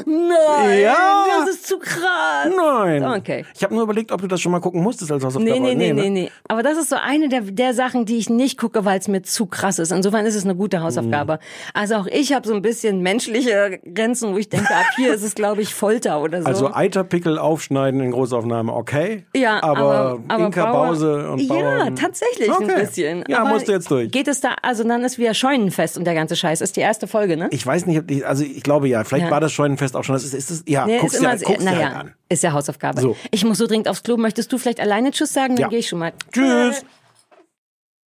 Nein, Ja. das ist zu krass. Nein. Okay. Ich habe nur überlegt, ob du das schon mal gucken musstest als Hausaufgabe. Nee, nee, nee, ne? nee, nee. Aber das ist so eine der, der Sachen, die ich nicht gucke, weil es mir zu krass ist. Insofern ist es eine gute Hausaufgabe. Mhm. Also auch ich habe so ein bisschen menschliche Grenzen, wo ich denke, ab hier ist es, glaube ich, Folter oder so. Also Eiterpickel aufschneiden in Großaufnahme, okay. ja, aber, aber, aber Inka Bauer- Bause und Ja, Bauern. tatsächlich Okay. ein bisschen. Ja, aber musst du jetzt durch. Geht es da, also dann ist wieder Scheunenfest und der ganze Scheiß. Ist die erste Folge, ne? Ich weiß nicht, also ich glaube ja, vielleicht Ja. war das Scheunenfest auch schon. Das ist, ist das, ja, Nee, guckst ist dir, immer, guckst dir naja, halt an. ist ja Hausaufgabe. So. Ich muss so dringend aufs Klo. Möchtest du vielleicht alleine Tschüss sagen? Dann Ja. gehe ich schon mal. Tschüss.